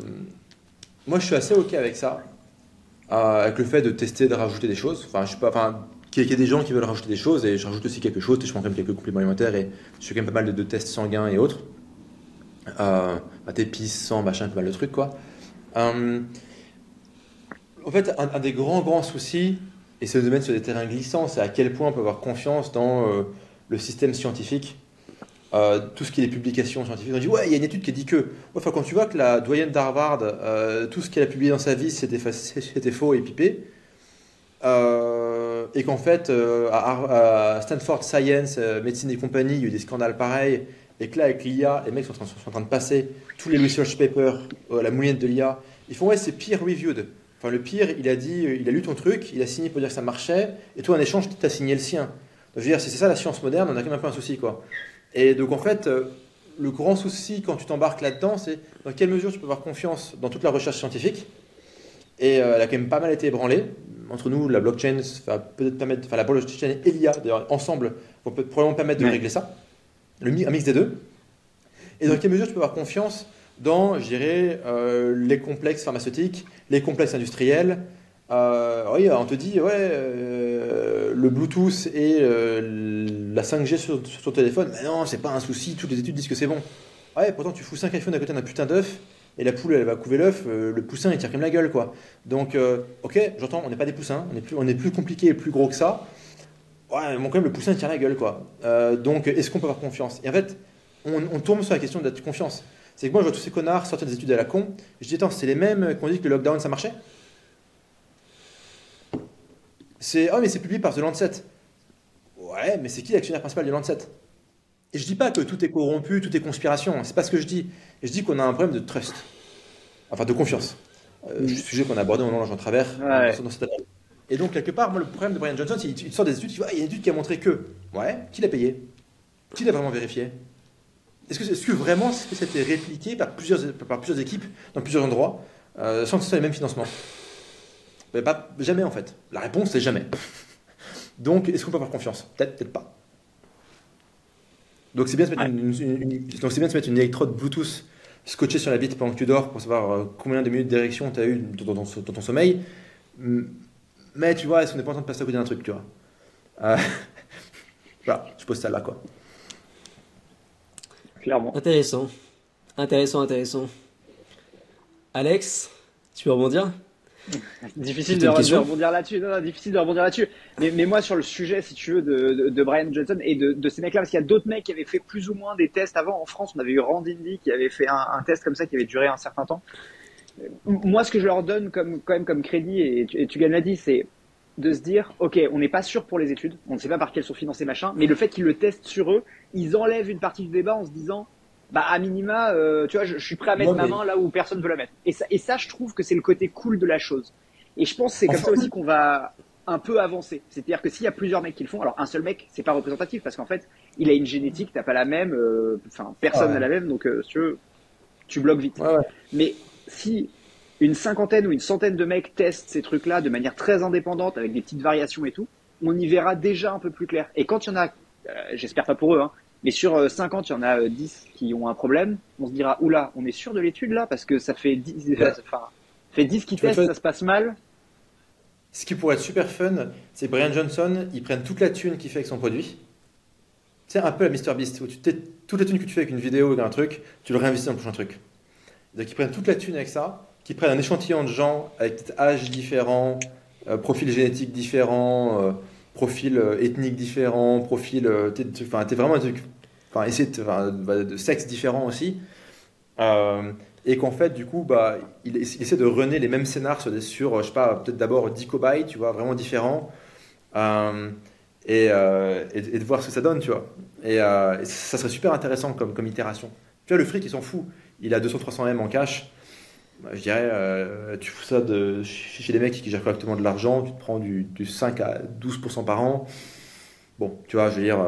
moi je suis assez OK avec ça, euh, avec le fait de tester, de rajouter des choses. Enfin, je suis pas. Enfin, qu'il y ait des gens qui veulent rajouter des choses et je rajoute aussi quelque chose, je prends quand même quelques compléments alimentaires et je fais quand même pas mal de tests sanguins et autres. Euh, bah, t'épices, sang, machin, pas mal de trucs quoi. Euh, en fait, un, des grands grands soucis, et c'est le domaine sur des terrains glissants, c'est à quel point on peut avoir confiance dans euh, le système scientifique. Euh, tout ce qui est les publications scientifiques, on dit ouais, il y a une étude qui dit que. Enfin, quand tu vois que la doyenne d'Harvard, tout ce qu'elle a publié dans sa vie, c'était c'était faux et pipé, et qu'en fait, à, Stanford Science, médecine et compagnie, il y a eu des scandales pareils, et que là, avec l'IA, les mecs sont, en train- sont en train de passer tous les research papers, euh, la moulinette de l'IA, ils font ouais, c'est peer reviewed. Enfin, le pire, il a dit, il a lu ton truc, il a signé pour dire que ça marchait, et toi, en échange, tu as signé le sien. Donc, je veux dire, si c'est ça la science moderne, on a quand même un peu un souci, quoi. Et donc, en fait, euh, le grand souci quand tu t'embarques là-dedans, c'est dans quelle mesure tu peux avoir confiance dans toute la recherche scientifique Et elle a quand même pas mal été ébranlée. Entre nous, la blockchain va peut-être permettre, enfin la blockchain et l'IA, d'ailleurs, ensemble, vont peut probablement permettre de régler ça. Le, un mix des deux. Et dans quelle mesure tu peux avoir confiance dans, je dirais, les complexes pharmaceutiques, les complexes industriels, euh, oui, on te dit, ouais, euh, le Bluetooth et euh, la 5G sur, ton téléphone, mais non, c'est pas un souci, toutes les études disent que c'est bon. Ouais, pourtant tu fous 5 iPhones à côté d'un putain d'œuf, et la poule elle va couver l'œuf, le poussin il tire comme la gueule quoi. Donc, ok, j'entends, on n'est pas des poussins, on est, plus, on est plus compliqué et plus gros que ça. Ouais, mais quand même le poussin tire la gueule quoi. donc, est-ce qu'on peut avoir confiance? Et en fait, on, on tourne sur la question de la confiance. C'est que moi je vois tous ces connards sortir des études à la con, je dis attends, c'est les mêmes qui ont dit que le lockdown ça marchait? C'est oh mais c'est publié par The Lancet. Ouais, mais c'est qui l'actionnaire principal de Lancet? Et je dis pas que tout est corrompu, tout est conspiration. C'est pas ce que je dis. je dis qu'on a un problème de trust, enfin de confiance. Euh, mm. Sujet qu'on a abordé au moment en travers dans, cette Et donc quelque part, moi le problème de Brian Johnson, c'est qu'il sort des études, il, voit, il y a une étude qui a montré que, ouais, qui l'a payé, qui l'a vraiment vérifié? Est-ce que, est que, vraiment ça a été répliqué par plusieurs, par plusieurs équipes dans plusieurs endroits euh, sans que ce soit les mêmes financements? Pas, jamais en fait. La réponse c'est jamais. Donc est-ce qu'on peut avoir confiance? Peut-être, peut-être pas. Donc c'est bien, de se mettre une, donc c'est bien de se mettre une électrode Bluetooth scotchée sur la bite pendant que tu dors pour savoir euh, combien de minutes d'érection tu as eu dans, ton sommeil. Mais tu vois, est-ce qu'on n'est pas en train de passer à côté d'un truc, tu vois euh, Voilà, je pose ça là, quoi. Clairement. Intéressant. Intéressant, intéressant. Alex, tu veux rebondir? Difficile de, rebondir là-dessus. Non, non, difficile de rebondir là-dessus. Mais, mais, moi, sur le sujet, si tu veux, de, de, Brian Johnson et de, de ces mecs-là, parce qu'il y a d'autres mecs qui avaient fait plus ou moins des tests avant. En France, on avait eu Randindy qui avait fait un, un, test comme ça qui avait duré un certain temps. Moi, ce que je leur donne comme, quand même comme crédit, et tu, et tu l'a dit, c'est de se dire, ok, on n'est pas sûr pour les études, on ne sait pas par quelles sont financées machin, mais le fait qu'ils le testent sur eux, ils enlèvent une partie du débat en se disant, bah à minima, euh, tu vois, je, suis prêt à mettre ma main là où personne veut la mettre. Et ça, et ça, je trouve que c'est le côté cool de la chose. Et je pense que c'est comme ça aussi qu'on va un peu avancer. C'est-à-dire que s'il y a plusieurs mecs qui le font, alors un seul mec, c'est pas représentatif parce qu'en fait, il a une génétique, t'as pas la même, euh, enfin personne n'a la même, donc euh, tu, tu bloques vite. Mais si une cinquantaine ou une centaine de mecs testent ces trucs-là de manière très indépendante, avec des petites variations et tout, on y verra déjà un peu plus clair. Et quand il y en a, j'espère pas pour eux, hein, mais sur 50, euh, il y en a 10 euh, qui ont un problème. On se dira, oula, on est sûr de l'étude là Parce que ça fait 10, enfin, fait 10 qui testent, ça se passe mal. Ce qui pourrait être super fun, c'est Brian Johnson, ils prennent toute la thune qu'il fait avec son produit. C'est un peu la MrBeast, où tu toute la thune que tu fais avec une vidéo ou un truc, tu le réinvestis dans le prochain truc. Ils prennent toute la thune avec ça, qu'ils prennent un échantillon de gens avec peut-être âge différent, euh, profil génétique différent, profil ethnique différent, profil. Enfin, t'es vraiment un truc enfin, essayer de, enfin, de sexe différents aussi. Euh, et qu'en fait, du coup, bah, il, essaie de runner les mêmes scénars sur, sur je sais pas, peut-être d'abord 10 cobayes, tu vois, vraiment différents, euh, euh, et, et, de voir ce que ça donne, tu vois. Et, ça serait super intéressant comme, comme itération. Tu vois, le fric, il s'en fout. Il a 200-300 M en cash. Bah, je dirais, tu fous ça de, chez les mecs qui gèrent correctement de l'argent, tu te prends du, du 5 à 12% par an. Bon, tu vois, je veux dire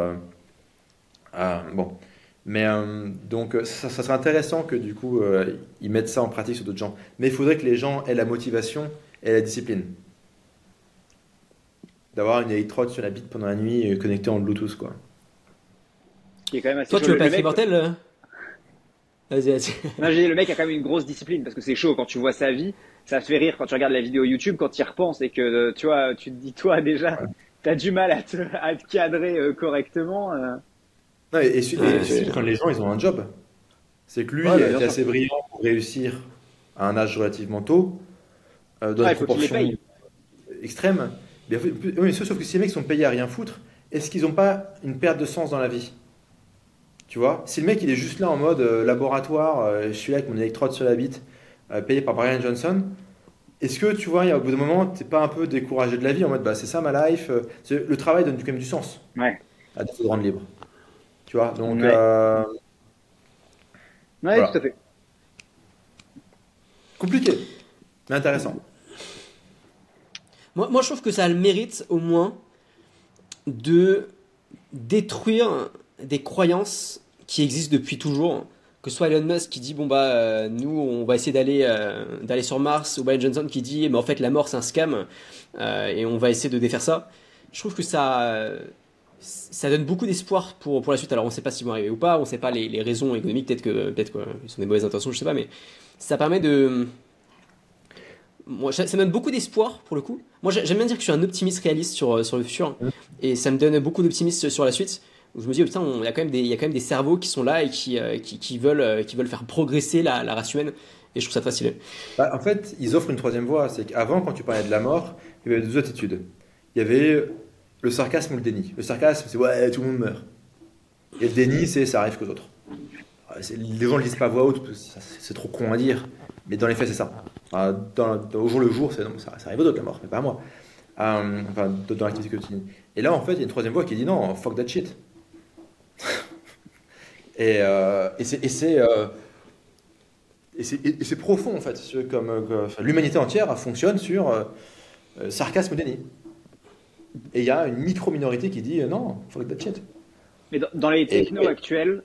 ah, bon. Mais euh, donc, euh, ça, serait intéressant que du coup, euh, ils mettent ça en pratique sur d'autres gens. Mais il faudrait que les gens aient la motivation et la discipline. D'avoir une électrode sur la bite pendant la nuit connectée en Bluetooth, quoi. Qui est quand même assez Toi, tu veux pas être immortel Vas-y, vas-y. le mec a quand même une grosse discipline parce que c'est chaud. Quand tu vois sa vie. Ça te fait rire quand tu regardes la vidéo YouTube, quand tu y repenses et que tu vois, tu te dis, toi déjà, tu as du mal à te, à te cadrer correctement et, et, quand les gens ils ont un job, c'est que lui il est assez brillant pour réussir à un âge relativement tôt, euh, dans des proportions extrêmes. oui, sauf que si les mecs sont payés à rien foutre, est-ce qu'ils n'ont pas une perte de sens dans la vie? Tu vois Si le mec il est juste là en mode euh, laboratoire, euh, je suis là avec mon électrode sur la bite, payé par Brian Johnson, est-ce que tu vois, au bout d'un moment, tu n'es pas un peu découragé de la vie en mode bah, c'est ça ma life Le travail donne quand même du sens ouais. à défaut de rendre libre. Tu vois, donc. Ouais, euh, tout à fait. Compliqué, mais intéressant. Moi, moi, je trouve que ça a le mérite, au moins, de détruire des croyances qui existent depuis toujours, que ce soit Elon Musk qui dit bon bah euh, nous on va essayer d'aller euh, d'aller sur Mars ou Brian Johnson qui dit mais en fait la mort c'est un scam euh, et on va essayer de défaire ça. Je trouve que ça ça donne beaucoup d'espoir pour, pour la suite. Alors on sait pas s'ils vont arriver ou pas, on sait pas les, les raisons économiques, peut-être que peut-être qu'ils sont des mauvaises intentions, je sais pas, mais ça permet de moi, ça me donne beaucoup d'espoir pour le coup. Moi j'aime bien dire que je suis un optimiste réaliste sur, sur le futur et ça me donne beaucoup d'optimisme sur la suite je me dis, oh, putain, il y, a quand même des, il y a quand même des cerveaux qui sont là et qui, euh, euh, veulent faire progresser la, la, race humaine. Et je trouve ça facile. Bah, en fait, ils offrent une troisième voie. C'est qu'avant, quand tu parlais de la mort, il y avait deux attitudes. Il y avait le sarcasme ou le déni. Le sarcasme, c'est ouais, tout le monde meurt. Et le déni, c'est ça arrive qu'aux autres. Les gens ne le disent pas à voix haute, c'est trop con à dire. Mais dans les faits, c'est ça. Au jour le jour, ça, arrive aux autres la mort, mais pas à moi. Euh, enfin, dans l'activité quotidienne. Et là, en fait, il y a une troisième voie qui dit non, fuck that shit. Et, euh, et c'est euh, profond en fait, comme euh, l'humanité entière fonctionne sur sarcasme et déni. Et il y a une micro-minorité qui dit non, fuck that shit. Mais dans, les technos actuels,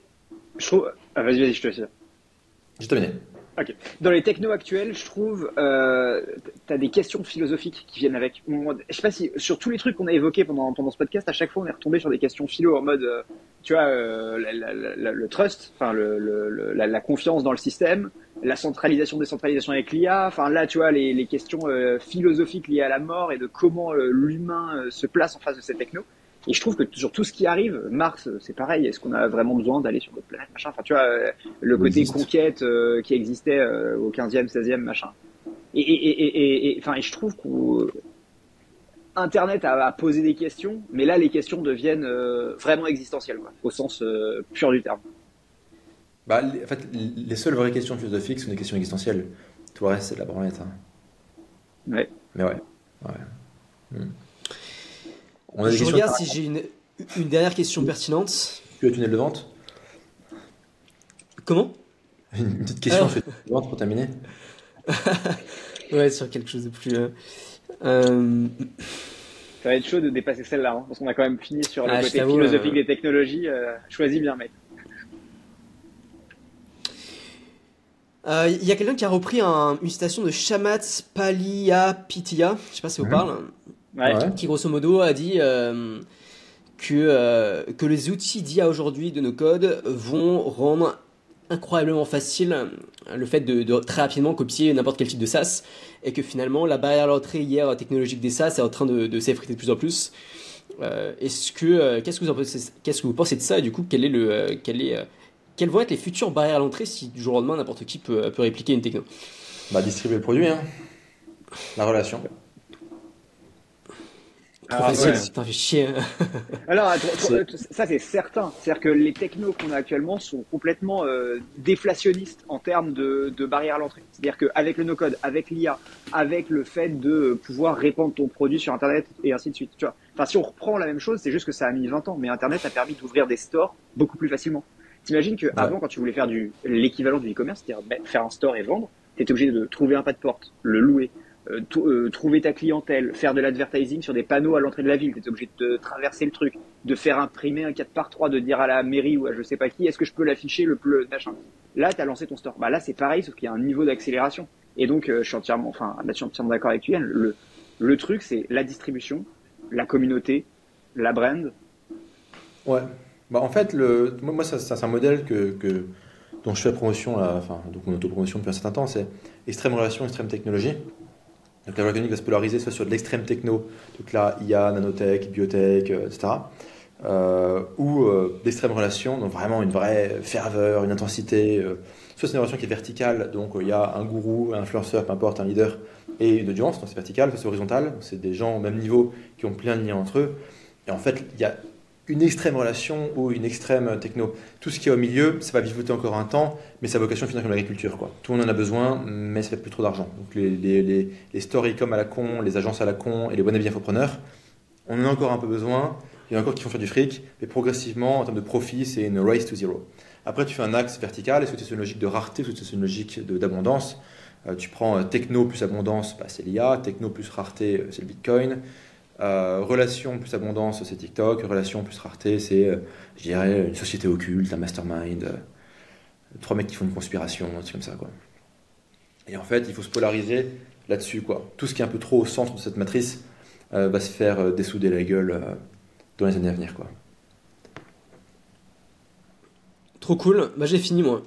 je trouve. Ah, vas-y, vas-y, je te laisse. J'ai terminé. Dans les technos actuels, je trouve, euh, tu as des questions philosophiques qui viennent avec. Je sais pas si, sur tous les trucs qu'on a évoqués pendant, pendant ce podcast, à chaque fois, on est retombé sur des questions philo en mode, euh, tu vois, euh, le trust, enfin, la, confiance dans le système, la centralisation, décentralisation avec l'IA, enfin, là, tu vois, les, les questions euh, philosophiques liées à la mort et de comment l'humain se place en face de ces technos. Et je trouve que sur tout ce qui arrive, Mars, c'est pareil. Est-ce qu'on a vraiment besoin d'aller sur d'autres planètes, machin? Enfin, tu vois, euh, le côté conquête euh, qui existait euh, au 15e, 16e, machin. Et, et, et, et, enfin, je trouve qu'Internet a, a, posé des questions, mais là, les questions deviennent vraiment existentielles, quoi, au sens pur du terme. Bah, en fait, les seules vraies questions philosophiques sont des questions existentielles. Tout le reste, c'est de la branlette. Hein. Ouais. Mais ouais. ouais. Hmm je regarde si j'ai une, une, dernière question pertinente. Tu as le tunnel de vente? Comment? Une, petite question sur le tunnel de vente pour terminer Ouais, sur quelque chose de plus. Euh... euh Ça va être chaud de dépasser celle-là, hein, parce qu'on a quand même fini sur le ah, côté philosophique euh, des technologies. Euh, choisis bien, mec. Il y a quelqu'un qui a repris un, une citation de Shamat Palihapitiya, je sais pas si vous mmh. parle, qui grosso modo a dit euh, que, euh, que les outils d'IA aujourd'hui de nos codes vont rendre incroyablement facile le fait de, très rapidement copier n'importe quel type de SaaS et que finalement la barrière à l'entrée hier technologique des SaaS est en train de, de s'effriter de plus en plus. Euh, est-ce que qu'est-ce que vous en pensez, qu'est-ce que vous pensez de ça et du coup quel est le quel est quelles vont être les futures barrières à l'entrée si du jour au lendemain n'importe qui peut, peut répliquer une techno? Bah distribuer le produit, hein. la relation. Ah, chier. Alors, ça c'est certain. C'est-à-dire que les technos qu'on a actuellement sont complètement euh, déflationnistes en termes de, de barrières à l'entrée. C'est-à-dire qu'avec le no-code, avec l'IA, avec le fait de pouvoir répandre ton produit sur Internet et ainsi de suite. Tu vois. Enfin, si on reprend la même chose, c'est juste que ça a mis 20 ans, mais Internet a permis d'ouvrir des stores beaucoup plus facilement. T'imagines qu'avant, quand tu voulais faire du l'équivalent du e-commerce, c'est-à-dire ben, faire un store et vendre, tu étais obligé de trouver un pas de porte, le louer, euh, euh, trouver ta clientèle, faire de l'advertising sur des panneaux à l'entrée de la ville, tu es obligé de traverser le truc, de faire imprimer un 4 par 3 de dire à la mairie ou à je sais pas qui, est-ce que je peux l'afficher, le, le machin. Là, tu as lancé ton store. Bah là, c'est pareil, sauf qu'il y a un niveau d'accélération. Et donc, euh, je suis entièrement, enfin, entièrement d'accord avec Yann. Le, le truc, c'est la distribution, la communauté, la brand. Ouais. Bah, en fait, le, moi, ça, c'est un modèle que, dont je fais promotion, là, enfin, donc mon autopromotion depuis un certain temps, c'est extrême relation, extrême technologie. Donc la organique va se polariser soit sur de l'extrême techno, donc là IA, nanotech, biotech, euh, etc. Euh, ou euh, d'extrême relation, donc vraiment une vraie ferveur, une intensité. Euh, soit c'est une relation qui est verticale, donc il y a un gourou, un influenceur, peu importe, un leader et une audience, donc c'est vertical, soit c'est horizontal, c'est des gens au même niveau qui ont plein de liens entre eux. Et en fait, il y a une extrême relation ou une extrême techno. Tout ce qui est au milieu, ça va vivoter encore un temps, mais sa vocation finit comme l'agriculture. Tout le monde en a besoin, mais ça fait plus trop d'argent. Donc les, les, les, stories comme à la con, les agences à la con et les wannabes infopreneurs, on en a encore un peu besoin. Il y en a encore qui font faire du fric, mais progressivement, en termes de profit, c'est une race to zero. Après, tu fais un axe vertical, est-ce que c'est une logique de rareté, ou c'est une logique d'abondance euh, Tu prends euh, techno plus abondance, bah, c'est l'IA, techno plus rareté, euh, c'est le bitcoin. Euh, relation plus abondance, c'est TikTok. Relation plus rareté, c'est, euh, je dirais, une société occulte, un mastermind. trois mecs qui font une conspiration, un truc comme ça, quoi. Et en fait, il faut se polariser là-dessus, quoi. Tout ce qui est un peu trop au centre de cette matrice euh, va se faire euh, dessouder la gueule euh, dans les années à venir, quoi. Trop cool. Bah, j'ai fini, moi.